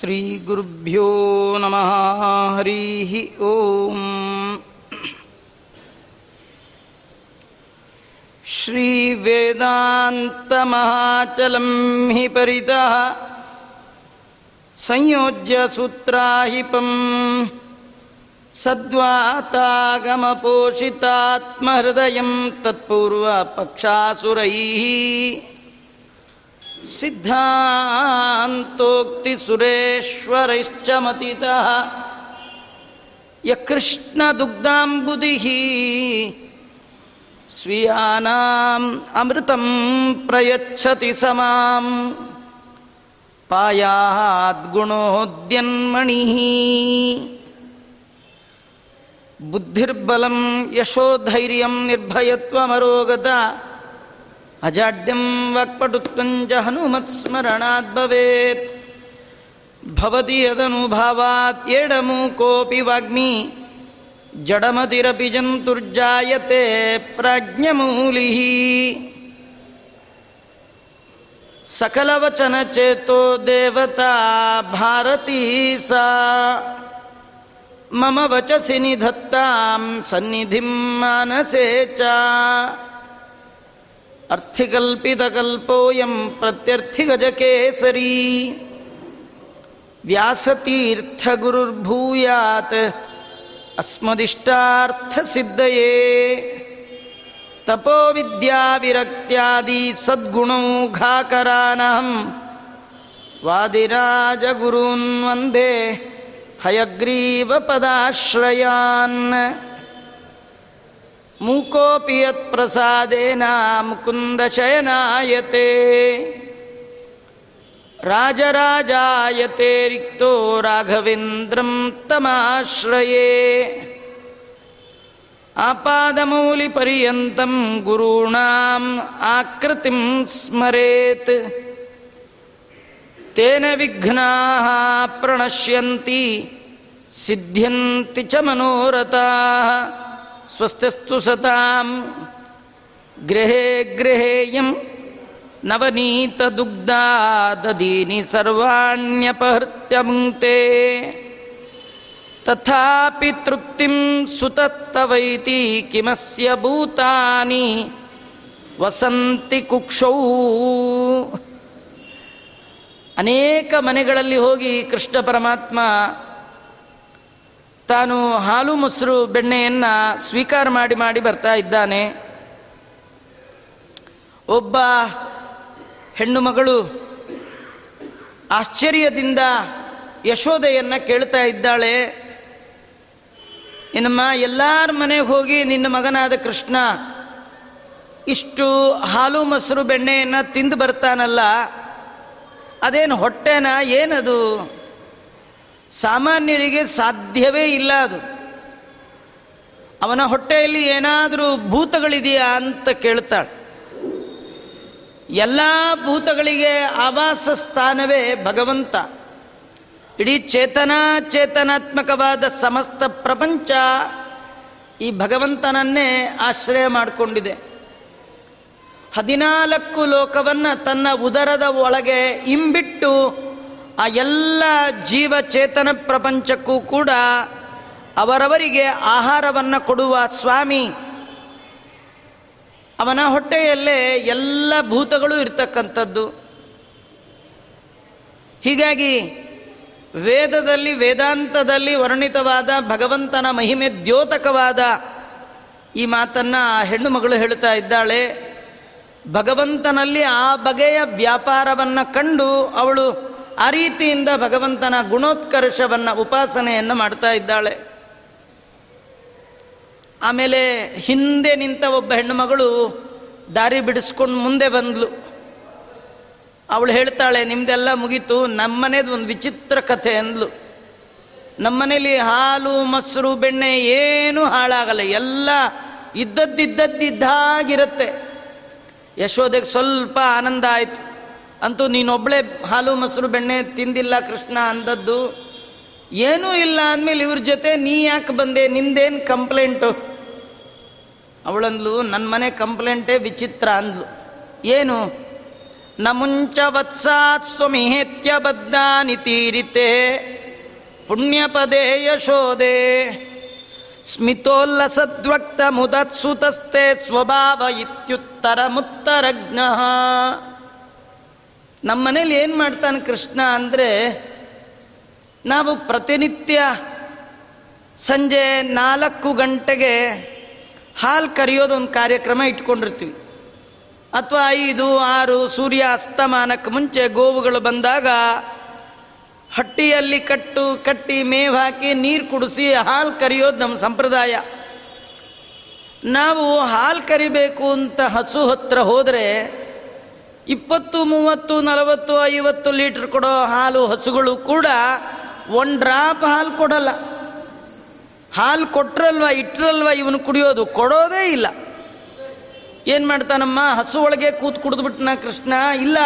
श्रीगुरुभ्यो नमः। हरिः ॐ श्रीवेदान्तमहाचलं हि परितः। संयोज्य सूत्राहिपम् सद्वातागमपोषितात्महृदयं तत्पूर्वपक्षासुरैः सिद्धान्तोक्तिसुरेश्वरैश्च मतितः यकृष्णदुग्धाम्बुधिः स्वीयानाम् अमृतं प्रयच्छति समां पायाद्गुणोद्यन्मणिः बुद्धिर्बलं यशोधैर्यं निर्भयत्वमरोगता अजाड्यं वाक्पटुत्वञ्च हनुमत्स्मरणात् भवेत्। भवति यदनुभावात् येडमूकोऽपि वाग्मी। जडमतिरपि जन्तुर्जायते प्राज्ञमूलिः। सकलवचनचेतो देवता भारती सा। मम वचसि निधत्तां सन्निधिं मानसे च अर्थिकल्पितकल्पोऽयं प्रत्यर्थिगजकेसरी। व्यासतीर्थगुरुर्भूयात् अस्मदिष्टार्थसिद्धये। तपोविद्याविरक्त्यादि सद्गुणौघाकरानहं वादिराजगुरून् वन्दे हयग्रीवपदाश्रयान् मूकोऽपि यत्प्रसादेन मुकुन्दशयनायते। राजराजायते रिक्तो राघवेन्द्रं तमाश्रये। आपादमौलिपर्यन्तं गुरूणाम् आकृतिं स्मरेत्। तेन विघ्नाः प्रणश्यन्ति सिद्ध्यन्ति च मनोरथाः स्वस्तिस्तु सतां गृहे गृहेयं नवनीतदुग्धाददीनि सर्वाण्यपहृत्यमुङ्क्ते तथापि तृप्तिं सुतत्तवैति किमस्य भूतानि ವಸಂತಿ ಕುಕ್ಷೌ ಅನೇಕ ಮನೆಗಳಲ್ಲಿ ಹೋಗಿ ಕೃಷ್ಣ ಪರಮಾತ್ಮ ತಾನು ಹಾಲು ಮೊಸರು ಬೆಣ್ಣೆಯನ್ನು ಸ್ವೀಕಾರ ಮಾಡಿ ಮಾಡಿ ಬರ್ತಾ ಇದ್ದಾನೆ. ಒಬ್ಬ ಹೆಣ್ಣು ಮಗಳು ಆಶ್ಚರ್ಯದಿಂದ ಯಶೋದೆಯನ್ನು ಕೇಳ್ತಾ ಇದ್ದಾಳೆ. ನಿನ್ನಮ್ಮ ಎಲ್ಲರ ಮನೆಗೆ ಹೋಗಿ ನಿನ್ನ ಮಗನಾದ ಕೃಷ್ಣ ಇಷ್ಟು ಹಾಲು ಮೊಸರು ಬೆಣ್ಣೆಯನ್ನು ತಿಂದು ಬರ್ತಾನಲ್ಲ, ಅದೇನು ಹೊಟ್ಟೆನ, ಏನದು? ಸಾಮಾನ್ಯರಿಗೆ ಸಾಧ್ಯವೇ ಇಲ್ಲ ಅದು. ಅವನ ಹೊಟ್ಟೆಯಲ್ಲಿ ಏನಾದರೂ ಭೂತಗಳಿದೆಯಾ ಅಂತ ಕೇಳ್ತಾಳೆ. ಎಲ್ಲ ಭೂತಗಳಿಗೆ ಆವಾಸ ಸ್ಥಾನವೇ ಭಗವಂತ. ಇಡೀ ಚೇತನ ಚೇತನಾತ್ಮಕವಾದ ಸಮಸ್ತ ಪ್ರಪಂಚ ಈ ಭಗವಂತನನ್ನೇ ಆಶ್ರಯ ಮಾಡಿಕೊಂಡಿದೆ. ಹದಿನಾಲ್ಕು ಲೋಕವನ್ನು ತನ್ನ ಉದರದ ಒಳಗೆ ಇಂಬಿಟ್ಟು ಆ ಎಲ್ಲ ಜೀವಚೇತನ ಪ್ರಪಂಚಕ್ಕೂ ಕೂಡ ಅವರವರಿಗೆ ಆಹಾರವನ್ನು ಕೊಡುವ ಸ್ವಾಮಿ. ಅವನ ಹೊಟ್ಟೆಯಲ್ಲೇ ಎಲ್ಲ ಭೂತಗಳು ಇರ್ತಕ್ಕಂಥದ್ದು. ಹೀಗಾಗಿ ವೇದದಲ್ಲಿ, ವೇದಾಂತದಲ್ಲಿ ವರ್ಣಿತವಾದ ಭಗವಂತನ ಮಹಿಮೆ ದ್ಯೋತಕವಾದ ಈ ಮಾತನ್ನು ಹೆಣ್ಣು ಮಗಳು ಹೇಳ್ತಾ ಇದ್ದಾಳೆ. ಭಗವಂತನಲ್ಲಿ ಆ ಬಗೆಯ ವ್ಯಾಪಾರವನ್ನು ಕಂಡು ಅವಳು ಆ ರೀತಿಯಿಂದ ಭಗವಂತನ ಗುಣೋತ್ಕರ್ಷವನ್ನು ಉಪಾಸನೆಯನ್ನು ಮಾಡ್ತಾ ಇದ್ದಾಳೆ. ಆಮೇಲೆ ಹಿಂದೆ ನಿಂತ ಒಬ್ಬ ಹೆಣ್ಣು ಮಗಳು ದಾರಿ ಬಿಡಿಸ್ಕೊಂಡು ಮುಂದೆ ಬಂದ್ಲು. ಅವಳು ಹೇಳ್ತಾಳೆ, ನಿಮ್ದೆಲ್ಲ ಮುಗೀತು, ನಮ್ಮನೇದು ಒಂದು ವಿಚಿತ್ರ ಕಥೆ, ಅಂದ್ಲು. ನಮ್ಮನೇಲಿ ಹಾಲು, ಮೊಸರು, ಬೆಣ್ಣೆ ಏನೂ ಹಾಳಾಗಲ್ಲ, ಎಲ್ಲ ಇದ್ದದ್ದಿದ್ದದ್ದಿದ್ದಾಗಿರುತ್ತೆ. ಯಶೋದೆಗೆ ಸ್ವಲ್ಪ ಆನಂದ ಆಯಿತು. ಅಂತೂ ನೀನೊಬ್ಬಳೇ ಹಾಲು, ಮೊಸರು, ಬೆಣ್ಣೆ ತಿಂದಿಲ್ಲ ಕೃಷ್ಣ ಅಂದದ್ದು. ಏನೂ ಇಲ್ಲ ಅಂದಮೇಲೆ ಇವ್ರ ಜೊತೆ ನೀ ಯಾಕೆ ಬಂದೆ? ನಿಂದೇನು ಕಂಪ್ಲೇಂಟು? ಅವಳಂದ್ಲು ನನ್ನ ಮನೆ ಕಂಪ್ಲೇಂಟೇ ವಿಚಿತ್ರ ಅಂದ್ಲು. ಏನು? ನ ಮುಂಚ ವತ್ಸಾತ್ ಸ್ವಮಿಹೇತ್ಯ ಬದ್ಧಾನಿ ತೀರಿತೆ. ಪುಣ್ಯಪದೇ ಯಶೋದೆ ಸ್ಮಿತೋಲ್ಲಸದ್ವಕ್ತ ಮುದತ್ಸುತಸ್ತೆ ಸ್ವಭಾವ ಇತ್ಯುತ್ತರ ಮುತ್ತರಜ್ಞ ನಮ್ಮನೇಲಿ ಏನು ಮಾಡ್ತಾನೆ ಕೃಷ್ಣ ಅಂದರೆ ನಾವು ಪ್ರತಿನಿತ್ಯ ಸಂಜೆ ನಾಲ್ಕು ಗಂಟೆಗೆ ಹಾಲು ಕರೆಯೋದೊಂದು ಕಾರ್ಯಕ್ರಮ ಇಟ್ಕೊಂಡಿರ್ತೀವಿ. ಅಥವಾ ಐದು, ಆರು, ಸೂರ್ಯ ಅಸ್ತಮಾನಕ್ಕೆ ಮುಂಚೆ ಗೋವುಗಳು ಬಂದಾಗ ಹಟ್ಟಿಯಲ್ಲಿ ಕಟ್ಟು, ಕಟ್ಟಿ ಮೇವು ಹಾಕಿ ನೀರು ಕುಡಿಸಿ ಹಾಲು ಕರೆಯೋದು ನಮ್ಮ ಸಂಪ್ರದಾಯ. ನಾವು ಹಾಲು ಕರಿಬೇಕು ಅಂತ ಹಸು ಹತ್ರ ಹೋದರೆ ಇಪ್ಪತ್ತು, ಮೂವತ್ತು, ನಲವತ್ತು, ಐವತ್ತು ಲೀಟ್ರ್ ಕೊಡೋ ಹಾಲು ಹಸುಗಳು ಕೂಡ ಒನ್ ಡ್ರಾಪ್ ಹಾಲು ಕೊಡಲ್ಲ. ಹಾಲು ಕೊಟ್ರಲ್ವ, ಇಟ್ರಲ್ವ ಇವನು ಕುಡಿಯೋದು? ಕೊಡೋದೇ ಇಲ್ಲ. ಏನು ಮಾಡ್ತಾನಮ್ಮ? ಹಸು ಒಳಗೆ ಕೂತ್ ಕುಡಿದ್ಬಿಟ್ನ ಕೃಷ್ಣ? ಇಲ್ಲ.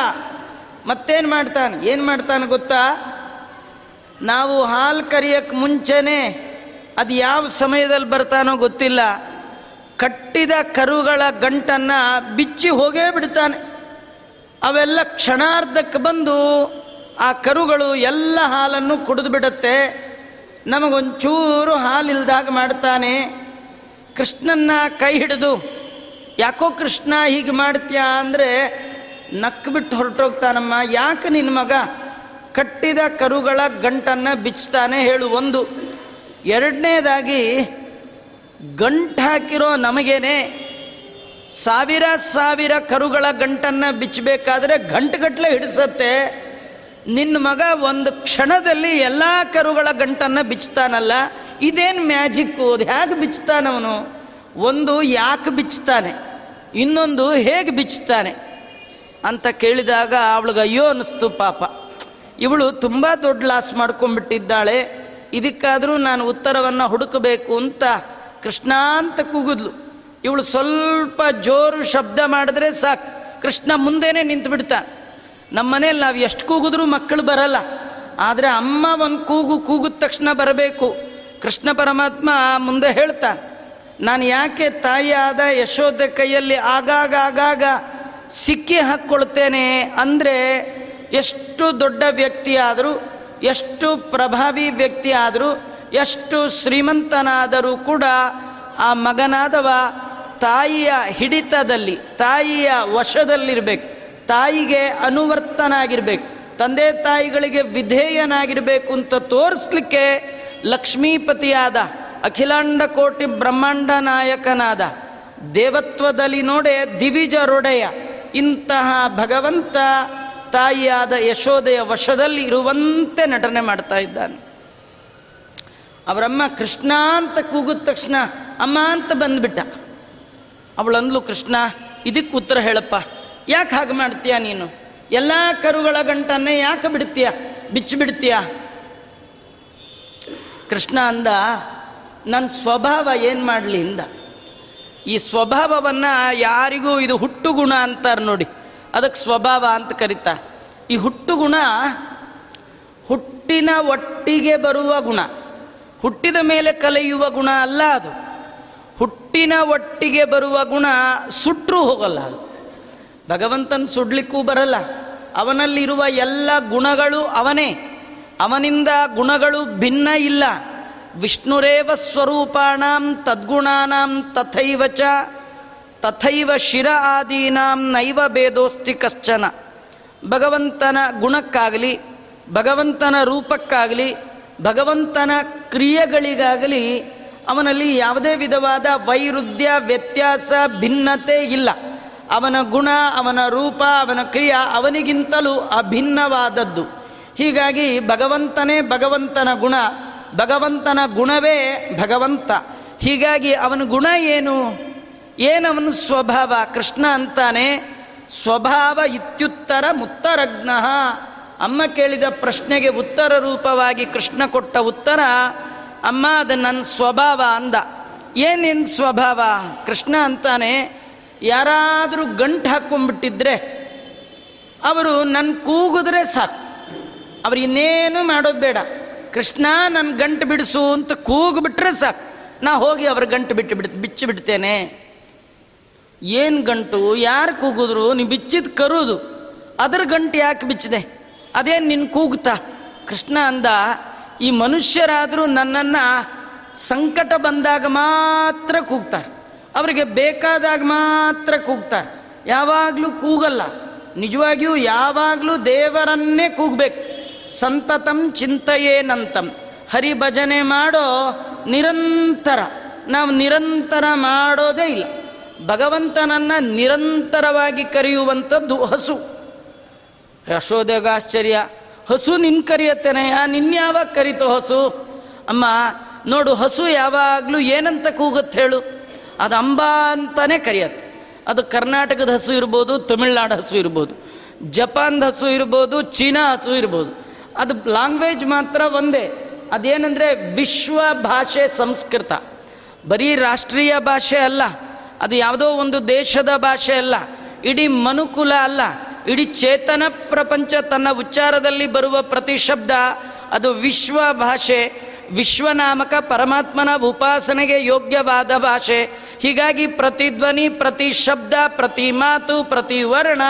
ಮತ್ತೇನು ಮಾಡ್ತಾನೆ? ಏನು ಮಾಡ್ತಾನೆ ಗೊತ್ತಾ? ನಾವು ಹಾಲು ಕರಿಯಕ್ಕೆ ಮುಂಚೆನೆ ಅದು ಯಾವ ಸಮಯದಲ್ಲಿ ಬರ್ತಾನೋ ಗೊತ್ತಿಲ್ಲ. ಕಟ್ಟಿದ ಕರುಗಳ ಗಂಟನ್ನು ಬಿಚ್ಚಿ ಹೋಗೇ ಬಿಡ್ತಾನೆ. ಅವೆಲ್ಲ ಕ್ಷಣಾರ್ಧಕ್ಕೆ ಬಂದು ಆ ಕರುಗಳು ಎಲ್ಲ ಹಾಲನ್ನು ಕುಡಿದು ಬಿಡುತ್ತೆ. ನಮಗೊಂಚೂರು ಹಾಲಿಲ್ದಾಗ ಮಾಡ್ತಾನೆ. ಕೃಷ್ಣನ್ನ ಕೈ ಹಿಡಿದು, ಯಾಕೋ ಕೃಷ್ಣ ಹೀಗೆ ಮಾಡ್ತೀಯಾ? ಅಂದರೆ ನಕ್ಕ ಬಿಟ್ಟು ಹೊರಟೋಗ್ತಾನಮ್ಮ. ಯಾಕೆ ನಿನ್ನ ಮಗ ಕಟ್ಟಿದ ಕರುಗಳ ಗಂಟನ್ನು ಬಿಚ್ತಾನೆ? ಹೇಳು ಒಂದು. ಎರಡನೇದಾಗಿ, ಗಂಟು ಹಾಕಿರೋ ನಮಗೇನೆ ಸಾವಿರ ಸಾವಿರ ಕರುಗಳ ಗಂಟನ್ನು ಬಿಚ್ಚಬೇಕಾದ್ರೆ ಗಂಟುಗಟ್ಟಲೆ ಹಿಡಿಸತ್ತೆ. ನಿನ್ನ ಮಗ ಒಂದು ಕ್ಷಣದಲ್ಲಿ ಎಲ್ಲ ಕರುಗಳ ಗಂಟನ್ನು ಬಿಚ್ತಾನಲ್ಲ ಇದೇನು ಮ್ಯಾಜಿಕ್ಕು ಅದು ಹೇಗೆ ಬಿಚ್ಚುತ್ತಾನವನು ಒಂದು ಯಾಕೆ ಬಿಚ್ತಾನೆ ಇನ್ನೊಂದು ಹೇಗೆ ಬಿಚ್ತಾನೆ ಅಂತ ಕೇಳಿದಾಗ ಅವಳಿಗೆ ಅಯ್ಯೋ ಅನ್ನಿಸ್ತು ಪಾಪ. ಇವಳು ತುಂಬ ದೊಡ್ಡ ಲಾಸ್ ಮಾಡ್ಕೊಂಡ್ಬಿಟ್ಟಿದ್ದಾಳೆ. ಇದಕ್ಕಾದರೂ ನಾನು ಉತ್ತರವನ್ನು ಹುಡುಕಬೇಕು ಅಂತ ಕೃಷ್ಣ ಅಂತ ಕೂಗಿದ್ಲು. ಇವಳು ಸ್ವಲ್ಪ ಜೋರು ಶಬ್ದ ಮಾಡಿದ್ರೆ ಸಾಕು. ಕೃಷ್ಣ ಮುಂದೆನೇ ನಿಂತು ಬಿಡ್ತಾ, ನಮ್ಮ ಮನೇಲಿ ನಾವು ಎಷ್ಟು ಕೂಗಿದ್ರೂ ಮಕ್ಕಳು ಬರಲ್ಲ, ಆದರೆ ಅಮ್ಮ ಒಂದು ಕೂಗು ಕೂಗಿದ ತಕ್ಷಣ ಬರಬೇಕು. ಕೃಷ್ಣ ಪರಮಾತ್ಮ ಮುಂದೆ ಹೇಳ್ತಾ, ನಾನು ಯಾಕೆ ತಾಯಿಯಾದ ಯಶೋಧ ಕೈಯಲ್ಲಿ ಆಗಾಗ ಆಗಾಗ ಸಿಕ್ಕಿ ಹಾಕ್ಕೊಳ್ತೇನೆ ಅಂದರೆ ಎಷ್ಟು ದೊಡ್ಡ ವ್ಯಕ್ತಿ ಆದರೂ ಎಷ್ಟು ಪ್ರಭಾವಿ ವ್ಯಕ್ತಿ ಆದರೂ ಎಷ್ಟು ಶ್ರೀಮಂತನಾದರೂ ಕೂಡ ಆ ಮಗನಾದವ ತಾಯಿಯ ಹಿಡಿತದಲ್ಲಿ, ತಾಯಿಯ ವಶದಲ್ಲಿರಬೇಕು, ತಾಯಿಗೆ ಅನುವರ್ತನಾಗಿರ್ಬೇಕು, ತಂದೆ ತಾಯಿಗಳಿಗೆ ವಿಧೇಯನಾಗಿರಬೇಕು ಅಂತ ತೋರಿಸ್ಲಿಕ್ಕೆ ಲಕ್ಷ್ಮೀಪತಿಯಾದ, ಅಖಿಲಾಂಡ ಕೋಟಿ ಬ್ರಹ್ಮಾಂಡ ನಾಯಕನಾದ ದೇವತ್ವದಲ್ಲಿ ನೋಡೆ ದಿವಿಜರೊಡೆಯ ಇಂತಹ ಭಗವಂತ ತಾಯಿಯಾದ ಯಶೋದೆಯ ವಶದಲ್ಲಿ ಇರುವಂತೆ ನಟನೆ ಮಾಡ್ತಾ ಇದ್ದಾನೆ. ಅವರಮ್ಮ ಕೃಷ್ಣ ಅಂತ ಕೂಗಿದ ತಕ್ಷಣ ಅಮ್ಮ ಅಂತ ಬಂದ್ಬಿಟ್ಟ. ಅವಳಂದ್ಲು, ಕೃಷ್ಣ, ಇದಕ್ಕೆ ಉತ್ತರ ಹೇಳಪ್ಪ. ಯಾಕೆ ಹಾಗೆ ಮಾಡ್ತೀಯ ನೀನು? ಎಲ್ಲ ಕರುಗಳ ಗಂಟನ್ನೇ ಯಾಕೆ ಬಿಡ್ತೀಯ? ಬಿಚ್ಚಿ ಬಿಡ್ತೀಯ? ಕೃಷ್ಣ ಅಂದ ನನ್ನ ಸ್ವಭಾವ ಏನು ಮಾಡಲಿ ಇಂದ? ಈ ಸ್ವಭಾವವನ್ನು ಯಾರಿಗೂ ಇದು ಹುಟ್ಟು ಗುಣ ಅಂತಾರೆ ನೋಡಿ. ಅದಕ್ಕೆ ಸ್ವಭಾವ ಅಂತ ಕರೀತಾರೆ ಈ ಹುಟ್ಟು ಗುಣ ಹುಟ್ಟಿನ ಒಟ್ಟಿಗೆ ಬರುವ ಗುಣ. ಹುಟ್ಟಿದ ಮೇಲೆ ಕಲಿಯುವ ಗುಣ ಅಲ್ಲ ಅದು. ಹುಟ್ಟಿನ ಒಟ್ಟಿಗೆ ಬರುವ ಗುಣ ಸುಟ್ಟರೂ ಹೋಗಲ್ಲ ಅದು. ಭಗವಂತನ ಸುಡ್ಲಿಕ್ಕೂ ಬರಲ್ಲ. ಅವನಲ್ಲಿರುವ ಎಲ್ಲ ಗುಣಗಳು ಅವನೇ. ಅವನಿಂದ ಗುಣಗಳು ಭಿನ್ನ ಇಲ್ಲ. ವಿಷ್ಣುರೇವ ಸ್ವರೂಪಾಣಾಂ ತದ್ಗುಣಾನಾಂ ತಥೈವ ಚ, ತಥೈವ ಶಿರ ಆದೀನಾಂ ನೈವ ಭೇದೋಸ್ತಿ ಕಶ್ಚನ ಭಗವಂತನ ಗುಣಕ್ಕಾಗಲಿ, ಭಗವಂತನ ರೂಪಕ್ಕಾಗಲಿ, ಭಗವಂತನ ಕ್ರಿಯೆಗಳಿಗಾಗಲಿ ಅವನಲ್ಲಿ ಯಾವುದೇ ವಿಧವಾದ ವೈರುಧ್ಯ, ವ್ಯತ್ಯಾಸ, ಭಿನ್ನತೆ ಇಲ್ಲ. ಅವನ ಗುಣ, ಅವನ ರೂಪ, ಅವನ ಕ್ರಿಯೆ ಅವನಿಗಿಂತಲೂ ಅಭಿನ್ನವಾದದ್ದು. ಹೀಗಾಗಿ ಭಗವಂತನೇ ಭಗವಂತನ ಗುಣ, ಭಗವಂತನ ಗುಣವೇ ಭಗವಂತ. ಹೀಗಾಗಿ ಅವನ ಗುಣ ಏನು? ಏನವನು ಸ್ವಭಾವ? ಕೃಷ್ಣ ಅಂತಾನೆ, ಸ್ವಭಾವ ಇತ್ಯುತ್ತರ ಮುತ್ತರಜ್ಞ ಅಮ್ಮ ಕೇಳಿದ ಪ್ರಶ್ನೆಗೆ ಉತ್ತರ ರೂಪವಾಗಿ ಕೃಷ್ಣ ಕೊಟ್ಟ ಉತ್ತರ ಅಮ್ಮ, ಅದು ನನ್ನ ಸ್ವಭಾವ ಅಂದ. ಏನೇನು ಸ್ವಭಾವ? ಕೃಷ್ಣ ಅಂತಾನೆ, ಯಾರಾದರೂ ಗಂಟು ಹಾಕ್ಕೊಂಡ್ಬಿಟ್ಟಿದ್ರೆ ಅವರು ನನ್ನ ಕೂಗಿದ್ರೆ ಸಾಕು. ಅವ್ರು ಇನ್ನೇನು ಮಾಡೋದು ಬೇಡ. ಕೃಷ್ಣ ನನ್ನ ಗಂಟು ಬಿಡಿಸು ಅಂತ ಕೂಗ್ಬಿಟ್ರೆ ಸಾಕು. ನಾ ಹೋಗಿ ಅವ್ರ ಗಂಟು ಬಿಟ್ಟು ಬಿಡ್, ಬಿಚ್ಚಿ ಬಿಡ್ತೇನೆ. ಏನು ಗಂಟು? ಯಾರು ಕೂಗಿದ್ರು? ನೀವು ಬಿಚ್ಚಿದ ಕರುದು. ಅದ್ರ ಗಂಟು ಯಾಕೆ ಬಿಚ್ಚಿದೆ? ಅದೇನು ನಿನ್ನ ಕೂಗ್ತಾ ಕೃಷ್ಣ ಅಂದ ಈ ಮನುಷ್ಯರಾದರೂ ನನ್ನನ್ನು ಸಂಕಟ ಬಂದಾಗ ಮಾತ್ರ ಕೂಗ್ತಾರೆ. ಅವರಿಗೆ ಬೇಕಾದಾಗ ಮಾತ್ರ ಕೂಗ್ತಾರೆ. ಯಾವಾಗಲೂ ಕೂಗಲ್ಲ. ನಿಜವಾಗಿಯೂ ಯಾವಾಗಲೂ ದೇವರನ್ನೇ ಕೂಗಬೇಕು. ಸಂತತಂ ಚಿಂತೆಯೇನಂತಂ ಹರಿ ಭಜನೆ ಮಾಡೋ ನಿರಂತರ. ನಾವು ನಿರಂತರ ಮಾಡೋದೇ ಇಲ್ಲ. ಭಗವಂತನನ್ನು ನಿರಂತರವಾಗಿ ಕರೆಯುವಂಥದ್ದು ಹಸು. ಯಶೋದೆಗ ಆಶ್ಚರ್ಯ. ಹಸು ನಿನ್ ಕರೆಯತ್ತೇನೆಯ ನಿನ್ಯಾವಾಗ ಕರಿತೋ ಹಸು? ಅಮ್ಮ, ನೋಡು, ಹಸು ಯಾವಾಗಲೂ ಏನಂತ ಕೂಗುತ್ತೆ ಹೇಳು. ಅದು ಅಂಬಾ ಅಂತಾನೆ ಕರೆಯತ್ತೆ. ಅದು ಕರ್ನಾಟಕದ ಹಸು ಇರ್ಬೋದು, ತಮಿಳ್ನಾಡು ಹಸು ಇರ್ಬೋದು, ಜಪಾನ್ದ ಹಸು ಇರ್ಬೋದು, ಚೀನಾ ಹಸು ಇರ್ಬೋದು. ಅದು ಲ್ಯಾಂಗ್ವೇಜ್ ಮಾತ್ರ ಒಂದೇ. ಅದೇನೆಂದರೆ ವಿಶ್ವ ಭಾಷೆ ಸಂಸ್ಕೃತ. ಬರೀ ರಾಷ್ಟ್ರೀಯ ಭಾಷೆ ಅಲ್ಲ, ಅದು ಯಾವುದೋ ಒಂದು ದೇಶದ ಭಾಷೆ ಅಲ್ಲ, ಇಡೀ ಮನುಕುಲ ಅಲ್ಲ. ಇಡೀ ಚೇತನ ಪ್ರಪಂಚ ತನ್ನ ಉಚ್ಚಾರದಲ್ಲಿ ಬರುವ ಪ್ರತಿ ಶಬ್ದ, ಅದು ವಿಶ್ವ ಭಾಷೆ, ವಿಶ್ವನಾಮಕ ಪರಮಾತ್ಮನ ಉಪಾಸನೆಗೆ ಯೋಗ್ಯವಾದ ಭಾಷೆ. ಹೀಗಾಗಿ ಪ್ರತಿ ಧ್ವನಿ, ಪ್ರತಿ ಶಬ್ದ, ಪ್ರತಿ ಮಾತು, ಪ್ರತಿ ವರ್ಣ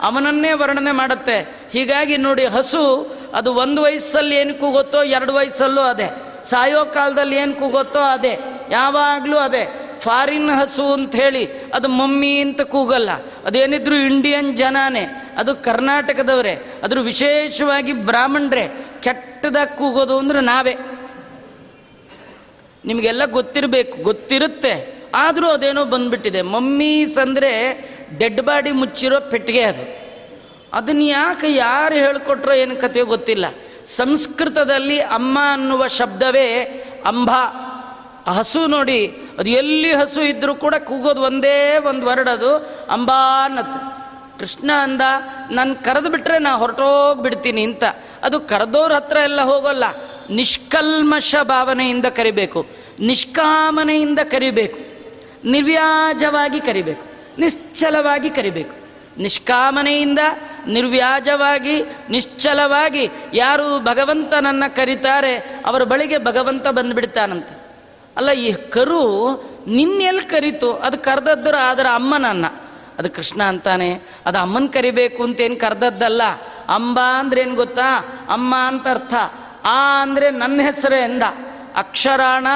ಅವನನ್ನೇ ವರ್ಣನೆ ಮಾಡುತ್ತೆ. ಹೀಗಾಗಿ ನೋಡಿ ಹಸು, ಅದು ಒಂದು ವಯಸ್ಸಲ್ಲಿ ಏನು ಕೂಗುತ್ತೋ ಎರಡು ವಯಸ್ಸಲ್ಲೂ ಅದೇ. ಸಾಯೋ ಕಾಲದಲ್ಲಿ ಏನು ಕೂಗುತ್ತೋ ಅದೇ. ಯಾವಾಗಲೂ ಅದೇ. ಫಾರಿನ್ ಹಸು ಅಂತ ಹೇಳಿ, ಅದು ಮಮ್ಮಿ ಅಂತ ಕೂಗಲ್ಲ. ಅದೇನಿದ್ರು ಇಂಡಿಯನ್ ಜನಾನೇ, ಅದು ಕರ್ನಾಟಕದವರೇ ಅದ್ರ ವಿಶೇಷವಾಗಿ ಬ್ರಾಹ್ಮಣರೇ, ಕೆಟ್ಟದಾಗಿ ಕೂಗೋದು ಅಂದ್ರೆ ನಾವೇ. ನಿಮಗೆಲ್ಲ ಗೊತ್ತಿರಬೇಕು, ಗೊತ್ತಿರುತ್ತೆ. ಆದರೂ ಅದೇನೋ ಬಂದ್ಬಿಟ್ಟಿದೆ. ಮಮ್ಮೀಸ್ ಅಂದರೆ ಡೆಡ್ ಬಾಡಿ ಮುಚ್ಚಿರೋ ಪೆಟ್ಟಿಗೆ ಅದು. ಅದನ್ನ ಯಾಕೆ ಯಾರು ಹೇಳ್ಕೊಟ್ರೋ ಏನು ಕಥೆಯೋ ಗೊತ್ತಿಲ್ಲ. ಸಂಸ್ಕೃತದಲ್ಲಿ ಅಮ್ಮ ಅನ್ನುವ ಶಬ್ದವೇ ಅಂಬ. ಹಸು ನೋಡಿ, ಅದು ಎಲ್ಲಿ ಹಸು ಇದ್ದರೂ ಕೂಡ ಕೂಗೋದು ಒಂದೇ ಒಂದು ವರ್ಡ್ ಅದು, ಅಂಬಾ ಅನ್ನತ್ತೆ ಕೃಷ್ಣ ಅಂದ, ನಾನು ಕರೆದು ಬಿಟ್ರೆ ನಾ ಹೊರಟೋಗ್ಬಿಡ್ತೀನಿ ಅಂತ. ಅದು ಕರೆದೋರ ಹತ್ರ ಎಲ್ಲ ಹೋಗೋಲ್ಲ. ನಿಷ್ಕಲ್ಮಶ ಭಾವನೆಯಿಂದ ಕರಿಬೇಕು. ನಿಷ್ಕಾಮನೆಯಿಂದ ಕರಿಬೇಕು. ನಿರ್ವ್ಯಾಜವಾಗಿ ಕರಿಬೇಕು. ನಿಶ್ಚಲವಾಗಿ ಕರಿಬೇಕು. ನಿಷ್ಕಾಮನೆಯಿಂದ ನಿರ್ವ್ಯಾಜವಾಗಿ, ನಿಶ್ಚಲವಾಗಿ ಯಾರು ಭಗವಂತನನ್ನು ಕರೀತಾರೆ, ಅವರ ಬಳಿಗೆ ಭಗವಂತ ಬಂದುಬಿಡ್ತಾನಂತೆ. ಅಲ್ಲ, ಈ ಕರು ನಿನ್ನೆಲ್ಲಿ ಕರೀತು. ಅದು ಕರೆದದ್ದರು, ಅದರ ಅಮ್ಮನನ್ನ. ಅದು ಕೃಷ್ಣ ಅಂತಾನೆ. ಅದು ಅಮ್ಮನ ಕರಿಬೇಕು ಅಂತೇನು ಕರೆದದ್ದಲ್ಲ. ಅಂಬ ಅಂದ್ರೆ ಏನು ಗೊತ್ತಾ? ಅಮ್ಮ ಅಂತ ಅರ್ಥ. ಆ ಅಂದರೆ ನನ್ನ ಹೆಸರೇ ಎಂದ ಅಕ್ಷರಾಣ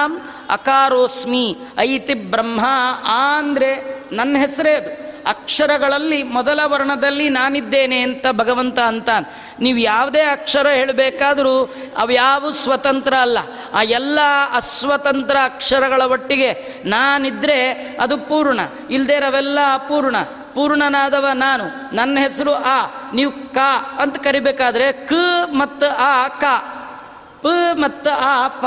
ಅಕಾರೋಸ್ಮಿ ಐತಿ ಬ್ರಹ್ಮ. ಆ ಅಂದರೆ ನನ್ನ ಹೆಸರೇ ಅದು. ಅಕ್ಷರಗಳಲ್ಲಿ ಮೊದಲ ವರ್ಣದಲ್ಲಿ ನಾನಿದ್ದೇನೆ ಅಂತ ಭಗವಂತ ಅಂತಾನೆ. ನೀವು ಯಾವುದೇ ಅಕ್ಷರ ಹೇಳಬೇಕಾದರೂ ಅವ್ಯಾವು ಸ್ವತಂತ್ರ ಅಲ್ಲ. ಆ ಎಲ್ಲ ಅಸ್ವತಂತ್ರ ಅಕ್ಷರಗಳ ಒಟ್ಟಿಗೆ ನಾನಿದ್ರೆ ಅದು ಪೂರ್ಣ. ಇಲ್ಲದೇ ಅವೆಲ್ಲ ಅಪೂರ್ಣ. ಪೂರ್ಣನಾದವ ನಾನು. ನನ್ನ ಹೆಸರು ಆ. ನೀವು ಕ ಅಂತ ಕರಿಬೇಕಾದ್ರೆ ಕ ಮತ್ತು ಆ ಕ. ಪ ಮತ್ತು ಆ ಪ.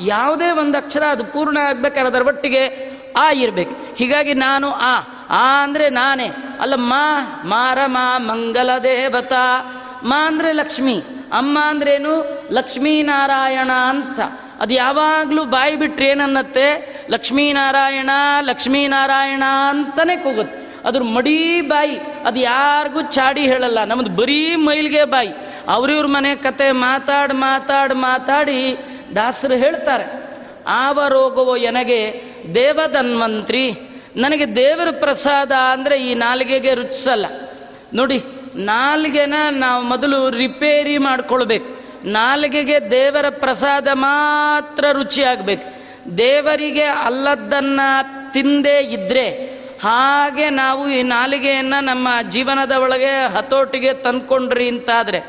ಯಾವುದೇ ಒಂದು ಅಕ್ಷರ ಅದು ಪೂರ್ಣ ಆಗ್ಬೇಕಾದ್ರೆ ಅದರ ಒಟ್ಟಿಗೆ ಆ ಇರಬೇಕು. ಹೀಗಾಗಿ ನಾನು ಆ. ಆ ಅಂದರೆ ನಾನೇ. ಅಲ್ಲ ಮಾ ಮಾರ ಮಾ ಮಂಗಲ ದೇವತಾ ಮಾ ಅಂದರೆ ಲಕ್ಷ್ಮಿ, ಅಮ್ಮ ಅಂದ್ರೇನು ಲಕ್ಷ್ಮೀನಾರಾಯಣ ಅಂತ. ಅದು ಯಾವಾಗಲೂ ಬಾಯಿ ಬಿಟ್ಟರೆ ಏನನ್ನತ್ತೆ? ಲಕ್ಷ್ಮೀನಾರಾಯಣ ಲಕ್ಷ್ಮೀನಾರಾಯಣ ಅಂತಲೇ ಕೂಗುತ್ತೆ. ಅದ್ರ ಮಡಿ ಬಾಯಿ, ಅದು ಯಾರಿಗೂ ಚಾಡಿ ಹೇಳಲ್ಲ. ನಮ್ಮದು ಬರೀ ಮೈಲ್ಗೆ ಬಾಯಿ. ಅವ್ರಿವ್ರ ಮನೆ ಕತೆ ಮಾತಾಡಿ ಮಾತಾಡಿ ಮಾತಾಡಿ ದಾಸರು ಹೇಳ್ತಾರೆ, ಆವ ರೋಗವೋ ಎನಗೆ ದೇವಧನ್ವಂತ್ರಿ. ನನಗೆ ದೇವರ ಪ್ರಸಾದ ಅಂದರೆ ಈ ನಾಲಿಗೆಗೆ ರುಚಿಸಲ್ಲ. ನೋಡಿ ನಾಲಿಗೆನ ನಾವು ಮೊದಲು ರಿಪೇರಿ ಮಾಡ್ಕೊಳ್ಬೇಕು. ನಾಲ್ಗೆಗೆ ದೇವರ ಪ್ರಸಾದ ಮಾತ್ರ ರುಚಿ ಆಗಬೇಕು ದೇವರಿಗೆ ಅಲ್ಲದ್ದನ್ನು ತಿಂದೇ ಇದ್ದರೆ ಹಾಗೆ ನಾವು ಈ ನಾಲಿಗೆಯನ್ನು ನಮ್ಮ ಜೀವನದ ಒಳಗೆ ಹತೋಟಿಗೆ ತಂದ್ಕೊಂಡ್ರಿ ಅಂತಾದರೆ,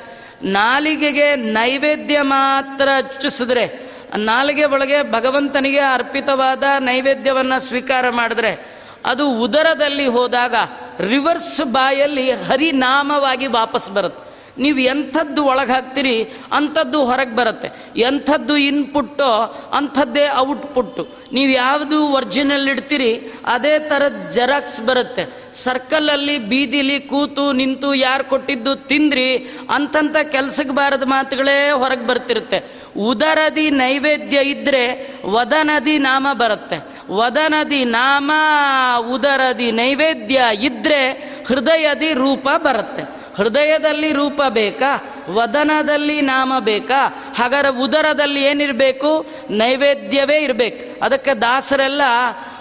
ನಾಲಿಗೆಗೆ ನೈವೇದ್ಯ ಮಾತ್ರ ಹಚ್ಚಿಸಿದ್ರೆ ನಾಲಿಗೆ ಒಳಗೆ ಭಗವಂತನಿಗೆ ಅರ್ಪಿತವಾದ ನೈವೇದ್ಯವನ್ನು ಸ್ವೀಕಾರ ಮಾಡಿದ್ರೆ ಅದು ಉದರದಲ್ಲಿ ಹೋದಾಗ ರಿವರ್ಸ್ ಬಾಯಲ್ಲಿ ಹರಿನಾಮವಾಗಿ ವಾಪಸ್ ಬರುತ್ತೆ. ನೀವು ಎಂಥದ್ದು ಒಳಗೆ ಹಾಕ್ತೀರಿ, ಅಂಥದ್ದು ಹೊರಗೆ ಬರುತ್ತೆ. ಎಂಥದ್ದು ಇನ್ಪುಟ್ಟೋ ಅಂಥದ್ದೇ ಔಟ್ಪುಟ್ಟು ನೀವು ಯಾವುದು ಒರ್ಜಿನಲ್ ಇಡ್ತೀರಿ, ಅದೇ ಥರದ ಜೆರಾಕ್ಸ್ ಬರುತ್ತೆ. ಸರ್ಕಲಲ್ಲಿ ಬೀದಿಲಿ ಕೂತು ನಿಂತು ಯಾರು ಕೊಟ್ಟಿದ್ದು ತಿಂದ್ರಿ ಅಂತಂಥ ಕೆಲಸಕ್ಕೆ ಬಾರದ ಮಾತುಗಳೇ ಹೊರಗೆ ಬರ್ತಿರುತ್ತೆ. ಉದರದಿ ನೈವೇದ್ಯ ಇದ್ದರೆ ವದನದಿ ನಾಮ ಬರುತ್ತೆ. ವದನದಿ ನಾಮ, ಉದರದಿ ನೈವೇದ್ಯ ಇದ್ದರೆ ಹೃದಯದಿ ರೂಪ ಬರುತ್ತೆ. ಹೃದಯದಲ್ಲಿ ರೂಪ ಬೇಕಾ? ವದನದಲ್ಲಿ ನಾಮ ಬೇಕಾ? ಹಾಗಾದ್ರೆ ಉದರದಲ್ಲಿ ಏನಿರಬೇಕು? ನೈವೇದ್ಯವೇ ಇರಬೇಕು. ಅದಕ್ಕೆ ದಾಸರೆಲ್ಲ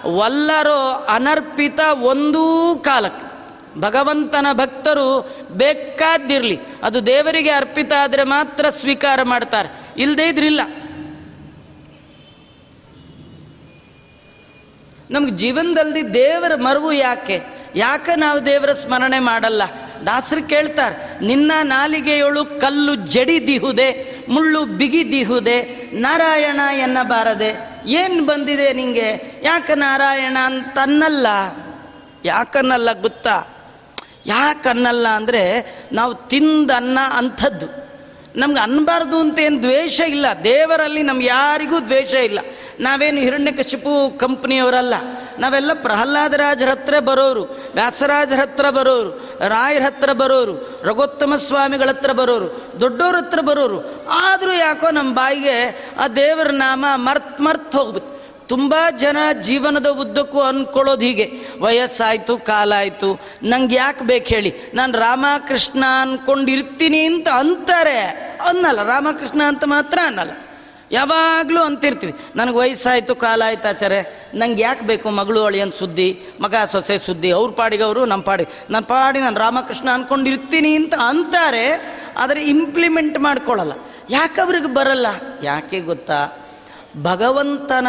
ವಲ್ಲರೋ ಅನರ್ಪಿತ ಒಂದೂ ಕಾಲಕ್ಕೆ. ಭಗವಂತನ ಭಕ್ತರು ಬೇಕಾದ್ದಿರಲಿ. ಅದು ದೇವರಿಗೆ ಅರ್ಪಿತ ಆದರೆ ಮಾತ್ರ ಸ್ವೀಕಾರ ಮಾಡ್ತಾರೆ. ಇಲ್ಲದೇ ಇದ್ರಿಲ್ಲ. ನಮ್ಗೆ ಜೀವನದಲ್ಲಿ ದೇವರ ಮರವು ಯಾಕೆ? ಯಾಕೆ ನಾವು ದೇವರ ಸ್ಮರಣೆ ಮಾಡಲ್ಲ? ದಾಸರು ಕೇಳ್ತಾರೆ, ನಿನ್ನ ನಾಲಿಗೆಯೊಳು ಕಲ್ಲು ಜಡಿದಿಹುದೆ ಮುಳ್ಳು ಬಿಗಿದಿಹುದೆ ನಾರಾಯಣ ಎನ್ನಬಾರದೆ. ಏನು ಬಂದಿದೆ ನಿಂಗೆ? ಯಾಕೆ ನಾರಾಯಣ ಅಂತನ್ನಲ್ಲ? ಯಾಕನ್ನಲ್ಲ ಗೊತ್ತಾ? ಯಾಕನ್ನಲ್ಲ ಅಂದರೆ ನಾವು ತಿಂದನ್ನ ಅಂಥದ್ದು. ನಮ್ಗೆ ಅನ್ನಬಾರ್ದು ಅಂತ ಏನು ದ್ವೇಷ ಇಲ್ಲ. ದೇವರಲ್ಲಿ ನಮ್ಗೆ ಯಾರಿಗೂ ದ್ವೇಷ ಇಲ್ಲ. ನಾವೇನು ಹಿರಣ್ಯಕಶಿಪು ಕಂಪ್ನಿಯವರಲ್ಲ, ನಾವೆಲ್ಲ ಪ್ರಹ್ಲಾದರಾಜರ ಹತ್ರ ಬರೋರು, ವ್ಯಾಸರಾಜರ ಹತ್ರ ಬರೋರು, ರಾಯರ ಹತ್ರ ಬರೋರು, ರಘೋತ್ತಮ ಸ್ವಾಮಿಗಳ ಹತ್ರ ಬರೋರು, ದೊಡ್ಡೋರ ಹತ್ರ ಬರೋರು. ಆದರೂ ಯಾಕೋ ನಮ್ಮ ಬಾಯಿಗೆ ಆ ದೇವರ ನಾಮ ಮರ್ತ್ ಮರ್ತ್ ಹೋಗ್ಬಿಟ್ಟು ತುಂಬ ಜನ ಜೀವನದ ಉದ್ದಕ್ಕೂ ಅಂದ್ಕೊಳ್ಳೋದು ಹೀಗೆ. ವಯಸ್ಸಾಯಿತು ಕಾಲ ಆಯಿತು ನಂಗೆ ಯಾಕೆ ಬೇಕು ಹೇಳಿ. ನಾನು ರಾಮಕೃಷ್ಣ ಅನ್ಕೊಂಡಿರ್ತೀನಿ ಅಂತ ಅಂತಾರೆ. ಅನ್ನಲ್ಲ, ರಾಮಕೃಷ್ಣ ಅಂತ ಮಾತ್ರ ಅನ್ನಲ್ಲ. ಯಾವಾಗಲೂ ಅಂತಿರ್ತೀವಿ. ನನಗೆ ವಯಸ್ಸಾಯಿತು ಕಾಲ ಆಯ್ತು ಆಚಾರೆ ನಂಗೆ ಯಾಕೆ ಬೇಕು ಮಗಳು ಅಳಿಯನ್ ಸುದ್ದಿ, ಮಗ ಸೊಸೆ ಸುದ್ದಿ, ಅವ್ರ ಪಾಡಿಗೆ ಅವರು ನಮ್ಮ ಪಾಡಿ. ನನ್ನ ಪಾಡಿ ನಾನು ರಾಮಕೃಷ್ಣ ಅನ್ಕೊಂಡಿರ್ತೀನಿ ಅಂತ ಅಂತಾರೆ, ಆದರೆ ಇಂಪ್ಲಿಮೆಂಟ್ ಮಾಡ್ಕೊಳ್ಳಲ್ಲ ಯಾಕೆ ಅವ್ರಿಗೆ ಬರಲ್ಲ? ಯಾಕೆ ಗೊತ್ತಾ? ಭಗವಂತನ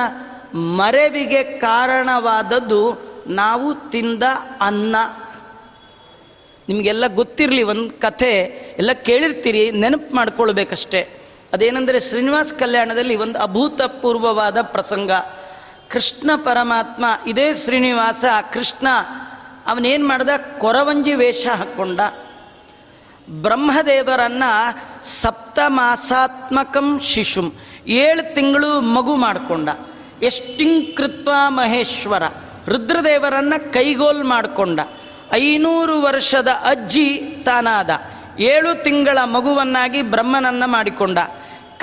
ಮರೆವಿಗೆ ಕಾರಣವಾದದ್ದು ನಾವು ತಿಂದ ಅನ್ನ. ನಿಮಗೆಲ್ಲ ಗೊತ್ತಿರಲಿ ಒಂದು ಕಥೆ, ಎಲ್ಲ ಕೇಳಿರ್ತೀರಿ, ನೆನಪು ಮಾಡ್ಕೊಳ್ಬೇಕಷ್ಟೇ. ಅದೇನೆಂದರೆ ಶ್ರೀನಿವಾಸ ಕಲ್ಯಾಣದಲ್ಲಿ ಒಂದು ಅಭೂತಪೂರ್ವವಾದ ಪ್ರಸಂಗ. ಕೃಷ್ಣ ಪರಮಾತ್ಮ, ಇದೇ ಶ್ರೀನಿವಾಸ, ಕೃಷ್ಣ, ಅವನೇನು ಮಾಡ್ದ? ಕೊರವಂಜಿ ವೇಷ ಹಾಕ್ಕೊಂಡ ಬ್ರಹ್ಮದೇವರನ್ನ ಸಪ್ತಮಾಸಾತ್ಮಕಂ ಶಿಶುಂ, ಏಳು ತಿಂಗಳು ಮಗು ಮಾಡಿಕೊಂಡ. ಎಷ್ಟಿಂಕೃತ್ವ ಮಹೇಶ್ವರ, ರುದ್ರದೇವರನ್ನು ಕೈಗೋಲ್ ಮಾಡಿಕೊಂಡ. ಐನೂರು ವರ್ಷದ ಅಜ್ಜಿ ತಾನಾದ, ಏಳು ತಿಂಗಳ ಮಗುವನ್ನಾಗಿ ಬ್ರಹ್ಮನನ್ನು ಮಾಡಿಕೊಂಡ.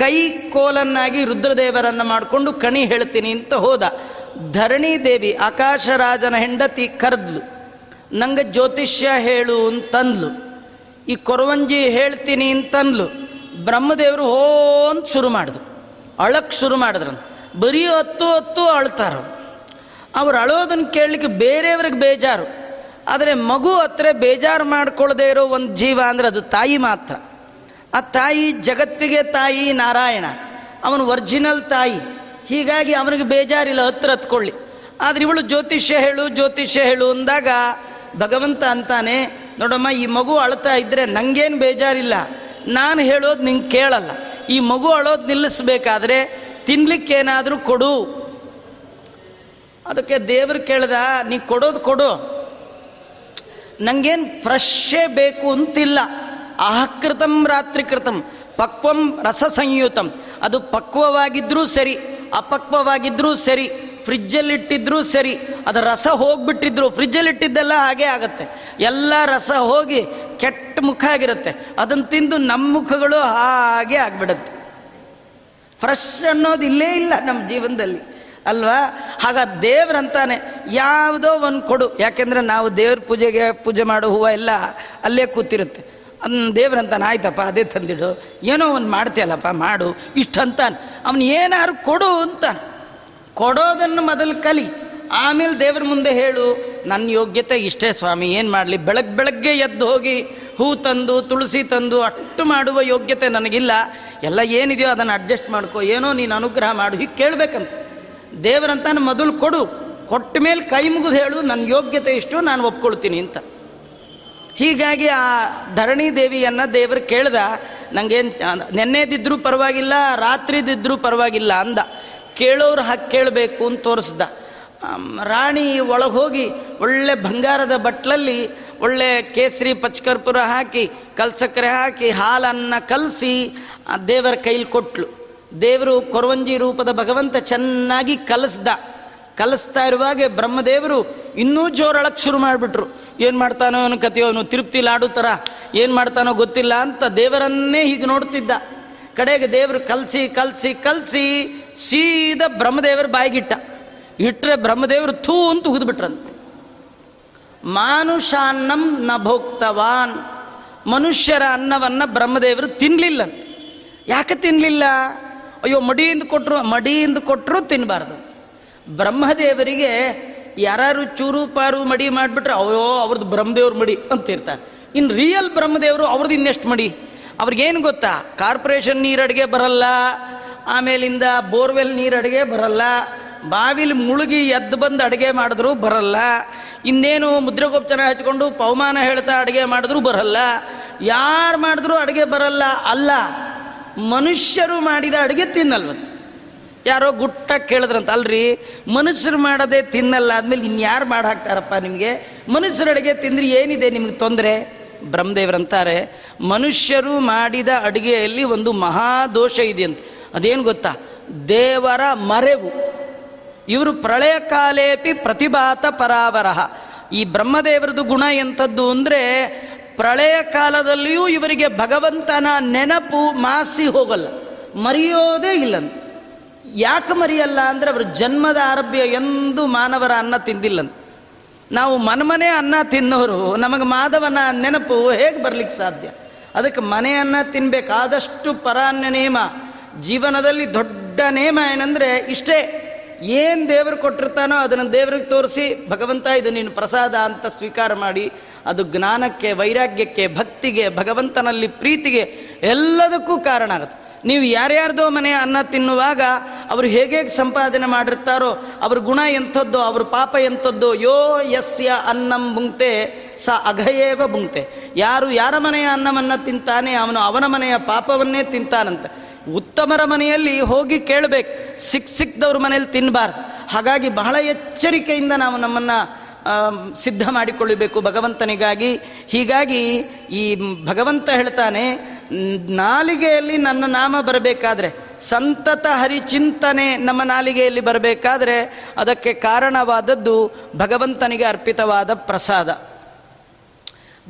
ಕೈ ಕೋಲನ್ನಾಗಿ ರುದ್ರದೇವರನ್ನು ಮಾಡಿಕೊಂಡು ಕಣಿ ಹೇಳ್ತೀನಿ ಅಂತ ಹೋದ. ಧರಣಿ ದೇವಿ ಆಕಾಶರಾಜನ ಹೆಂಡತಿ ಕರೆದ್ಲು. ನಂಗೆ ಜ್ಯೋತಿಷ್ಯ ಹೇಳು ಅಂತಂದ್ಲು. ಈ ಕೊರವಂಜಿ ಹೇಳ್ತೀನಿ ಅಂತಂದ್ಲು. ಬ್ರಹ್ಮದೇವರು ಹೋ ಅಂತ ಶುರು ಮಾಡಿದ್ರು. ಅಳಕ್ಕೆ ಶುರು ಮಾಡಿದ್ರು. ಬರೀ ಹತ್ತು ಹತ್ತು ಅಳ್ತಾರ ಅವ್ರು. ಅಳೋದನ್ನು ಕೇಳಲಿಕ್ಕೆ ಬೇರೆಯವ್ರಿಗೆ ಬೇಜಾರು. ಆದರೆ ಮಗು ಹತ್ರ ಬೇಜಾರು ಮಾಡ್ಕೊಳ್ಳದೆ ಇರೋ ಒಂದು ಜೀವ ಅಂದರೆ ಅದು ತಾಯಿ ಮಾತ್ರ. ಆ ತಾಯಿ ಜಗತ್ತಿಗೆ ತಾಯಿ ನಾರಾಯಣ. ಅವನು ಒರಿಜಿನಲ್ ತಾಯಿ. ಹೀಗಾಗಿ ಅವನಿಗೆ ಬೇಜಾರಿಲ್ಲ, ಹತ್ರ ಹತ್ಕೊಳ್ಳಿ. ಆದರೆ ಇವಳು ಜ್ಯೋತಿಷ್ಯ ಹೇಳು ಜ್ಯೋತಿಷ್ಯ ಹೇಳು ಅಂದಾಗ ಭಗವಂತ ಅಂತಾನೆ, ನೋಡಮ್ಮ, ಈ ಮಗು ಅಳ್ತಾ ಇದ್ದರೆ ನಂಗೇನು ಬೇಜಾರಿಲ್ಲ. ನಾನು ಹೇಳೋದು ನಿಂಗೆ ಕೇಳಲ್ಲ. ಈ ಮಗು ಅಳೋದು ನಿಲ್ಲಿಸ್ಬೇಕಾದ್ರೆ ತಿನ್ಲಿಕ್ಕೇನಾದರೂ ಕೊಡು. ಅದಕ್ಕೆ ದೇವರು ಕೇಳ್ದ, ನೀ ಕೊಡೋದು ಕೊಡು. ನಂಗೇನು ಫ್ರೆಶ್ಶೇ ಬೇಕು ಅಂತಿಲ್ಲ. ಆಹಕೃತಂ ರಾತ್ರಿಕೃತಂ ಪಕ್ವಂ ರಸ ಸಂಯುತಂ ಅದು ಪಕ್ವವಾಗಿದ್ದರೂ ಸರಿ ಅಪಕ್ವವಾಗಿದ್ದರೂ ಸರಿ, ಫ್ರಿಜ್ಜಲ್ಲಿಟ್ಟಿದ್ರೂ ಸರಿ, ಅದು ರಸ ಹೋಗ್ಬಿಟ್ಟಿದ್ರು, ಫ್ರಿಜ್ಜಲ್ಲಿಟ್ಟಿದ್ದೆಲ್ಲ ಹಾಗೆ ಆಗುತ್ತೆ. ಎಲ್ಲ ರಸ ಹೋಗಿ ಕೆಟ್ಟ ಮುಖ ಆಗಿರುತ್ತೆ. ಅದನ್ನು ತಿಂದು ನಮ್ಮ ಮುಖಗಳು ಹಾಗೆ ಆಗಿಬಿಡುತ್ತೆ. ಫ್ರೆಶ್ ಅನ್ನೋದು ಇಲ್ಲೇ ಇಲ್ಲ ನಮ್ಮ ಜೀವನದಲ್ಲಿ, ಅಲ್ವಾ? ಹಾಗ ದೇವ್ರಂತಾನೆ ಯಾವುದೋ ಒಂದು ಕೊಡು. ಯಾಕೆಂದ್ರೆ ನಾವು ದೇವ್ರ ಪೂಜೆಗೆ ಪೂಜೆ ಮಾಡೋ ಹೂವು ಎಲ್ಲ ಅಲ್ಲೇ ಕೂತಿರುತ್ತೆ. ಅದನ್ನ ದೇವ್ರಂತಾನೆ ಆಯ್ತಪ್ಪ ಅದೇ ತಂದಿಡು. ಏನೋ ಒಂದು ಮಾಡ್ತೀಯಲ್ಲಪ್ಪ, ಮಾಡು, ಇಷ್ಟಂತಾನೆ. ಅವನು ಏನಾದ್ರು ಕೊಡು ಅಂತಾನೆ. ಕೊಡೋದನ್ನು ಮೊದಲು ಕಲಿ. ಆಮೇಲೆ ದೇವ್ರ ಮುಂದೆ ಹೇಳು ನನ್ನ ಯೋಗ್ಯತೆ ಇಷ್ಟೇ ಸ್ವಾಮಿ, ಏನು ಮಾಡಲಿ? ಬೆಳಗ್ಗೆ ಬೆಳಗ್ಗೆ ಎದ್ದು ಹೋಗಿ, ಹೂ ತಂದು, ತುಳಸಿ ತಂದು ಅಷ್ಟು ಮಾಡುವ ಯೋಗ್ಯತೆ ನನಗಿಲ್ಲ. ಎಲ್ಲ ಏನಿದೆಯೋ ಅದನ್ನು ಅಡ್ಜಸ್ಟ್ ಮಾಡ್ಕೋ, ಏನೋ ನೀನು ಅನುಗ್ರಹ ಮಾಡು. ಹೀಗೆ ಕೇಳಬೇಕಂತ. ದೇವರಂತಾನೆ ಮೊದಲು ಕೊಡು. ಕೊಟ್ಟ ಮೇಲೆ ಕೈ ಮುಗಿದು ಹೇಳು ನನ್ನ ಯೋಗ್ಯತೆ ಇಷ್ಟು, ನಾನು ಒಪ್ಕೊಳ್ತೀನಿ ಅಂತ. ಹೀಗಾಗಿ ಆ ಧರಣಿ ದೇವಿಯನ್ನು ದೇವರು ಕೇಳ್ದ ನನಗೇನು ನೆನ್ನೆದಿದ್ದರೂ ಪರವಾಗಿಲ್ಲ ರಾತ್ರಿದಿದ್ದರೂ ಪರವಾಗಿಲ್ಲ ಅಂದ. ಕೇಳೋರು ಹಾಕಿ ಕೇಳಬೇಕು ಅಂತ ತೋರಿಸ್ದ. ರಾಣಿ ಒಳಗೆ ಹೋಗಿ ಒಳ್ಳೆ ಬಂಗಾರದ ಬಟ್ಲಲ್ಲಿ ಒಳ್ಳೆ ಕೇಸರಿ ಪಚ್ಕರ್ಪುರ ಹಾಕಿ, ಕಲ್ಸಕ್ಕರೆ ಹಾಕಿ, ಹಾಲನ್ನು ಕಲಸಿ ದೇವರ ಕೈಲಿ ಕೊಟ್ಲು. ದೇವರು ಕೊರವಂಜಿ ರೂಪದ ಭಗವಂತ ಚೆನ್ನಾಗಿ ಕಲಿಸ್ದ. ಕಲಿಸ್ತಾ ಇರುವಾಗೆ ಬ್ರಹ್ಮದೇವರು ಇನ್ನೂ ಜೋರಳಕ್ಕೆ ಶುರು ಮಾಡಿಬಿಟ್ರು. ಏನು ಮಾಡ್ತಾನೋ ಅವನು ಕತೆಯೋ ಅವನು ತಿರುಪ್ತಿಲಾಡೋ ಥರ ಏನು ಮಾಡ್ತಾನೋ ಗೊತ್ತಿಲ್ಲ ಅಂತ ದೇವರನ್ನೇ ಹೀಗೆ ನೋಡ್ತಿದ್ದ. ಕಡೆಗೆ ದೇವರು ಕಲಸಿ ಕಲಸಿ ಕಲಸಿ ಸೀದಾ ಬ್ರಹ್ಮದೇವರ ಬಾಯಿಗಿಟ್ಟ. ಇಟ್ಟರೆ ಬ್ರಹ್ಮದೇವರು ಥೂ ಅಂತ ಉಗಿದ್ಬಿಟ್ರಂತೆ. ಮಾನುಷಾನ್ನಂ ನ ಭೋಕ್ತವಾನ್. ಮನುಷ್ಯರ ಅನ್ನವನ್ನು ಬ್ರಹ್ಮದೇವರು ತಿನ್ನಲಿಲ್ಲ ಯಾಕೆ ತಿನ್ನಲಿಲ್ಲ ಅಯ್ಯೋ, ಮಡಿಯಿಂದ ಕೊಟ್ಟರು ಮಡಿಯಿಂದ ಕೊಟ್ಟರು ತಿನ್ನಬಾರ್ದು ಬ್ರಹ್ಮದೇವರಿಗೆ ಯಾರು ಚೂರು ಪಾರು ಮಡಿ ಮಾಡಿಬಿಟ್ರೆ ಅವೋ ಅವ್ರದ್ದು ಬ್ರಹ್ಮದೇವ್ರ ಮಡಿ ಅಂತಿರ್ತಾರೆ ಇನ್ನು ರಿಯಲ್ ಬ್ರಹ್ಮದೇವರು ಅವ್ರದ್ದು ಇನ್ನೆಷ್ಟು ಮಡಿ? ಅವ್ರಿಗೇನು ಗೊತ್ತಾ? ಕಾರ್ಪೊರೇಷನ್ ನೀರು ಅಡುಗೆ ಬರಲ್ಲ, ಆಮೇಲಿಂದ ಬೋರ್ವೆಲ್ ನೀರು ಅಡುಗೆ ಬರಲ್ಲ, ಬಾವಿಲಿ ಮುಳುಗಿ ಎದ್ದು ಬಂದು ಅಡುಗೆ ಮಾಡಿದ್ರು ಬರಲ್ಲ, ಇನ್ನೇನು ಮುದ್ರೆಗೋಪ್ಚನ ಹಚ್ಕೊಂಡು ಪವಮಾನ ಹೇಳ್ತಾ ಅಡುಗೆ ಮಾಡಿದ್ರು ಬರಲ್ಲ, ಯಾರು ಮಾಡಿದ್ರು ಅಡುಗೆ ಬರಲ್ಲ ಅಲ್ಲ. ಮನುಷ್ಯರು ಮಾಡಿದ ಅಡುಗೆ ತಿನ್ನಲ್ವಂತ. ಯಾರೋ ಗುಟ್ಟ ಕೇಳಿದ್ರಂತ, ಅಲ್ರಿ? ಮನುಷ್ಯರು ಮಾಡದೆ ತಿನ್ನಲ್ಲ, ಆದ್ಮೇಲೆ ಇನ್ಯಾರು ಮಾಡಿ ಹಾಕ್ತಾರಪ್ಪ ನಿಮಗೆ? ಮನುಷ್ಯರ ಅಡುಗೆ ತಿಂದ್ರೆ ಏನಿದೆ ನಿಮಗೆ ತೊಂದರೆ? ಬ್ರಹ್ಮದೇವರಂತಾರೆ ಮನುಷ್ಯರು ಮಾಡಿದ ಅಡುಗೆಯಲ್ಲಿ ಒಂದು ಮಹಾದೋಷ ಇದೆ ಅಂತ. ಅದೇನು ಗೊತ್ತಾ? ದೇವರ ಮರೆವು. ಇವರು ಪ್ರಳಯ ಕಾಲೇಪಿ ಪ್ರತಿಭಾತ ಪರಾವರಹ. ಈ ಬ್ರಹ್ಮದೇವರದು ಗುಣ ಎಂಥದ್ದು ಅಂದರೆ, ಪ್ರಳಯ ಕಾಲದಲ್ಲಿಯೂ ಇವರಿಗೆ ಭಗವಂತನ ನೆನಪು ಮಾಸಿ ಹೋಗಲ್ಲ. ಮರೆಯೋದೇ ಇಲ್ಲಂತ. ಯಾಕೆ ಮರಿಯಲ್ಲ ಅಂದರೆ ಅವರು ಜನ್ಮದ ಆರಭ್ಯ ಎಂದು ಮಾನವರ ಅನ್ನ ತಿಂದಿಲ್ಲಂತ. ನಾವು ಮನಮನೆ ಅನ್ನ ತಿನ್ನೋರು, ನಮಗೆ ಮಾಧವನ ನೆನಪು ಹೇಗೆ ಬರ್ಲಿಕ್ಕೆ ಸಾಧ್ಯ? ಅದಕ್ಕೆ ಮನೆ ಅನ್ನ ತಿನ್ಬೇಕಾದಷ್ಟು ಪರಾನ್ಯ ನೇಮ. ಜೀವನದಲ್ಲಿ ದೊಡ್ಡ ನೇಮ ಏನಂದರೆ ಇಷ್ಟೇ, ಏನು ದೇವರು ಕೊಟ್ಟಿರ್ತಾನೋ ಅದನ್ನು ದೇವ್ರಿಗೆ ತೋರಿಸಿ, ಭಗವಂತ ಇದು ನೀನು ಪ್ರಸಾದ ಅಂತ ಸ್ವೀಕಾರ ಮಾಡಿ, ಅದು ಜ್ಞಾನಕ್ಕೆ, ವೈರಾಗ್ಯಕ್ಕೆ, ಭಕ್ತಿಗೆ, ಭಗವಂತನಲ್ಲಿ ಪ್ರೀತಿಗೆ ಎಲ್ಲದಕ್ಕೂ ಕಾರಣ ಆಗುತ್ತೆ. ನೀವು ಯಾರ್ಯಾರ್ದೋ ಮನೆ ಅನ್ನ ತಿನ್ನುವಾಗ ಅವರು ಹೇಗೆ ಸಂಪಾದನೆ ಮಾಡಿರ್ತಾರೋ, ಅವ್ರ ಗುಣ ಎಂಥದ್ದು, ಅವ್ರ ಪಾಪ ಎಂಥದ್ದು, ಯೋ ಯಸ್ಯ ಅನ್ನಂ ಬುಂಗ್ತೆ ಸ ಅಘಯೇವ ಬುಂಗ್ತೆ ಯಾರು ಯಾರ ಮನೆಯ ಅನ್ನವನ್ನು ತಿಂತಾನೆ, ಅವನು ಅವನ ಮನೆಯ ಪಾಪವನ್ನೇ ತಿಂತಾನಂತೆ. ಉತ್ತಮರ ಮನೆಯಲ್ಲಿ ಹೋಗಿ ಕೇಳಬೇಕು, ಸಿಕ್ ಸಿಕ್ಕದವ್ರ ಮನೆಯಲ್ಲಿ ತಿನ್ನಬಾರ್ದು ಹಾಗಾಗಿ ಬಹಳ ಎಚ್ಚರಿಕೆಯಿಂದ ನಾವು ನಮ್ಮನ್ನು ಸಿದ್ಧ ಮಾಡಿಕೊಳ್ಳಬೇಕು ಭಗವಂತನಿಗಾಗಿ. ಹೀಗಾಗಿ ಈ ಭಗವಂತ ಹೇಳ್ತಾನೆ ನಾಲಿಗೆಯಲ್ಲಿ ನನ್ನ ನಾಮ ಬರಬೇಕಾದ್ರೆ ಸಂತತ ಹರಿಚಿಂತನೆ ನಮ್ಮ ನಾಲಿಗೆಯಲ್ಲಿ ಬರಬೇಕಾದ್ರೆ ಅದಕ್ಕೆ ಕಾರಣವಾದದ್ದು ಭಗವಂತನಿಗೆ ಅರ್ಪಿತವಾದ ಪ್ರಸಾದ.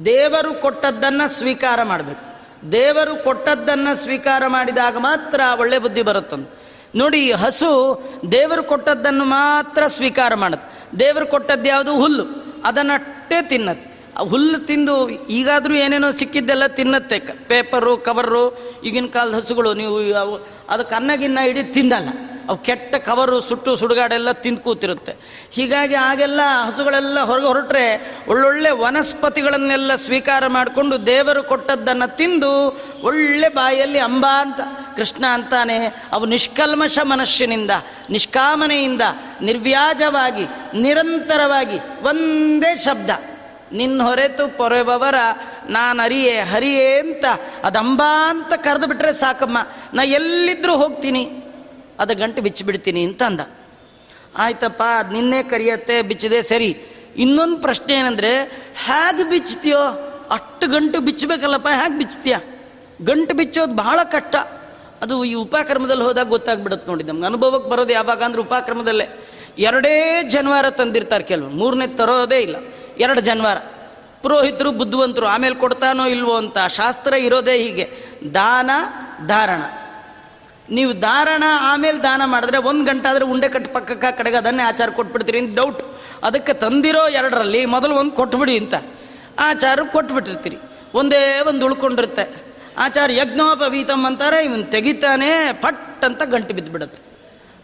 ದೇವರು ಕೊಟ್ಟದ್ದನ್ನು ಸ್ವೀಕಾರ ಮಾಡಬೇಕು. ದೇವರು ಕೊಟ್ಟದ್ದನ್ನು ಸ್ವೀಕಾರ ಮಾಡಿದಾಗ ಮಾತ್ರ ಒಳ್ಳೆ ಬುದ್ಧಿ ಬರುತ್ತಂತ. ನೋಡಿ, ಹಸು ದೇವರು ಕೊಟ್ಟದ್ದನ್ನು ಮಾತ್ರ ಸ್ವೀಕಾರ ಮಾಡುತ್ತೆ. ದೇವರು ಕೊಟ್ಟದ್ದು ಯಾವುದು ಹುಲ್ಲು ಅದನ್ನಷ್ಟೇ ತಿನ್ನತ್ತೆ. ಹುಲ್ಲು ತಿಂದು ಈಗಾದರೂ ಏನೇನೋ ಸಿಕ್ಕಿದ್ದೆಲ್ಲ ತಿನ್ನತ್ತೆ. ಪೇಪರು, ಕವರು, ಈಗಿನ ಕಾಲದ ಹಸುಗಳು. ನೀವು ಅವು ಅದಕ್ಕೆ ಅನ್ನಗಿನ್ನ ಇಡೀ ತಿನ್ನಲ್ಲ ಅವು ಕೆಟ್ಟ ಕವರು, ಸುಟ್ಟು, ಸುಡುಗಾಡೆಲ್ಲ ತಿಂದು ಕೂತಿರುತ್ತೆ. ಹೀಗಾಗಿ ಆಗೆಲ್ಲ ಹಸುಗಳೆಲ್ಲ ಹೊರಗೆ ಹೊರಟ್ರೆ ಒಳ್ಳೊಳ್ಳೆ ವನಸ್ಪತಿಗಳನ್ನೆಲ್ಲ ಸ್ವೀಕಾರ ಮಾಡಿಕೊಂಡು ದೇವರು ಕೊಟ್ಟದ್ದನ್ನು ತಿಂದು ಒಳ್ಳೆ ಬಾಯಲ್ಲಿ ಅಂಬ ಅಂತ, ಕೃಷ್ಣ ಅಂತಾನೆ, ಅವು ನಿಷ್ಕಲ್ಮಶ ಮನಸ್ಸಿನಿಂದ, ನಿಷ್ಕಾಮನೆಯಿಂದ ನಿರ್ವ್ಯಾಜವಾಗಿ, ನಿರಂತರವಾಗಿ ಒಂದೇ ಶಬ್ದ. ನಿನ್ನ ಹೊರೆತು ಪೊರೆಬವರ ನಾನು ಅರಿಯೇ ಹರಿಯೇ ಅಂತ, ಅದಂಬಾ ಅಂತ ಕರೆದು ಬಿಟ್ರೆ ಸಾಕಮ್ಮ. ನಾ ಎಲ್ಲಿದ್ರೂ ಹೋಗ್ತೀನಿ. ಅದು ಗಂಟು ಬಿಚ್ಚಿಬಿಡ್ತೀನಿ ಅಂತ ಅಂದ. ಆಯ್ತಪ್ಪ, ಅದು ನಿನ್ನೆ ಕರಿಯತ್ತೆ, ಬಿಚ್ಚಿದೆ, ಸರಿ. ಇನ್ನೊಂದು ಪ್ರಶ್ನೆ ಏನಂದರೆ ಹೇಗೆ ಬಿಚ್ತೀಯೋ ಅಷ್ಟು ಗಂಟು ಬಿಚ್ಚಬೇಕಲ್ಲಪ್ಪ ಹೇಗೆ ಬಿಚ್ತೀಯ ಗಂಟು ಬಿಚ್ಚೋದು ಬಹಳ ಕಷ್ಟ. ಅದು ಈ ಉಪಕ್ರಮದಲ್ಲಿ ಹೋದಾಗ ಗೊತ್ತಾಗ್ಬಿಡುತ್ತೆ ನೋಡಿ, ನಮ್ಗೆ ಅನುಭವಕ್ಕೆ ಬರೋದು ಯಾವಾಗ ಅಂದ್ರೆ ಉಪಕ್ರಮದಲ್ಲೇ. ಎರಡೇ ಜನವಾರ ತಂದಿರ್ತಾರೆ ಕೆಲವು ಮೂರನೇ ತರೋದೇ ಇಲ್ಲ. ಎರಡು ಜನ್ವಾರ. ಪುರೋಹಿತರು, ಬುದ್ಧಿವಂತರು, ಆಮೇಲೆ ಕೊಡ್ತಾನೋ ಇಲ್ವೋ ಅಂತ ಶಾಸ್ತ್ರ ಇರೋದೇ ಹೀಗೆ. ದಾನ, ಧಾರಣ. ನೀವು ಧಾರಣ, ಆಮೇಲೆ ದಾನ ಮಾಡಿದ್ರೆ ಒಂದು ಗಂಟೆ ಆದರೆ ಉಂಡೆ ಕಟ್ಟು ಪಕ್ಕಕ್ಕ ಕಡೆಗೆ ಅದನ್ನೇ ಆಚಾರ ಕೊಟ್ಬಿಡ್ತೀರಿ ಡೌಟ್ ಅದಕ್ಕೆ ತಂದಿರೋ ಎರಡರಲ್ಲಿ ಮೊದಲು ಒಂದು ಕೊಟ್ಬಿಡಿ ಅಂತ. ಆಚಾರ ಕೊಟ್ಬಿಟ್ಟಿರ್ತೀರಿ. ಒಂದೇ ಒಂದು ಉಳ್ಕೊಂಡಿರುತ್ತೆ. ಆಚಾರ ಯಜ್ಞೋಪವೀತಂ ಅಂತಾರೆ, ಇವನು ತೆಗಿತಾನೆ ಪಟ್ ಅಂತ ಗಂಟೆ ಬಿದ್ದುಬಿಡುತ್ತೆ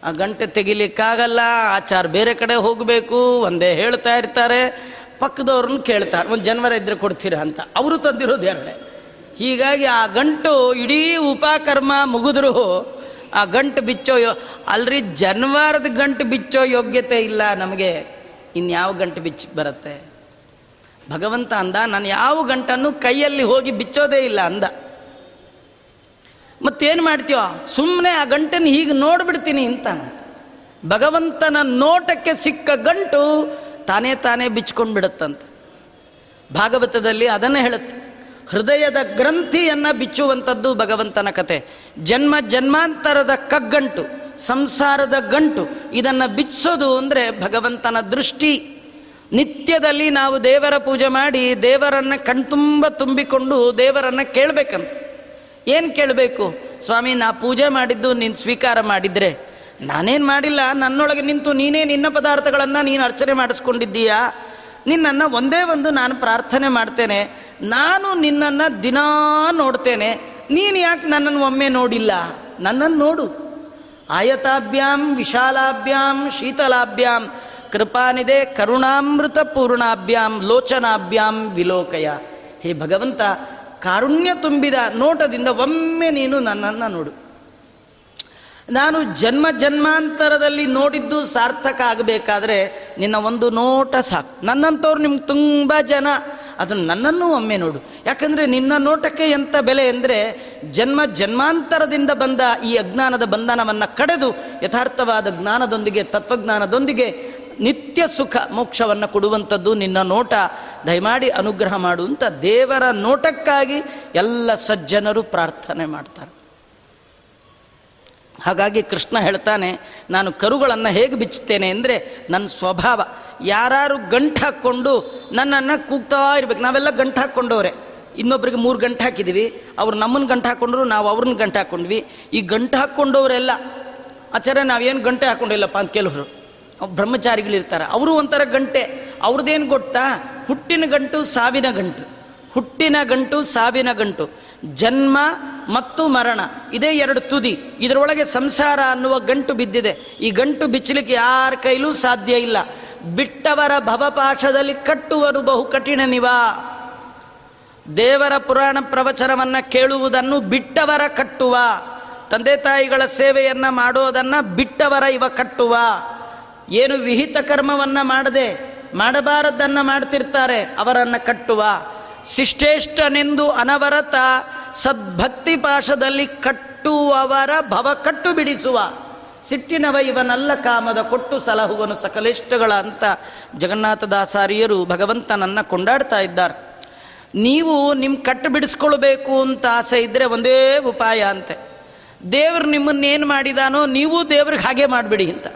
ಆ ಗಂಟೆ ತೆಗಿಲಿಕ್ಕಾಗಲ್ಲ, ಆಚಾರ ಬೇರೆ ಕಡೆ ಹೋಗಬೇಕು, ಒಂದೇ ಹೇಳ್ತಾ ಇರ್ತಾರೆ. ಪಕ್ಕದವ್ರನ್ನ ಕೇಳ್ತಾರೆ, ಒಂದು ಜನವರ ಇದ್ರೆ ಕೊಡ್ತೀರಾ ಅಂತ. ಅವರು ತಂದಿರೋದು ಎರಡೇ ಹೀಗಾಗಿ ಆ ಗಂಟು ಇಡೀ ಉಪಕರ್ಮ ಮುಗಿದ್ರು, ಆ ಗಂಟು ಬಿಚ್ಚೋ ಯೋ, ಅಲ್ರಿ ಜನವಾರದ ಗಂಟು ಬಿಚ್ಚೋ ಯೋಗ್ಯತೆ ಇಲ್ಲ ನಮಗೆ. ಇನ್ಯಾವ ಗಂಟು ಬಿಚ್ಚಿ ಬರುತ್ತೆ? ಭಗವಂತ ಅಂದ, ನಾನು ಯಾವ ಗಂಟನ್ನು ಕೈಯಲ್ಲಿ ಹೋಗಿ ಬಿಚ್ಚೋದೇ ಇಲ್ಲ ಅಂದ. ಮತ್ತೇನು ಮಾಡ್ತೀವ ಸುಮ್ಮನೆ ಆ ಗಂಟನ್ನು ಹೀಗೆ ನೋಡ್ಬಿಡ್ತೀನಿ ಅಂತ ಭಗವಂತನ ನೋಟಕ್ಕೆ ಸಿಕ್ಕ ಗಂಟು ತಾನೇ ತಾನೇ ಬಿಚ್ಕೊಂಡು ಬಿಡುತ್ತಂತೆ ಭಾಗವತದಲ್ಲಿ ಅದನ್ನು ಹೇಳುತ್ತೆ, ಹೃದಯದ ಗ್ರಂಥಿಯನ್ನು ಬಿಚ್ಚುವಂಥದ್ದು ಭಗವಂತನ ಕತೆ. ಜನ್ಮ ಜನ್ಮಾಂತರದ ಕಗ್ಗಂಟು, ಸಂಸಾರದ ಗಂಟು, ಇದನ್ನು ಬಿಚ್ಚೋದು ಅಂದರೆ ಭಗವಂತನ ದೃಷ್ಟಿ. ನಿತ್ಯದಲ್ಲಿ ನಾವು ದೇವರ ಪೂಜೆ ಮಾಡಿ ದೇವರನ್ನು ಕಣ್ತುಂಬ ತುಂಬಿಕೊಂಡು ದೇವರನ್ನು ಕೇಳಬೇಕಂತ. ಏನು ಕೇಳಬೇಕು? ಸ್ವಾಮಿ, ನಾ ಪೂಜೆ ಮಾಡಿದ್ದು ನೀನು ಸ್ವೀಕಾರ ಮಾಡಿದ್ರೆ ನಾನೇನು ಮಾಡಿಲ್ಲ? ನನ್ನೊಳಗೆ ನಿಂತು ನೀನೇ ನಿನ್ನ ಪದಾರ್ಥಗಳನ್ನು ನೀನು ಅರ್ಚನೆ ಮಾಡಿಸ್ಕೊಂಡಿದ್ದೀಯಾ? ನಿನ್ನನ್ನು ಒಂದೇ ಒಂದು ನಾನು ಪ್ರಾರ್ಥನೆ ಮಾಡ್ತೇನೆ. ನಾನು ನಿನ್ನನ್ನು ದಿನಾ ನೋಡ್ತೇನೆ. ನೀನು ಯಾಕೆ ನನ್ನನ್ನು ಒಮ್ಮೆ ನೋಡಿಲ್ಲ? ನನ್ನನ್ನು ನೋಡು. ಆಯತಾಭ್ಯಾಂ, ವಿಶಾಲಾಭ್ಯಾಂ, ಶೀತಲಾಭ್ಯಾಂ ಕೃಪಾನಿದೆ ಕರುಣಾಮೃತ ಪೂರ್ಣಾಭ್ಯಾಂ, ಲೋಚನಾಭ್ಯಾಂ, ವಿಲೋಕಯ. ಹೇ ಭಗವಂತ, ಕಾರುಣ್ಯ ತುಂಬಿದ ನೋಟದಿಂದ ಒಮ್ಮೆ ನೀನು ನನ್ನನ್ನು ನೋಡು. ನಾನು ಜನ್ಮ ಜನ್ಮಾಂತರದಲ್ಲಿ ನೋಡಿದ್ದು ಸಾರ್ಥಕ ಆಗಬೇಕಾದ್ರೆ ನಿನ್ನ ಒಂದು ನೋಟ ಸಾಕು. ನನ್ನಂಥವ್ರು ನಿಮ್ಗೆ ತುಂಬ ಜನ. ಅದನ್ನು ನನ್ನನ್ನು ಒಮ್ಮೆ ನೋಡು. ಯಾಕಂದರೆ ನಿನ್ನ ನೋಟಕ್ಕೆ ಎಂಥ ಬೆಲೆ ಅಂದರೆ ಜನ್ಮ ಜನ್ಮಾಂತರದಿಂದ ಬಂದ ಈ ಅಜ್ಞಾನದ ಬಂಧನವನ್ನು ಕಡೆದು ಯಥಾರ್ಥವಾದ ಜ್ಞಾನದೊಂದಿಗೆ, ತತ್ವಜ್ಞಾನದೊಂದಿಗೆ, ನಿತ್ಯ ಸುಖ ಮೋಕ್ಷವನ್ನು ಕೊಡುವಂಥದ್ದು ನಿನ್ನ ನೋಟ. ದಯಮಾಡಿ ಅನುಗ್ರಹ ಮಾಡುವಂಥ ದೇವರ ನೋಟಕ್ಕಾಗಿ ಎಲ್ಲ ಸಜ್ಜನರು ಪ್ರಾರ್ಥನೆ ಮಾಡ್ತಾರೆ. ಹಾಗಾಗಿ ಕೃಷ್ಣ ಹೇಳ್ತಾನೆ, ನಾನು ಕರುಗಳನ್ನು ಹೇಗೆ ಬಿಚ್ಚುತ್ತೇನೆ ಅಂದರೆ ನನ್ನ ಸ್ವಭಾವ. ಯಾರು ಗಂಟು ಹಾಕ್ಕೊಂಡು ನನ್ನನ್ನು ಕೂಗ್ತಾ ಇರ್ಬೇಕು. ನಾವೆಲ್ಲ ಗಂಟು ಹಾಕ್ಕೊಂಡವ್ರೆ. ಇನ್ನೊಬ್ರಿಗೆ ಮೂರು ಗಂಟೆ ಹಾಕಿದ್ದೀವಿ ಅವ್ರು ನಮ್ಮನ್ನು ಗಂಟು ಹಾಕ್ಕೊಂಡ್ರು ನಾವು ಅವ್ರನ್ನ ಗಂಟು ಹಾಕ್ಕೊಂಡ್ವಿ ಈ ಗಂಟು ಹಾಕ್ಕೊಂಡವರೆಲ್ಲ, ಆಚಾರ್ಯ, ನಾವೇನು ಗಂಟೆ ಹಾಕ್ಕೊಂಡಿಲ್ಲಪ್ಪ ಅಂತ ಕೆಲವರು ಬ್ರಹ್ಮಚಾರಿಗಳಿರ್ತಾರೆ. ಅವರು ಒಂಥರ ಗಂಟೆ. ಅವ್ರದ್ದೇನು ಗೊತ್ತಾ? ಹುಟ್ಟಿನ ಗಂಟು, ಸಾವಿನ ಗಂಟು. ಹುಟ್ಟಿನ ಗಂಟು, ಸಾವಿನ ಗಂಟು. ಜನ್ಮ ಮತ್ತು ಮರಣ. ಇದೇ ಎರಡು ತುದಿ. ಇದರೊಳಗೆ ಸಂಸಾರ ಅನ್ನುವ ಗಂಟು ಬಿದ್ದಿದೆ. ಈ ಗಂಟು ಬಿಚ್ಚಲಿಕ್ಕೆ ಯಾರ ಕೈಲೂ ಸಾಧ್ಯ ಇಲ್ಲ. ಬಿಟ್ಟವರ ಭವಪಾಶದಲ್ಲಿ ಕಟ್ಟುವರು ಬಹು ಕಠಿಣ ನಿವಾ. ದೇವರ ಪುರಾಣ ಪ್ರವಚನವನ್ನು ಕೇಳುವುದನ್ನು ಬಿಟ್ಟವರ ಕಟ್ಟುವ. ತಂದೆ ತಾಯಿಗಳ ಸೇವೆಯನ್ನ ಮಾಡೋದನ್ನ ಬಿಟ್ಟವರ ಇವ ಕಟ್ಟುವ. ಏನು ವಿಹಿತ ಕರ್ಮವನ್ನ ಮಾಡದೆ ಮಾಡಬಾರದನ್ನ ಮಾಡ್ತಿರ್ತಾರೆ, ಅವರನ್ನ ಕಟ್ಟುವ. ಶಿಷ್ಟೇಷ್ಟನೆಂದು ಅನವರತ ಸದ್ಭಕ್ತಿ ಪಾಶದಲ್ಲಿ ಕಟ್ಟುವವರ ಭವ ಕಟ್ಟು ಬಿಡಿಸುವ. ಸಿಟ್ಟಿನವ ಇವನಲ್ಲ ಕಾಮದ ಕೊಟ್ಟು ಸಲಹುವನು ಸಕಲಿಷ್ಟಗಳ ಅಂತ ಜಗನ್ನಾಥದಾಸಾರಿಯರು ಭಗವಂತನನ್ನು ಕೊಂಡಾಡ್ತಾ ಇದ್ದಾರೆ. ನೀವು ನಿಮ್ಮ ಕಟ್ಟು ಬಿಡಿಸ್ಕೊಳ್ಬೇಕು ಅಂತ ಆಸೆ ಇದ್ದರೆ ಒಂದೇ ಉಪಾಯ ಅಂತೆ. ದೇವರು ನಿಮ್ಮನ್ನೇನು ಮಾಡಿದಾನೋ ನೀವು ದೇವ್ರಿಗೆ ಹಾಗೆ ಮಾಡಿಬಿಡಿ ಅಂತ.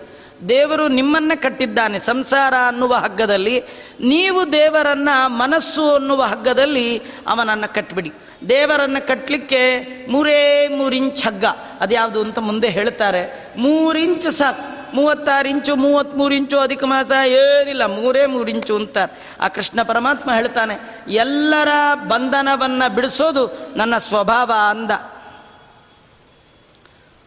ದೇವರು ನಿಮ್ಮನ್ನ ಕಟ್ಟಿದ್ದಾನೆ ಸಂಸಾರ ಅನ್ನುವ ಹಗ್ಗದಲ್ಲಿ. ನೀವು ದೇವರನ್ನ ಮನಸ್ಸು ಅನ್ನುವ ಹಗ್ಗದಲ್ಲಿ ಅವನನ್ನು ಕಟ್ಟಿಬಿಡಿ ದೇವರನ್ನ ಕಟ್ಟಲಿಕ್ಕೆ ಮೂರೇ ಮೂರಿಂಚ್ ಹಗ್ಗ. ಅದು ಯಾವುದು ಅಂತ ಮುಂದೆ ಹೇಳ್ತಾರೆ. ಮೂರಿಂಚು ಸಾಕು. ಮೂವತ್ತಾರು ಇಂಚು ಮೂವತ್ತ್ಮೂರು ಇಂಚು ಅಧಿಕ ಮಾಸ, ಏನಿಲ್ಲ, ಮೂರೇ ಮೂರು ಇಂಚು ಅಂತಾರೆ ಆ ಕೃಷ್ಣ ಪರಮಾತ್ಮ ಹೇಳ್ತಾನೆ, ಎಲ್ಲರ ಬಂಧನವನ್ನು ಬಿಡಿಸೋದು ನನ್ನ ಸ್ವಭಾವ ಅಂದ.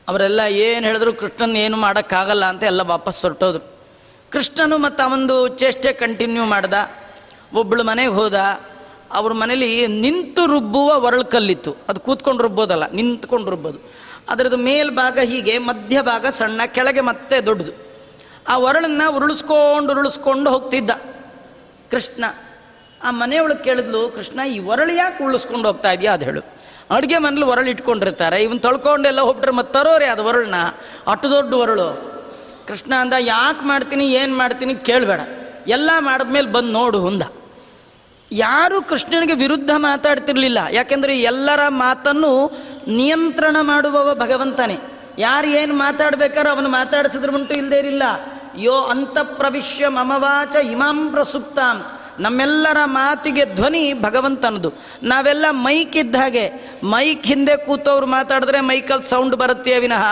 ಅವರೆಲ್ಲ ಏನು ಹೇಳಿದ್ರು ಕೃಷ್ಣನ್ ಏನು ಮಾಡೋಕ್ಕಾಗಲ್ಲ ಅಂತ ಎಲ್ಲ ವಾಪಸ್ ಹೊರಟೋದ್ರು. ಕೃಷ್ಣನು ಮತ್ತು ಅವನದು ಚೇಷ್ಟೆ ಕಂಟಿನ್ಯೂ ಮಾಡ್ದ. ಒಬ್ಬಳು ಮನೆಗೆ ಹೋದ. ಅವ್ರ ಮನೇಲಿ ನಿಂತು ರುಬ್ಬುವ ಒರಳು ಕಲ್ಲಿತ್ತು. ಅದು ಕೂತ್ಕೊಂಡು ರುಬ್ಬೋದಲ್ಲ, ನಿಂತ್ಕೊಂಡು ರುಬ್ಬೋದು. ಅದರದ್ದು ಮೇಲ್ಭಾಗ ಹೀಗೆ, ಮಧ್ಯ ಭಾಗ ಸಣ್ಣ, ಕೆಳಗೆ ಮತ್ತೆ ದೊಡ್ಡದು. ಆ ಒರಳನ್ನ ಉರುಳಿಸ್ಕೊಂಡು ಉರುಳಿಸ್ಕೊಂಡು ಹೋಗ್ತಿದ್ದ ಕೃಷ್ಣ. ಆ ಮನೆಯೊಳಗೆ ಕೇಳಿದ್ಲು, ಕೃಷ್ಣ, ಈ ಒರಳು ಯಾಕೆ ಉರುಳಿಸ್ಕೊಂಡು ಹೋಗ್ತಾ ಇದೆಯಾ? ಅದು ಹೇಳು. ಅಡುಗೆ ಮನೇಲಿ ಒರಳು ಇಟ್ಕೊಂಡಿರ್ತಾರೆ. ಇವನ್ ತೊಳ್ಕೊಂಡೆಲ್ಲ ಹೋಗ್ಬಿಟ್ರೆ ಮತ್ತೆ ತರೋರೆ ಅದು ಒರಳನ್ನ ಅಟ್ಟು ದೊಡ್ಡ ಒರಳು. ಕೃಷ್ಣ ಅಂದ, ಯಾಕೆ ಮಾಡ್ತೀನಿ, ಏನು ಮಾಡ್ತೀನಿ? ಕೇಳಬೇಡ. ಎಲ್ಲ ಮಾಡಿದ್ಮೇಲೆ ಬಂದು ನೋಡು, ಹುಂದ. ಯಾರು ಕೃಷ್ಣನಿಗೆ ವಿರುದ್ಧ ಮಾತಾಡ್ತಿರ್ಲಿಲ್ಲ. ಯಾಕೆಂದ್ರೆ ಎಲ್ಲರ ಮಾತನ್ನು ನಿಯಂತ್ರಣ ಮಾಡುವವ ಭಗವಂತನೇ. ಯಾರು ಏನು ಮಾತಾಡ್ಬೇಕಾದ್ರೆ ಅವನು ಮಾತಾಡಿಸಿದ್ರು ಉಂಟು ಇಲ್ಲದೇ ಇರಲಿಲ್ಲ. ಯೋ ಅಂತ ಪ್ರವಿಶ್ಯ ಮಮವಾಚ ಇಮಾಂ ಪ್ರಸುಪ್ತಾಂ. ನಮ್ಮೆಲ್ಲರ ಮಾತಿಗೆ ಧ್ವನಿ ಭಗವಂತನದು. ನಾವೆಲ್ಲ ಮೈಕ್ ಇದ್ದ ಹಾಗೆ, ಮೈಕ್ ಹಿಂದೆ ಕೂತವ್ರು ಮಾತಾಡಿದ್ರೆ ಮೈಕಲ್ಲಿ ಸೌಂಡ್ ಬರುತ್ತೆ ವಿನಃ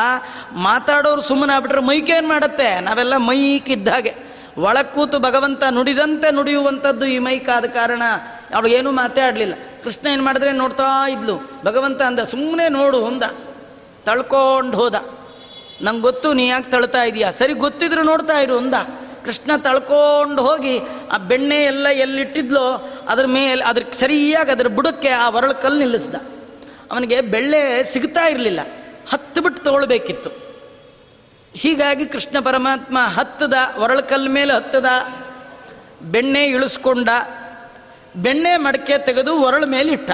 ಮಾತಾಡೋರು ಸುಮ್ಮನೆ ಆಗ್ಬಿಟ್ರೆ ಮೈಕ್ ಏನು ಮಾಡುತ್ತೆ? ನಾವೆಲ್ಲ ಮೈಕ್ ಇದ್ದ ಹಾಗೆ. ಒಳಗೆ ಕೂತು ಭಗವಂತ ನುಡಿದಂತೆ ನುಡಿಯುವಂಥದ್ದು ಈ ಮೈಕ್ ಆದ ಕಾರಣ ಅವಳು ಏನೂ ಮಾತಾಡಲಿಲ್ಲ ಕೃಷ್ಣ ಏನು ಮಾಡಿದ್ರೆ ನೋಡ್ತಾ ಇದ್ಲು. ಭಗವಂತ ಅಂದ ಸುಮ್ಮನೆ ನೋಡು ಹೊಂದ. ತಳ್ಕೊಂಡು ಹೋದ. ನಂಗೆ ಗೊತ್ತು, ನೀ ಯಾಕೆ ತಳ್ತಾ ಇದೀಯಾ? ಸರಿ, ಗೊತ್ತಿದ್ರು ನೋಡ್ತಾ ಇರು ಹೊಂದ ಕೃಷ್ಣ ತಳ್ಕೊಂಡು ಹೋಗಿ, ಆ ಬೆಣ್ಣೆ ಎಲ್ಲ ಎಲ್ಲಿಟ್ಟಿದ್ಲೋ, ಅದ್ರ ಮೇಲೆ, ಅದ್ರ ಸರಿಯಾಗಿ ಅದ್ರ ಬುಡಕ್ಕೆ ಆ ಒರಳು ಕಲ್ಲು ನಿಲ್ಲಿಸ್ದ. ಅವನಿಗೆ ಬೆಳ್ಳೆ ಸಿಗ್ತಾ ಇರಲಿಲ್ಲ. ಹತ್ತು ಬಿಟ್ಟು ತಗೊಳ್ಬೇಕಿತ್ತು. ಹೀಗಾಗಿ ಕೃಷ್ಣ ಪರಮಾತ್ಮ ಹತ್ತದ, ಒರಳಕಲ್ ಮೇಲೆ ಹತ್ತದ, ಬೆಣ್ಣೆ ಇಳಿಸ್ಕೊಂಡ, ಬೆಣ್ಣೆ ಮಡಕೆ ತೆಗೆದು ಒರಳ ಮೇಲೆ ಇಟ್ಟ.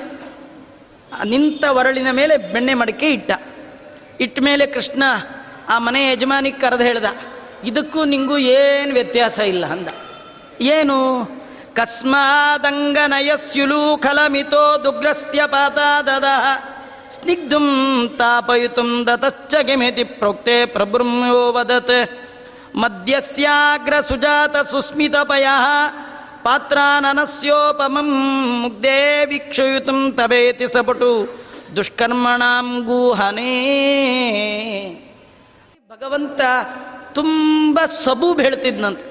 ನಿಂತ ಒರಳಿನ ಮೇಲೆ ಬೆಣ್ಣೆ ಮಡಕೆ ಇಟ್ಟ. ಇಟ್ಟ ಮೇಲೆ ಕೃಷ್ಣ, ಆ ಮನೆ ಯಜಮಾನಿಗೆ ಕರೆದು ಹೇಳ್ದ, ಇದಕ್ಕೂ ನಿಂಗೂ ಏನು ವ್ಯತ್ಯಾಸ ಇಲ್ಲ ಅಂದ. ಏನು? ಕಸ್ಮಾದಂಗನಯಸ್ಯುಲೂ ಖಲಮಿತೋ ದುಗ್ರಸ್ಯ ಪಾತಾದದ. ಸ್ನಿಗ್ಧಂ ತಾಪಯಿತುಂ ದತಶ್ಚ ಪ್ರೋಕ್ತೆ ಪ್ರಬ್ರಹ್ಮೋ ವದತ್ ಮದ್ಯಸ್ಯಾಗ್ರ ಸುಜಾತ ಸುಸ್ಮಿತಪಯ ಪಾತ್ರಾನನಸ್ಯೋಪಮಂ ಮುಗ್ಧೆ ವೀಕ್ಷಯುತಂ ತವೇತಿ ಸಪಟು ದುಷ್ಕರ್ಮಣಾಂ ಗೂಹನೇ ಭಗವಂತ ತುಂಬ ಸಬು ಹೇಳ್ತಿದ್ನಂತೆ.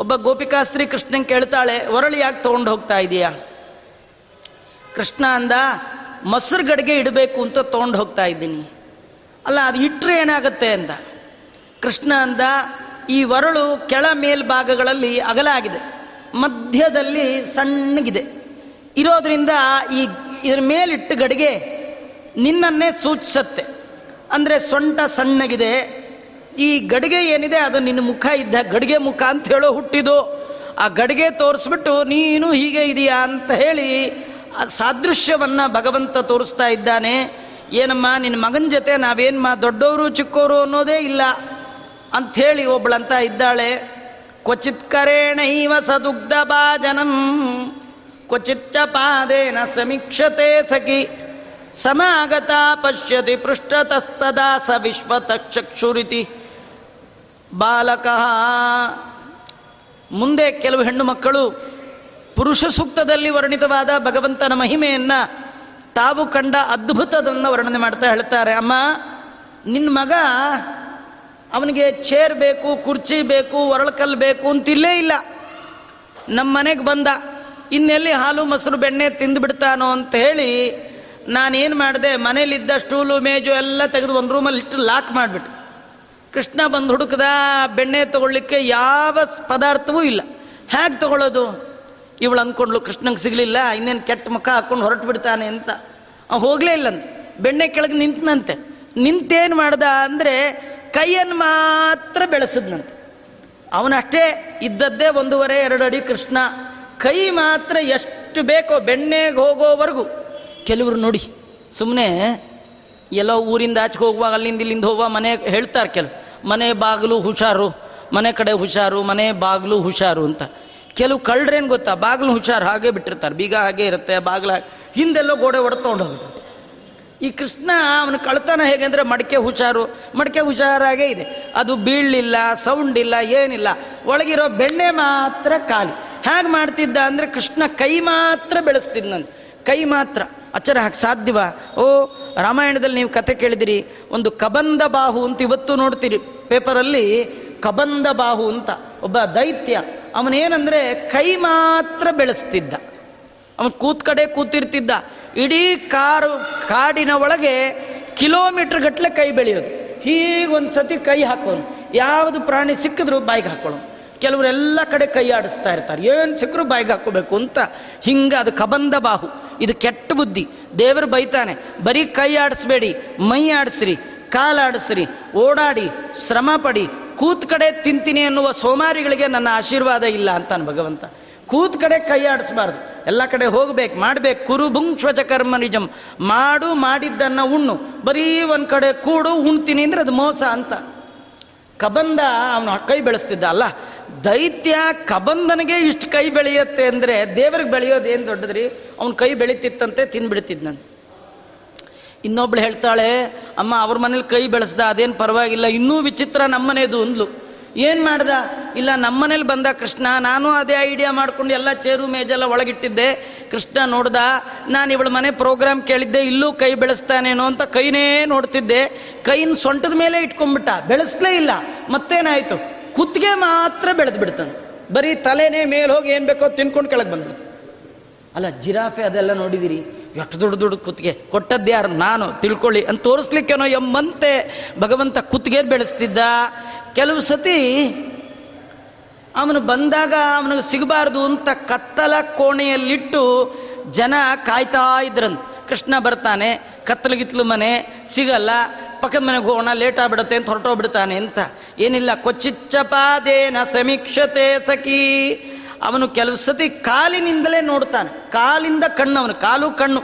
ಒಬ್ಬ ಗೋಪಿಕಾಸ್ತ್ರೀ ಕೃಷ್ಣನ್ ಕೇಳ್ತಾಳೆ, ಒರಳು ಯಾಕೆ ತೊಗೊಂಡು ಹೋಗ್ತಾ ಇದೀಯಾ? ಕೃಷ್ಣ ಅಂದ ಮೊಸರು ಗಡಿಗೆ ಇಡಬೇಕು ಅಂತ ತೊಗೊಂಡು ಹೋಗ್ತಾ ಇದ್ದೀನಿ. ಅಲ್ಲ, ಅದು ಇಟ್ಟರೆ ಏನಾಗುತ್ತೆ ಅಂದ ಕೃಷ್ಣ ಅಂದ, ಈ ವರಳು ಕೆಳ ಮೇಲ್ಭಾಗಗಳಲ್ಲಿ ಅಗಲ ಆಗಿದೆ. ಮಧ್ಯದಲ್ಲಿ ಸಣ್ಣಗಿದೆ. ಇರೋದ್ರಿಂದ ಈ ಇದ್ರ ಮೇಲಿಟ್ಟು ಗಡಿಗೆ ನಿನ್ನನ್ನೇ ಸೂಚಿಸತ್ತೆ. ಅಂದರೆ ಸೊಂಟ ಸಣ್ಣಗಿದೆ. ಈ ಗಡಿಗೆ ಏನಿದೆ, ಅದು ನಿನ್ನ ಮುಖ ಇದ್ದ ಗಡಿಗೆ ಮುಖ ಅಂತ ಹೇಳೋ ಹುಟ್ಟಿದು ಆ ಗಡಿಗೆ ತೋರಿಸ್ಬಿಟ್ಟು, ನೀನು ಹೀಗೆ ಇದೆಯಾ ಅಂತ ಹೇಳಿ ಆ ಸಾದೃಶ್ಯವನ್ನು ಭಗವಂತ ತೋರಿಸ್ತಾ ಇದ್ದಾನೆ, ಏನಮ್ಮ ನಿನ್ನ ಮಗನ ಜೊತೆ ನಾವೇನು ಮಾ ದೊಡ್ಡವರು ಚಿಕ್ಕವರು ಅನ್ನೋದೇ ಇಲ್ಲ ಅಂಥೇಳಿ ಒಬ್ಬಳಂತ ಇದ್ದಾಳೆ. ಕ್ವಚಿತ್ ಕರೇಣೈವ ಸದುಗ್ಧ ಭಾಜನಂ ಕ್ವಚಿಚ್ಚ ಪಾದೇನ ಸಮೀಕ್ಷತೆ ಸಖಿ, ಸಮಾಗತ ಪಶ್ಯತಿ ಪೃಷ್ಠತಸ್ತದಾ ಸ ವಿಶ್ವತಕ್ಷಕ್ಷುರಿತಿ ಬಾಲಕ, ಮುಂದೆ ಕೆಲವು ಹೆಣ್ಣು ಮಕ್ಕಳು ಪುರುಷ ಸೂಕ್ತದಲ್ಲಿ ವರ್ಣಿತವಾದ ಭಗವಂತನ ಮಹಿಮೆಯನ್ನು ತಾವು ಕಂಡ ಅದ್ಭುತದನ್ನು ವರ್ಣನೆ ಮಾಡ್ತಾ ಹೇಳ್ತಾರೆ. ಅಮ್ಮ ನಿನ್ನ ಮಗ ಅವನಿಗೆ ಚೇರ್ ಬೇಕು, ಕುರ್ಚಿ ಬೇಕು ಒರಳಕಲ್ ಬೇಕು ಅಂತಿಲ್ಲೇ ಇಲ್ಲ. ನಮ್ಮ ಮನೆಗೆ ಬಂದ. ಇನ್ನೆಲ್ಲಿ ಹಾಲು, ಮೊಸರು, ಬೆಣ್ಣೆ ತಿಂದು ಬಿಡ್ತಾನೋ ಅಂತ ಹೇಳಿ ನಾನೇನು ಮಾಡಿದೆ, ಮನೇಲಿದ್ದ ಸ್ಟೂಲು, ಮೇಜು ಎಲ್ಲ ತೆಗೆದು ಒಂದು ರೂಮಲ್ಲಿ ಇಟ್ಟು ಲಾಕ್ ಮಾಡಿಬಿಟ್ಟು ಕೃಷ್ಣ ಬಂದು ಹುಡುಕದ, ಬೆಣ್ಣೆ ತಗೊಳ್ಳಿಕ್ಕೆ ಯಾವ ಪದಾರ್ಥವೂ ಇಲ್ಲ. ಹೇಗೆ ತಗೊಳ್ಳೋದು? ಇವಳು ಅಂದ್ಕೊಂಡ್ಲು ಕೃಷ್ಣಂಗೆ ಸಿಗಲಿಲ್ಲ, ಇನ್ನೇನು ಕೆಟ್ಟ ಮುಖ ಹಾಕೊಂಡು ಹೊರಟು ಬಿಡ್ತಾನೆ ಅಂತ ಹೋಗಲೇ ಇಲ್ಲಂತ ಬೆಣ್ಣೆ ಕೆಳಗೆ ನಿಂತನಂತೆ. ನಿಂತೇನು ಮಾಡ್ದ ಅಂದರೆ ಕೈಯನ್ನು ಮಾತ್ರ ಬೆಳೆಸಿದ್ನಂತೆ. ಅವನಷ್ಟೇ ಇದ್ದದ್ದೇ ಒಂದೂವರೆ, ಎರಡು ಅಡಿ ಕೃಷ್ಣ. ಕೈ ಮಾತ್ರ ಎಷ್ಟು ಬೇಕೋ ಬೆಣ್ಣೆಗೆ ಹೋಗೋವರೆಗೂ ಕೆಲವರು ನೋಡಿ ಸುಮ್ಮನೆ ಎಲ್ಲೋ ಊರಿಂದ ಆಚೆಗೆ ಹೋಗುವಾಗ ಅಲ್ಲಿಂದ ಇಲ್ಲಿಂದ ಹೋಗುವ ಮನೆ ಹೇಳ್ತಾರೆ ಕೆಲವು. ಮನೆ ಬಾಗಿಲು ಹುಷಾರು, ಮನೆ ಕಡೆ ಹುಷಾರು, ಮನೆ ಬಾಗಿಲು ಹುಷಾರು ಅಂತ. ಕೆಲವು ಕಳ್ಳರೇನು ಗೊತ್ತಾ? ಬಾಗಿಲು ಹುಷಾರು ಹಾಗೆ ಬಿಟ್ಟಿರ್ತಾರೆ. ಬೀಗ ಹಾಗೆ ಇರುತ್ತೆ, ಬಾಗಿಲ ಹಿಂದೆಲ್ಲೋ ಗೋಡೆ ಹೋಗ್ಬಿಟ್ಟು. ಈ ಕೃಷ್ಣ ಅವನ ಕಳ್ತನ ಹೇಗೆ ಅಂದರೆ ಮಡಿಕೆ ಹುಷಾರು, ಮಡಿಕೆ ಹುಷಾರಾಗೇ ಇದೆ. ಅದು ಬೀಳಲಿಲ್ಲ ಸೌಂಡ್ ಇಲ್ಲ, ಏನಿಲ್ಲ. ಒಳಗಿರೋ ಬೆಣ್ಣೆ ಮಾತ್ರ ಖಾಲಿ. ಹೇಗೆ ಮಾಡ್ತಿದ್ದ ಅಂದರೆ ಕೃಷ್ಣ ಕೈ ಮಾತ್ರ ಬೆಳೆಸ್ತಿದ್ನಂತೆ. ಕೈ ಮಾತ್ರ. ಅಚ್ಚರ ಹಾಕಿ ಸಾಧ್ಯವಾ? ಓ, ರಾಮಾಯಣದಲ್ಲಿ ನೀವು ಕತೆ ಕೇಳಿದಿರಿ. ಒಂದು ಕಬಂದ ಬಾಹು ಅಂತ ಇವತ್ತು ನೋಡ್ತೀರಿ. ಪೇಪರಲ್ಲಿ ಕಬಂದ ಬಾಹು ಅಂತ ಒಬ್ಬ ದೈತ್ಯ ಅವನೇನಂದರೆ ಕೈ ಮಾತ್ರ ಬೆಳೆಸ್ತಿದ್ದ. ಅವನು ಕೂತ್ ಕಡೆ ಕೂತಿರ್ತಿದ್ದ. ಇಡೀ ಕಾರು, ಕಾಡಿನ ಒಳಗೆ ಕಿಲೋಮೀಟರ್ ಗಟ್ಟಲೆ ಕೈ ಬೆಳೆಯೋದು. ಹೀಗೆ ಒಂದು ಸತಿ ಕೈ ಹಾಕೋನು. ಯಾವುದು ಪ್ರಾಣಿ ಸಿಕ್ಕಿದ್ರು ಬಾಯಿಗೆ ಹಾಕೊಳ್ಳೋನು ಕೆಲವರೆಲ್ಲ ಕಡೆ ಕೈ ಆಡಿಸ್ತಾ ಇರ್ತಾರೆ. ಏನು ಸಿಕ್ಕರು ಬಾಯಿಗೆ ಹಾಕೋಬೇಕು ಅಂತ ಹಿಂಗೆ ಅದು ಕಬಂದ ಬಾಹು. ಇದು ಕೆಟ್ಟ ಬುದ್ಧಿ. ದೇವರು ಬೈತಾನೆ, ಬರೀ ಕೈ ಆಡಿಸ್ಬೇಡಿ, ಮೈ ಆಡಿಸ್ರಿ ಕಾಲಾಡಿಸ್ರಿ, ಓಡಾಡಿ ಶ್ರಮ ಪಡಿ ಕೂತ್ ಕಡೆ ತಿಂತೀನಿ ಅನ್ನುವ ಸೋಮಾರಿಗಳಿಗೆ ನನ್ನ ಆಶೀರ್ವಾದ ಇಲ್ಲ ಅಂತಾನೆ ಭಗವಂತ. ಕೂತ್ ಕಡೆ ಕೈ ಆಡಿಸ್ಬಾರ್ದು. ಎಲ್ಲ ಕಡೆ ಹೋಗ್ಬೇಕು, ಮಾಡ್ಬೇಕು, ಕುರು ಶ್ವಜ ಕರ್ಮ ನಿಜಂ. ಮಾಡು, ಮಾಡಿದ್ದನ್ನ ಉಣ್ಣು. ಬರೀ ಒಂದು ಕಡೆ ಕೂಡು, ಉಣ್ತೀನಿ ಅಂದ್ರೆ ಅದು ಮೋಸ ಅಂತ. ಕಬಂದ ಅವನು ಕೈ ಬೆಳೆಸ್ತಿದ್ದ, ಅಲ್ಲ, ದೈತ್ಯ ಕಬಂದನಿಗೆ ಇಷ್ಟು ಕೈ ಬೆಳೆಯುತ್ತೆ ಅಂದರೆ ದೇವ್ರಿಗೆ ಏನು ದೊಡ್ಡದ್ರಿ? ಅವನ ಕೈ ಬೆಳೀತಿತ್ತಂತೆ ತಿಂದ್ಬಿಡ್ತಿದ್ನಂತೆ ಇನ್ನೊಬ್ಳು ಹೇಳ್ತಾಳೆ, ಅಮ್ಮ, ಅವ್ರ ಮನೇಲಿ ಕೈ ಬೆಳೆಸ್ದ, ಅದೇನು ಪರವಾಗಿಲ್ಲ, ಇನ್ನೂ ವಿಚಿತ್ರ ನಮ್ಮನೇದು ಅಂದ್ಲು. ಏನು ಮಾಡ್ದ? ಇಲ್ಲ, ನಮ್ಮನೇಲಿ ಬಂದ ಕೃಷ್ಣ, ನಾನು ಅದೇ ಐಡಿಯಾ ಮಾಡ್ಕೊಂಡು ಎಲ್ಲ ಚೇರು ಮೇಜೆಲ್ಲ ಒಳಗಿಟ್ಟಿದ್ದೆ. ಕೃಷ್ಣ ನೋಡ್ದ, ನಾನು ಇವಳ ಮನೆ ಪ್ರೋಗ್ರಾಮ್ ಕೇಳಿದ್ದೆ, ಇಲ್ಲೂ ಕೈ ಬೆಳೆಸ್ತಾನೇನೋ ಅಂತ ಕೈನೇ ನೋಡ್ತಿದ್ದೆ. ಕೈನ ಸೊಂಟದ ಮೇಲೆ ಇಟ್ಕೊಂಡ್ಬಿಟ್ಟ, ಬೆಳೆಸ್ಲೇ ಇಲ್ಲ. ಮತ್ತೇನಾಯಿತು? ಕುತ್ತಿಗೆ ಮಾತ್ರ ಬೆಳೆದು ಬಿಡ್ತಾನೆ ಬರೀ ತಲೆನೇ ಮೇಲೆ ಹೋಗಿ ಏನು ಬೇಕೋ ತಿನ್ಕೊಂಡು ಕೆಳಗೆ ಬಂದ್ಬಿಡ್ತು. ಅಲ್ಲ, ಜಿರಾಫೆ ಅದೆಲ್ಲ ನೋಡಿದಿರಿ? ಎಷ್ಟು ದೊಡ್ಡ ದೊಡ್ಡ ಕುತ್ತಿಗೆ. ಕೊಟ್ಟದ್ದು ಯಾರು? ನಾನು. ತಿಳ್ಕೊಳ್ಳಿ. ಅಂತ ತೋರಿಸ್ಲಿಕ್ಕೇನೋ ಎಂಬಂತೆ ಭಗವಂತ ಕುತ್ತಿಗೆ ಬೆಳೆಸ್ತಿದ್ದ. ಕೆಲವು ಸತಿ ಅವನು ಬಂದಾಗ ಅವನಿಗೆ ಸಿಗಬಾರ್ದು ಅಂತ ಕತ್ತಲ ಕೋಣೆಯಲ್ಲಿಟ್ಟು ಜನ ಕಾಯ್ತಾ ಇದ್ರಂತ. ಕೃಷ್ಣ ಬರ್ತಾನೆ, ಕತ್ತಲಗಿತ್ಲು ಮನೆ, ಸಿಗಲ್ಲ. ಪಕ್ಕದ ಮನೆಗೆ ಹೋಗೋಣ ಲೇಟ್ ಆಗ್ಬಿಡುತ್ತೆ ಅಂತ ಹೊರಟೋಗ್ಬಿಡ್ತಾನೆ ಅಂತ. ಏನಿಲ್ಲ ಕೊಚ್ಚಿಚ್ಚಪಾದೇನ ಸಮೀಕ್ಷತೆ ಸಖಿ. ಅವನು ಕೆಲವು ಸತಿ ಕಾಲಿನಿಂದಲೇ ನೋಡ್ತಾನೆ ಕಾಲಿಂದ ಕಣ್ಣು ಅವನು ಕಾಲು ಕಣ್ಣು.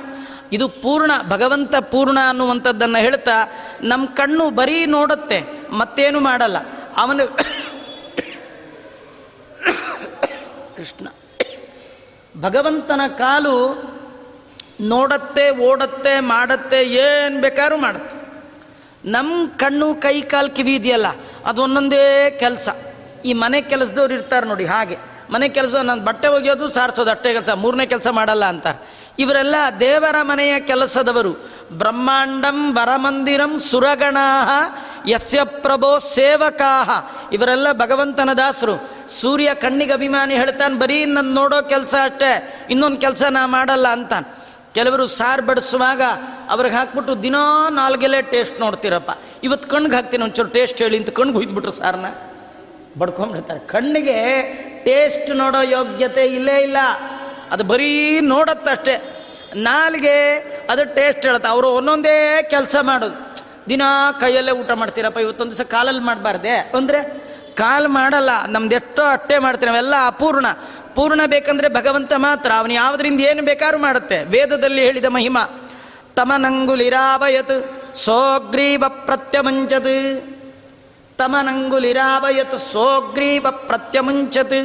ಇದು ಪೂರ್ಣ, ಭಗವಂತ ಪೂರ್ಣ ಅನ್ನುವಂಥದ್ದನ್ನು ಹೇಳ್ತಾ ನಮ್ಮ ಕಣ್ಣು ಬರೀ ನೋಡುತ್ತೆ, ಮತ್ತೇನು ಮಾಡಲ್ಲ. ಅವನು ಕೃಷ್ಣ. ಭಗವಂತನ ಕಾಲು ನೋಡತ್ತೆ, ಓಡತ್ತೆ, ಮಾಡತ್ತೆ, ಏನು ಬೇಕಾದ್ರೂ ಮಾಡುತ್ತೆ. ನಮ್ಮ ಕಣ್ಣು ಕೈ ಕಾಲು ಕಿವಿ ಇದೆಯಲ್ಲ, ಅದು ಒಂದೊಂದೇ ಕೆಲಸ. ಈ ಮನೆ ಕೆಲಸದವ್ರು ಇರ್ತಾರೆ ನೋಡಿ, ಹಾಗೆ. ಮನೆ ಕೆಲಸ, ನಾನು ಬಟ್ಟೆ ಒಗೆಯೋದು ಸಾರಿಸೋದು ಅಟ್ಟೆ ಕೆಲಸ, ಮೂರನೇ ಕೆಲಸ ಮಾಡಲ್ಲ ಅಂತ. ಇವರೆಲ್ಲ ದೇವರ ಮನೆಯ ಕೆಲಸದವರು. ಬ್ರಹ್ಮಾಂಡಂ ವರಮಂದಿರಂ ಸುರಗಣಾ ಯಸ್ಯ ಪ್ರಭೋ ಸೇವಕಾಹ. ಇವರೆಲ್ಲ ಭಗವಂತನ ದಾಸರು. ಸೂರ್ಯ ಕಣ್ಣಿಗೆ ಅಭಿಮಾನಿ ಹೇಳ್ತಾನೆ, ಬರೀ ನನ್ನ ನೋಡೋ ಕೆಲಸ ಅಷ್ಟೇ, ಇನ್ನೊಂದು ಕೆಲಸ ನಾ ಮಾಡಲ್ಲ ಅಂತ ಕೆಲವರು ಸಾರು ಬಡಿಸುವಾಗ ಅವ್ರಿಗೆ ಹಾಕ್ಬಿಟ್ಟು ದಿನಾ ನಾಲ್ಗೆಲೆ ಟೇಸ್ಟ್ ನೋಡ್ತೀರಪ್ಪ. ಇವತ್ತು ಕಣ್ಗೆ ಹಾಕ್ತೀನಿ ಒಂಚೂರು ಟೇಸ್ಟ್ ಹೇಳಿ ಅಂತ ಕಣ್ಗೆ ಹುಯ್ದ್ಬಿಟ್ರು ಸಾರನ್ನ ಬಡ್ಕೊಂಡ್ಬಿಡ್ತಾರೆ. ಕಣ್ಣಿಗೆ ಟೇಸ್ಟ್ ನೋಡೋ ಯೋಗ್ಯತೆ ಇಲ್ಲೇ ಇಲ್ಲ. ಅದು ಬರೀ ನೋಡತ್ತಷ್ಟೇ. ನಾಲ್ಗೆ ಅದು ಟೇಸ್ಟ್ ಹೇಳುತ್ತೆ. ಅವರು ಒಂದೊಂದೇ ಕೆಲಸ ಮಾಡೋದು. ದಿನ ಕೈಯಲ್ಲೇ ಊಟ ಮಾಡ್ತೀರಪ್ಪ, ಇವತ್ತೊಂದು ದಿವಸ ಕಾಲಲ್ಲಿ ಮಾಡಬಾರ್ದೆ. ಅಂದರೆ ಕಾಲು ಮಾಡಲ್ಲ, ನಮ್ದು ಎಷ್ಟೋ ಅಟ್ಟೆ ಮಾಡ್ತೀವಿ, ನಾವೆಲ್ಲ ಅಪೂರ್ಣ. ಪೂರ್ಣ ಬೇಕಂದ್ರೆ ಭಗವಂತ ಮಾತ್ರ, ಅವನು ಯಾವುದರಿಂದ ಏನು ಬೇಕಾದ್ರೂ ಮಾಡುತ್ತೆ. ವೇದದಲ್ಲಿ ಹೇಳಿದ ಮಹಿಮಾ, ತಮನಂಗುಲಿರಾವಯತ್, ಸೋಗ್ರೀವ ಪ್ರತ್ಯಮಂಚತ್ ತಮನಂಗುಲಿರಾವಯತ್ ಸೋಗ್ರೀವ ಪ್ರತ್ಯಮುಂಚತ್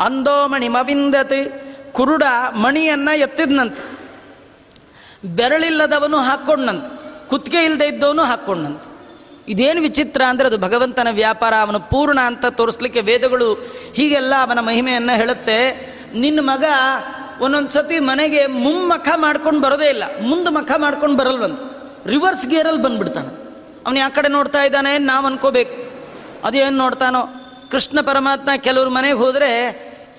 ಅಂದೋಮಣಿ ಮವಿಂದತ್ ಕುರುಡ ಮಣಿಯನ್ನ ಎತ್ತಿದ್ನಂತೆ. ಬೆರಳಿಲ್ಲದವನು ಹಾಕ್ಕೊಂಡಂತೆ ಕುತ್ತಿಗೆ ಇಲ್ಲದೆ ಇದ್ದವನು ಹಾಕ್ಕೊಂಡಂತೆ ಇದೇನು ವಿಚಿತ್ರ ಅಂದರೆ ಅದು ಭಗವಂತನ ವ್ಯಾಪಾರ, ಅವನು ಪೂರ್ಣ ಅಂತ ತೋರಿಸ್ಲಿಕ್ಕೆ ವೇದಗಳು ಹೀಗೆಲ್ಲ ಅವನ ಮಹಿಮೆಯನ್ನು ಹೇಳುತ್ತೆ. ನಿನ್ನ ಮಗ ಒಂದೊಂದು ಸತಿ ಮನೆಗೆ ಮುಮ್ಮಖ ಮಾಡ್ಕೊಂಡು ಬರೋದೇ ಇಲ್ಲ, ಮುಂದೆ ಮಖ ಮಾಡ್ಕೊಂಡು ಬರಲ್ವಂತ. ರಿವರ್ಸ್ ಗೇರಲ್ಲಿ ಬಂದ್ಬಿಡ್ತಾನೆ. ಅವನು ಯಾವ ಕಡೆ ನೋಡ್ತಾ ಇದ್ದಾನೆ, ನಾವು ಅನ್ಕೋಬೇಕು. ಅದೇನು ನೋಡ್ತಾನೋ. ಕೃಷ್ಣ ಪರಮಾತ್ಮ ಕೆಲವ್ರ ಮನೆಗೆ ಹೋದರೆ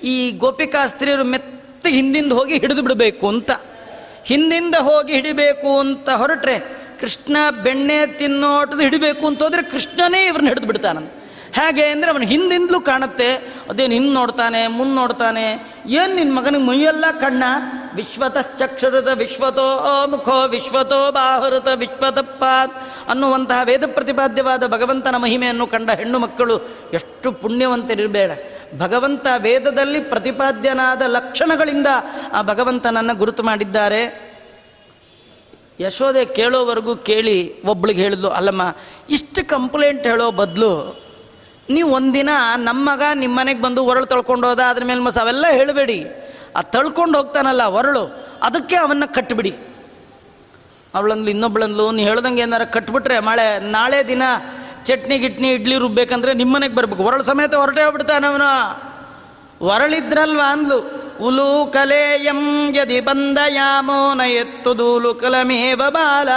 ಈ ಗೋಪಿಕಾ ಸ್ತ್ರೀಯರು ಮೆತ್ತ ಹಿಂದಿಂದ ಹೋಗಿ ಹಿಡಿದು ಬಿಡಬೇಕು ಅಂತ. ಹಿಂದಿಂದ ಹೋಗಿ ಹಿಡಿಬೇಕು ಅಂತ ಹೊರಟ್ರೆ ಕೃಷ್ಣ ಬೆಣ್ಣೆ ತಿನ್ನೋಟದ ಹಿಡಿಬೇಕು ಅಂತ ಹೋದ್ರೆ ಕೃಷ್ಣನೇ ಇವ್ರನ್ನ ಹಿಡಿದು ಬಿಡ್ತಾನಂತ. ಹೇಗೆ ಅಂದರೆ ಅವನು ಹಿಂದಿಂದಲೂ ಕಾಣುತ್ತೆ. ಅದೇ ಹಿಂದೆ ನೋಡ್ತಾನೆ, ಮುಂದೆ ನೋಡ್ತಾನೆ. ಏನು ನಿನ್ನ ಮಗನಿಗೆ ಮೈಯೆಲ್ಲ ಕಣ್ಣ? ವಿಶ್ವತಶ್ಚಕ್ಷರದ ವಿಶ್ವತೋ ಮುಖೋ ವಿಶ್ವತೋ ಬಾಹುರತ ವಿಶ್ವತಪ್ಪಾತ್ ಅನ್ನುವಂತಹ ವೇದ ಪ್ರತಿಪಾದ್ಯವಾದ ಭಗವಂತನ ಮಹಿಮೆಯನ್ನು ಕಂಡ ಹೆಣ್ಣು ಮಕ್ಕಳು ಎಷ್ಟು ಪುಣ್ಯವಂತರಿರಬೇಡ. ಭಗವಂತ ವೇದದಲ್ಲಿ ಪ್ರತಿಪಾದ್ಯನಾದ ಲಕ್ಷಣಗಳಿಂದ ಆ ಭಗವಂತನನ್ನು ಗುರುತು ಮಾಡಿದ್ದಾರೆ. ಯಶೋದೆ ಕೇಳೋವರೆಗೂ ಕೇಳಿ ಒಬ್ಳಿಗೆ ಹೇಳಿದ್ಲು, ಅಲ್ಲಮ್ಮ, ಇಷ್ಟು ಕಂಪ್ಲೇಂಟ್ ಹೇಳೋ ಬದಲು ನೀವು ಒಂದಿನ ನಮ್ಮ ಮಗ ನಿಮ್ಮ ಮನೆಗೆ ಬಂದು ಒರಳು ತಳ್ಕೊಂಡು ಹೋದ, ಅದ್ರ ಮೇಲೆ ಮಸ ಅವೆಲ್ಲ ಹೇಳಬೇಡಿ. ಆ ತಳ್ಕೊಂಡು ಹೋಗ್ತಾನಲ್ಲ ಒರಳು, ಅದಕ್ಕೆ ಅವನ್ನ ಕಟ್ಟಿಬಿಡಿ ಅವಳಂದ್ಲು, ಇನ್ನೊಬ್ಳಂದ್ಲು, ನೀ ಹೇಳ್ದಂಗೆ ಏನಾರ ಕಟ್ಬಿಟ್ರೆ ಮಳೆ, ನಾಳೆ ದಿನ ಚಟ್ನಿ ಗಿಟ್ನಿ ಇಡ್ಲಿ ರುಬ್ಬೇಕಂದ್ರೆ ನಿಮ್ಮನೆಗೆ ಬರ್ಬೇಕು. ಒರಳು ಸಮೇತ ಹೊರಟೇ ಹೋಗ್ಬಿಡ್ತಾನೆ ಅವನು. ಹೊರಳಿದ್ರಲ್ವಾ ಅಂದ್ಲು. ಉಲು ಕಲೆಯಂ ಯದಿ ಬಂದಯಾಮೋ ನ ಎತ್ತುದೂಲು ಕಲಮೇವ ಬಾಲ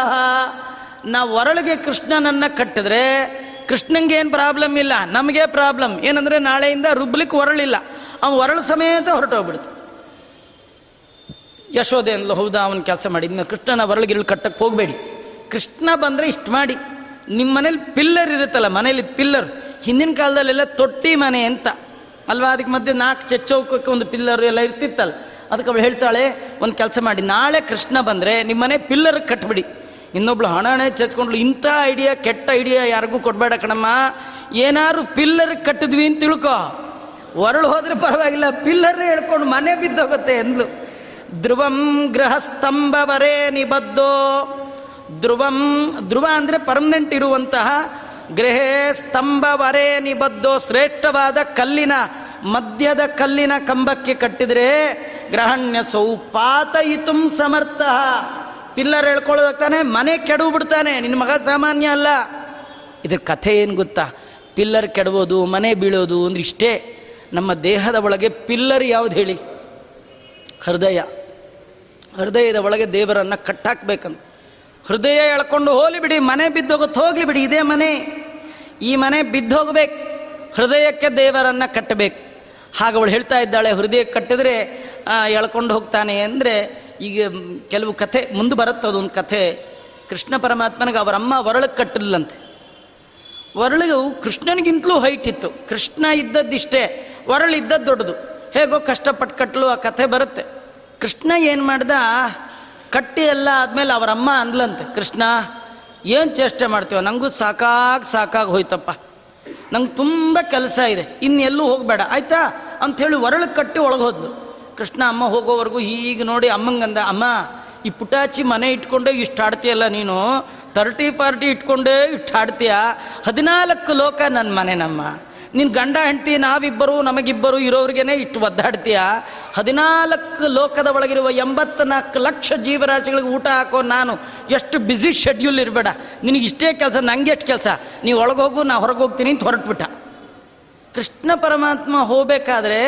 ನಾ ಒರಳಿಗೆ ಕೃಷ್ಣನನ್ನ ಕಟ್ಟಿದ್ರೆ ಕೃಷ್ಣಂಗೆ ಏನು ಪ್ರಾಬ್ಲಮ್ ಇಲ್ಲ, ನಮಗೆ ಪ್ರಾಬ್ಲಮ್. ಏನಂದ್ರೆ ನಾಳೆಯಿಂದ ರುಬ್ಲಿಕ್ಕೆ ಹೊರಳಿಲ್ಲ ಅವನು ಒರಳು ಸಮೇತ ಹೊರಟೋಗ್ಬಿಡ್ತು. ಯಶೋದೆ ಅಂದ್ಲು, ಹೌದಾ, ಅವನ ಕೆಲಸ ಮಾಡಿ. ಇನ್ನು ಕೃಷ್ಣನ ಒರಳಿಗಿರಳು ಕಟ್ಟಕ್ಕೆ ಹೋಗಬೇಡಿ. ಕೃಷ್ಣ ಬಂದರೆ ಇಷ್ಟು ಮಾಡಿ. ನಿಮ್ಮ ಮನೇಲಿ ಪಿಲ್ಲರ್ ಇರುತ್ತಲ್ಲ, ಮನೇಲಿ ಪಿಲ್ಲರ್, ಹಿಂದಿನ ಕಾಲದಲ್ಲೆಲ್ಲ ತೊಟ್ಟಿ ಮನೆ ಅಂತ. ಅಲ್ವಾ ಅದಕ್ಕೆ ಮಧ್ಯೆ ನಾಲ್ಕು ಚಚ್ಚೌಕಕ್ಕೆ ಒಂದು ಪಿಲ್ಲರ್ ಎಲ್ಲ ಇರ್ತಿತ್ತಲ್ಲ, ಅದಕ್ಕೆ ಅವಳು ಹೇಳ್ತಾಳೆ, ಒಂದು ಕೆಲಸ ಮಾಡಿ. ನಾಳೆ ಕೃಷ್ಣ ಬಂದರೆ ನಿಮ್ಮ ಮನೆ ಪಿಲ್ಲರ್ ಕಟ್ಬಿಡಿ. ಇನ್ನೊಬ್ಳು ಹಣ ಚಚ್ಕೊಂಡ್ಳು. ಇಂಥ ಐಡಿಯಾ ಕೆಟ್ಟ ಐಡಿಯಾ ಯಾರಿಗೂ ಕೊಡಬೇಡ ಕಣಮ್ಮ. ಏನಾದ್ರು ಪಿಲ್ಲರ್ ಕಟ್ಟಿದ್ವಿ ಅಂತ ತಿಳ್ಕೊ. ಹೊರಳು ಹೋದ್ರೆ ಪರವಾಗಿಲ್ಲ ಪಿಲ್ಲರ್ ಹೇಳ್ಕೊಂಡು ಮನೆ ಬಿದ್ದೋಗುತ್ತೆ ಎಂದ್ಲು. ಧ್ರುವಂ ಗೃಹಸ್ತಂಭವರೇ ನಿಬದ್ದೋ ಧ್ರುವಂ, ಧ್ರುವ ಅಂದರೆ ಪರ್ಮನೆಂಟ್ ಇರುವಂತಹ, ಗೃಹೇ ಸ್ತಂಭವರೇ ನಿಬದ್ದೋ ಶ್ರೇಷ್ಠವಾದ ಕಲ್ಲಿನ, ಮಧ್ಯದ ಕಲ್ಲಿನ ಕಂಬಕ್ಕೆ ಕಟ್ಟಿದರೆ ಗ್ರಹಣ್ಯ ಸೌಪಾತಯಿತು ಸಮರ್ಥ. ಪಿಲ್ಲರ್ ಹೇಳ್ಕೊಳ್ಳೋದಾಗ್ತಾನೆ ಮನೆ ಕೆಡವು ಬಿಡ್ತಾನೆ ನಿನ್ನ ಮಗ ಸಾಮಾನ್ಯ ಅಲ್ಲ. ಇದ್ರ ಕಥೆ ಏನು ಗೊತ್ತಾ? ಪಿಲ್ಲರ್ ಕೆಡಬೋದು ಮನೆ ಬೀಳೋದು ಅಂದ್ರೆ ಇಷ್ಟೇ. ನಮ್ಮ ದೇಹದ ಒಳಗೆ ಪಿಲ್ಲರ್ ಯಾವುದು ಹೇಳಿ? ಹೃದಯ. ಹೃದಯದ ಒಳಗೆ ದೇವರನ್ನು ಕಟ್ಟಾಕ್ಬೇಕಂತ. ಹೃದಯ ಎಳ್ಕೊಂಡು ಹೋಲಿ ಬಿಡಿ, ಮನೆ ಬಿದ್ದೋಗುತ್ತೆ ಹೋಗ್ಲಿ ಬಿಡಿ, ಇದೇ ಮನೆ. ಈ ಮನೆ ಬಿದ್ದೋಗ್ಬೇಕು ಹೃದಯಕ್ಕೆ ದೇವರನ್ನು ಕಟ್ಟಬೇಕು. ಹಾಗೆ ಅವಳು ಹೇಳ್ತಾ ಇದ್ದಾಳೆ, ಹೃದಯ ಕಟ್ಟಿದ್ರೆ ಎಳ್ಕೊಂಡು ಹೋಗ್ತಾನೆ ಅಂದರೆ ಈಗ ಕೆಲವು ಕಥೆ ಮುಂದೆ ಬರುತ್ತೆ ಅದೊಂದು ಕಥೆ. ಕೃಷ್ಣ ಪರಮಾತ್ಮನಿಗೆ ಅವರಮ್ಮ ಒರಳಕ್ಕೆ ಕಟ್ಟಲಿಲ್ಲಂತೆ ಒರಳಿಗೂ ಕೃಷ್ಣನಿಗಿಂತಲೂ ಹೈಟ್ ಇತ್ತು. ಕೃಷ್ಣ ಇದ್ದದ್ದಿಷ್ಟೇ ವರಳು ಇದ್ದದ್ದು ದೊಡ್ಡದು. ಹೇಗೋ ಕಷ್ಟಪಟ್ಟು ಕಟ್ಟಲು ಆ ಕಥೆ ಬರುತ್ತೆ. ಕೃಷ್ಣ ಏನು ಮಾಡ್ದ? ಕಟ್ಟಿ ಎಲ್ಲ ಆದಮೇಲೆ ಅವರಮ್ಮ ಅಂದ್ಲಂತೆ, ಕೃಷ್ಣ, ಏನು ಚೇಷ್ಟೆ ಮಾಡ್ತೀವ ನನಗೂ ಸಾಕಾಗಿ ಸಾಕಾಗಿ ಹೋಯ್ತಪ್ಪ. ನಂಗೆ ತುಂಬ ಕೆಲಸ ಇದೆ. ಇನ್ನೆಲ್ಲೂ ಹೋಗಬೇಡ. ಆಯ್ತಾ? ಅಂಥೇಳಿ ಒರಳು ಕಟ್ಟಿ ಒಳಗೆ ಹೋದ್ಲು. ಕೃಷ್ಣ ಅಮ್ಮ ಹೋಗೋವರೆಗೂ ಹೀಗೆ ನೋಡಿ ಅಮ್ಮಂಗಂದ, ಅಮ್ಮ, ಈ ಪುಟಾಚಿ ಮನೆ ಇಟ್ಕೊಂಡೆ ಇಷ್ಟು ಆಡ್ತೀಯಲ್ಲ ನೀನು? ತರ್ಟಿ ಪಾರ್ಟಿ ಇಟ್ಕೊಂಡೇ ಇಷ್ಟು ಆಡ್ತೀಯ ಹದಿನಾಲ್ಕು ಲೋಕ ನನ್ನ ಮನೆ ನಮ್ಮ ನಿನ್ನ ಗಂಡ, ಹೆಂಡ್ತಿ, ನಾವಿಬ್ಬರು, ನಮಗಿಬ್ಬರು ಇರೋರಿಗೇನೆ ಇಟ್ಟು ಒದ್ದಾಡ್ತೀಯ? ಹದಿನಾಲ್ಕು ಲೋಕದ ಒಳಗಿರುವ ಎಂಬತ್ನಾಲ್ಕು ಲಕ್ಷ ಜೀವರಾಶಿಗಳಿಗೆ ಊಟ ಹಾಕೋ ನಾನು ಎಷ್ಟು ಬ್ಯುಸಿ ಶೆಡ್ಯೂಲ್ ಇರಬೇಡ. ನಿನಗೆ ಇಷ್ಟೇ ಕೆಲಸ ನನಗೆ ಎಷ್ಟು ಕೆಲಸ? ನೀವು ಒಳಗೋಗು ನಾ ಹೊರಗೆ ಹೋಗ್ತೀನಿ ಅಂತ ಹೊರಟ್ಬಿಟ್ಟ. ಕೃಷ್ಣ ಪರಮಾತ್ಮ ಹೋಗ್ಬೇಕಾದ್ರೆ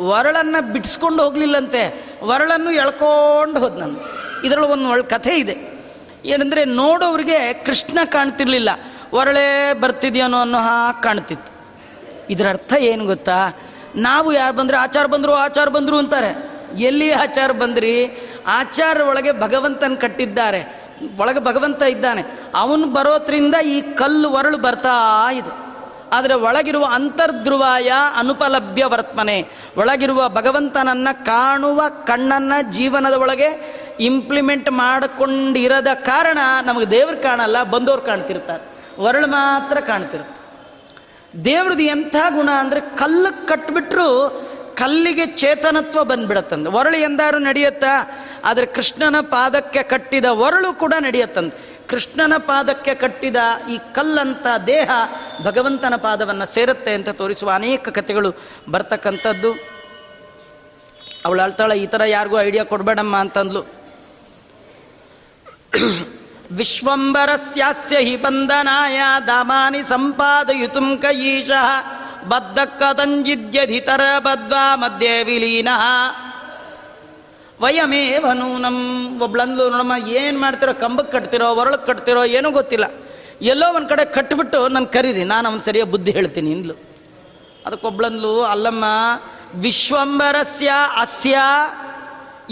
ವರಳನ್ನು ಬಿಡಿಸ್ಕೊಂಡು ಹೋಗಲಿಲ್ಲಂತೆ. ವರಳನ್ನು ಎಳ್ಕೊಂಡು ಹೋದ್ ನಾನು. ಇದರಲ್ಲಿ ಒಂದು ಒಳ್ಳೆ ಕಥೆ ಇದೆ. ಏನಂದರೆ ನೋಡೋರಿಗೆ ಕೃಷ್ಣ ಕಾಣ್ತಿರ್ಲಿಲ್ಲ. ಒರಳೆ ಬರ್ತಿದ್ಯಾನೋ ಅನ್ನೋ ಹಾ ಕಾಣ್ತಿತ್ತು. ಇದರ ಅರ್ಥ ಏನು ಗೊತ್ತಾ? ನಾವು ಯಾರು ಬಂದರೆ ಆಚಾರ ಬಂದರು ಆಚಾರ ಬಂದರು ಅಂತಾರೆ. ಎಲ್ಲಿ ಆಚಾರ ಬಂದ್ರಿ? ಆಚಾರ ಒಳಗೆ ಭಗವಂತನ ಕಟ್ಟಿದ್ದಾರೆ. ಒಳಗೆ ಭಗವಂತ ಇದ್ದಾನೆ. ಅವನು ಬರೋದ್ರಿಂದ ಈ ಕಲ್ಲು ಒರಳು ಬರ್ತಾ ಇದೆ. ಆದರೆ ಒಳಗಿರುವ ಅಂತರ್ಧ್ರುವಾಯ ಅನುಪಲಭ್ಯ ವರ್ತಮನೆ. ಒಳಗಿರುವ ಭಗವಂತನನ್ನ ಕಾಣುವ ಕಣ್ಣನ್ನ ಜೀವನದ ಒಳಗೆ ಇಂಪ್ಲಿಮೆಂಟ್ ಮಾಡಿಕೊಂಡಿರದ ಕಾರಣ ನಮಗೆ ದೇವ್ರು ಕಾಣಲ್ಲ ಬಂದವ್ರು ಕಾಣ್ತಿರ್ತಾರೆ. ವರಳು ಮಾತ್ರ ಕಾಣ್ತಿರುತ್ತೆ. ದೇವ್ರದ್ದು ಎಂಥ ಗುಣ ಅಂದರೆ ಕಲ್ಲು ಕಟ್ಬಿಟ್ರು ಕಲ್ಲಿಗೆ ಚೇತನತ್ವ ಬಂದ್ಬಿಡತ್ತಂದು ಒರಳು ಎಂದಾರು ನಡೆಯುತ್ತಾ, ಆದರೆ ಕೃಷ್ಣನ ಪಾದಕ್ಕೆ ಕಟ್ಟಿದ ಒರಳು ಕೂಡ ನಡೆಯತ್ತಂದು ಕೃಷ್ಣನ ಪಾದಕ್ಕೆ ಕಟ್ಟಿದ ಈ ಕಲ್ಲಂತ ದೇಹ ಭಗವಂತನ ಪಾದವನ್ನು ಸೇರುತ್ತೆ ಅಂತ ತೋರಿಸುವ ಅನೇಕ ಕಥೆಗಳು ಬರ್ತಕ್ಕಂಥದ್ದು. ಅವಳು ಅಳ್ತಾಳೆ, ಈ ಥರ ಯಾರಿಗೂ ಐಡಿಯಾ ಕೊಡಬೇಡಮ್ಮ ಅಂತಂದ್ಲು. ವಿಶ್ವಂಬರಸ್ಯಾಸ್ಯ ಹಿ ಬಂಧನಾಯ, ದಾಮಾನಿ ಸಂಪಾದಯಿತುಂ ಕಯೀಶಃ ಬದ್ಧ ಕದಂಜಿದ್ಯಧಿತರ ಬದ್ವಾ ಮಧ್ಯೆ ವಿಲೀನ ವಯಮೇವ ನಮ್ಮ ಒಬ್ಳಂದ್ಲು ನೋಡಮ್ಮ, ಏನು ಮಾಡ್ತಿರೋ ಕಂಬಕ್ಕೆ ಕಟ್ತಿರೋ ಒರಳಕ್ಕೆ ಕಟ್ತಿರೋ, ಏನೂ ಗೊತ್ತಿಲ್ಲ. ಎಲ್ಲೋ ಒಂದು ಕಡೆ ಕಟ್ಬಿಟ್ಟು ನನ್ನ ಕರೀರಿ, ನಾನು ಅವನು ಸರಿಯಾಗಿ ಬುದ್ಧಿ ಹೇಳ್ತೀನಿ ಇಂದ್ಲು. ಅದಕ್ಕೊಬ್ಳಂದ್ಲು ಅಲ್ಲಮ್ಮ, ವಿಶ್ವಂಬರಸ್ಯ ಅಸ್ಯ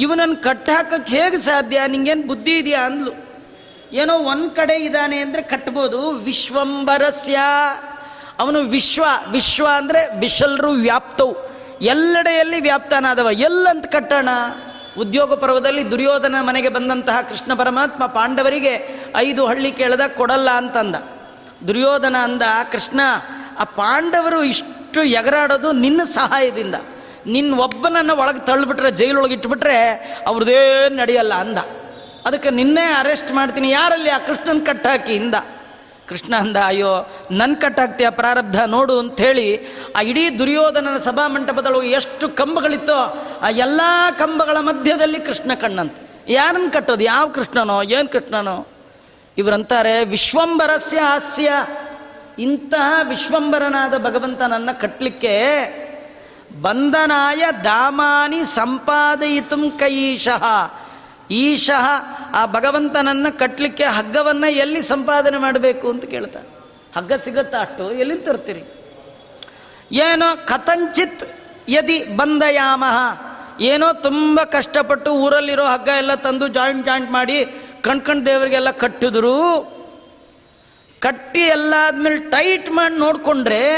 ಇವನನ್ನು ಕಟ್ಟಾಕಕ್ಕೆ ಹೇಗೆ ಸಾಧ್ಯ? ನಿಂಗೇನು ಬುದ್ಧಿ ಇದೆಯಾ ಅಂದ್ಲು. ಏನೋ ಒಂದು ಕಡೆ ಇದ್ದಾನೆ ಅಂದರೆ ಕಟ್ಬೋದು, ವಿಶ್ವಂಬರಸ್ಯ. ಅವನು ವಿಶ್ವ ವಿಶ್ವ ಅಂದರೆ ವಿಶಲ್ರು ವ್ಯಾಪ್ತವು. ಎಲ್ಲೆಡೆಯಲ್ಲಿ ವ್ಯಾಪ್ತನಾದವ, ಎಲ್ಲಂತ ಕಟ್ಟೋಣ? ಉದ್ಯೋಗ ಪರ್ವದಲ್ಲಿ ದುರ್ಯೋಧನ ಮನೆಗೆ ಬಂದಂತಹ ಕೃಷ್ಣ ಪರಮಾತ್ಮ ಪಾಂಡವರಿಗೆ ಐದು ಹಳ್ಳಿ ಕೇಳದ ಕೊಡಲ್ಲ ಅಂತಂದ. ದುರ್ಯೋಧನ ಅಂದ, ಕೃಷ್ಣ, ಆ ಪಾಂಡವರು ಇಷ್ಟು ಎಗರಾಡೋದು ನಿನ್ನ ಸಹಾಯದಿಂದ. ನಿನ್ನ ಒಬ್ಬನನ್ನು ಒಳಗೆ ತಳ್ಳಿಬಿಟ್ರೆ, ಜೈಲೊಳಗೆ ಇಟ್ಬಿಟ್ರೆ ಅವ್ರದ್ದೇನು ನಡೆಯಲ್ಲ ಅಂದ. ಅದಕ್ಕೆ ನಿನ್ನೆ ಅರೆಸ್ಟ್ ಮಾಡ್ತೀನಿ, ಯಾರಲ್ಲಿ ಆ ಕೃಷ್ಣನ ಕಟ್ಟಾಕಿ ಇಂದ. ಕೃಷ್ಣ ಅಂದ, ಅಯ್ಯೋ ನನ್ನ ಕಟ್ಟಾಗ್ತೀಯ ಪ್ರಾರಬ್ಧ ನೋಡು ಅಂತ ಹೇಳಿ ಆ ಇಡೀ ದುರ್ಯೋಧನನ ಸಭಾ ಮಂಟಪದೊಳಗೆ ಎಷ್ಟು ಕಂಬಗಳಿತ್ತೋ, ಆ ಎಲ್ಲ ಕಂಬಗಳ ಮಧ್ಯದಲ್ಲಿ ಕೃಷ್ಣ ಕಣ್ಣಂತ. ಯಾರನ್ನು ಕಟ್ಟೋದು? ಯಾವ ಕೃಷ್ಣನೋ? ಏನು ಕೃಷ್ಣನೋ? ಇವರಂತಾರೆ ವಿಶ್ವಂಬರಸ್ಯ ಹಾಸ್ಯ ಇಂತಹ ವಿಶ್ವಂಬರನಾದ ಭಗವಂತನನ್ನ ಕಟ್ಟಲಿಕ್ಕೆ ಬಂಧನಾಯ ದಾಮಾನಿ ಸಂಪಾದಯಿತು ಕೈಶಃ ಈಶಃ ಆ ಭಗವಂತನನ್ನು ಕಟ್ಟಲಿಕ್ಕೆ ಹಗ್ಗವನ್ನು ಎಲ್ಲಿ ಸಂಪಾದನೆ ಮಾಡಬೇಕು ಅಂತ ಕೇಳ್ತಾರೆ ಹಗ್ಗ ಸಿಗುತ್ತಾ ಅಷ್ಟು? ಎಲ್ಲಿಂದ ತರ್ತೀರಿ? ಏನೋ ಕಥಂಚಿತ್ ಯದಿ ಬಂದಯಾಮಹ ಏನೋ ತುಂಬ ಕಷ್ಟಪಟ್ಟು ಊರಲ್ಲಿರೋ ಹಗ್ಗ ಎಲ್ಲ ತಂದು ಜಾಯಿಂಟ್ ಜಾಯಿಂಟ್ ಮಾಡಿ ಕಣ್ಕಂಡು ದೇವರಿಗೆಲ್ಲ ಕಟ್ಟಿದ್ರು. ಕಟ್ಟಿ ಎಲ್ಲ ಆದ್ಮೇಲೆ ಟೈಟ್ ಮಾಡಿ ನೋಡಿಕೊಂಡ್ರೆ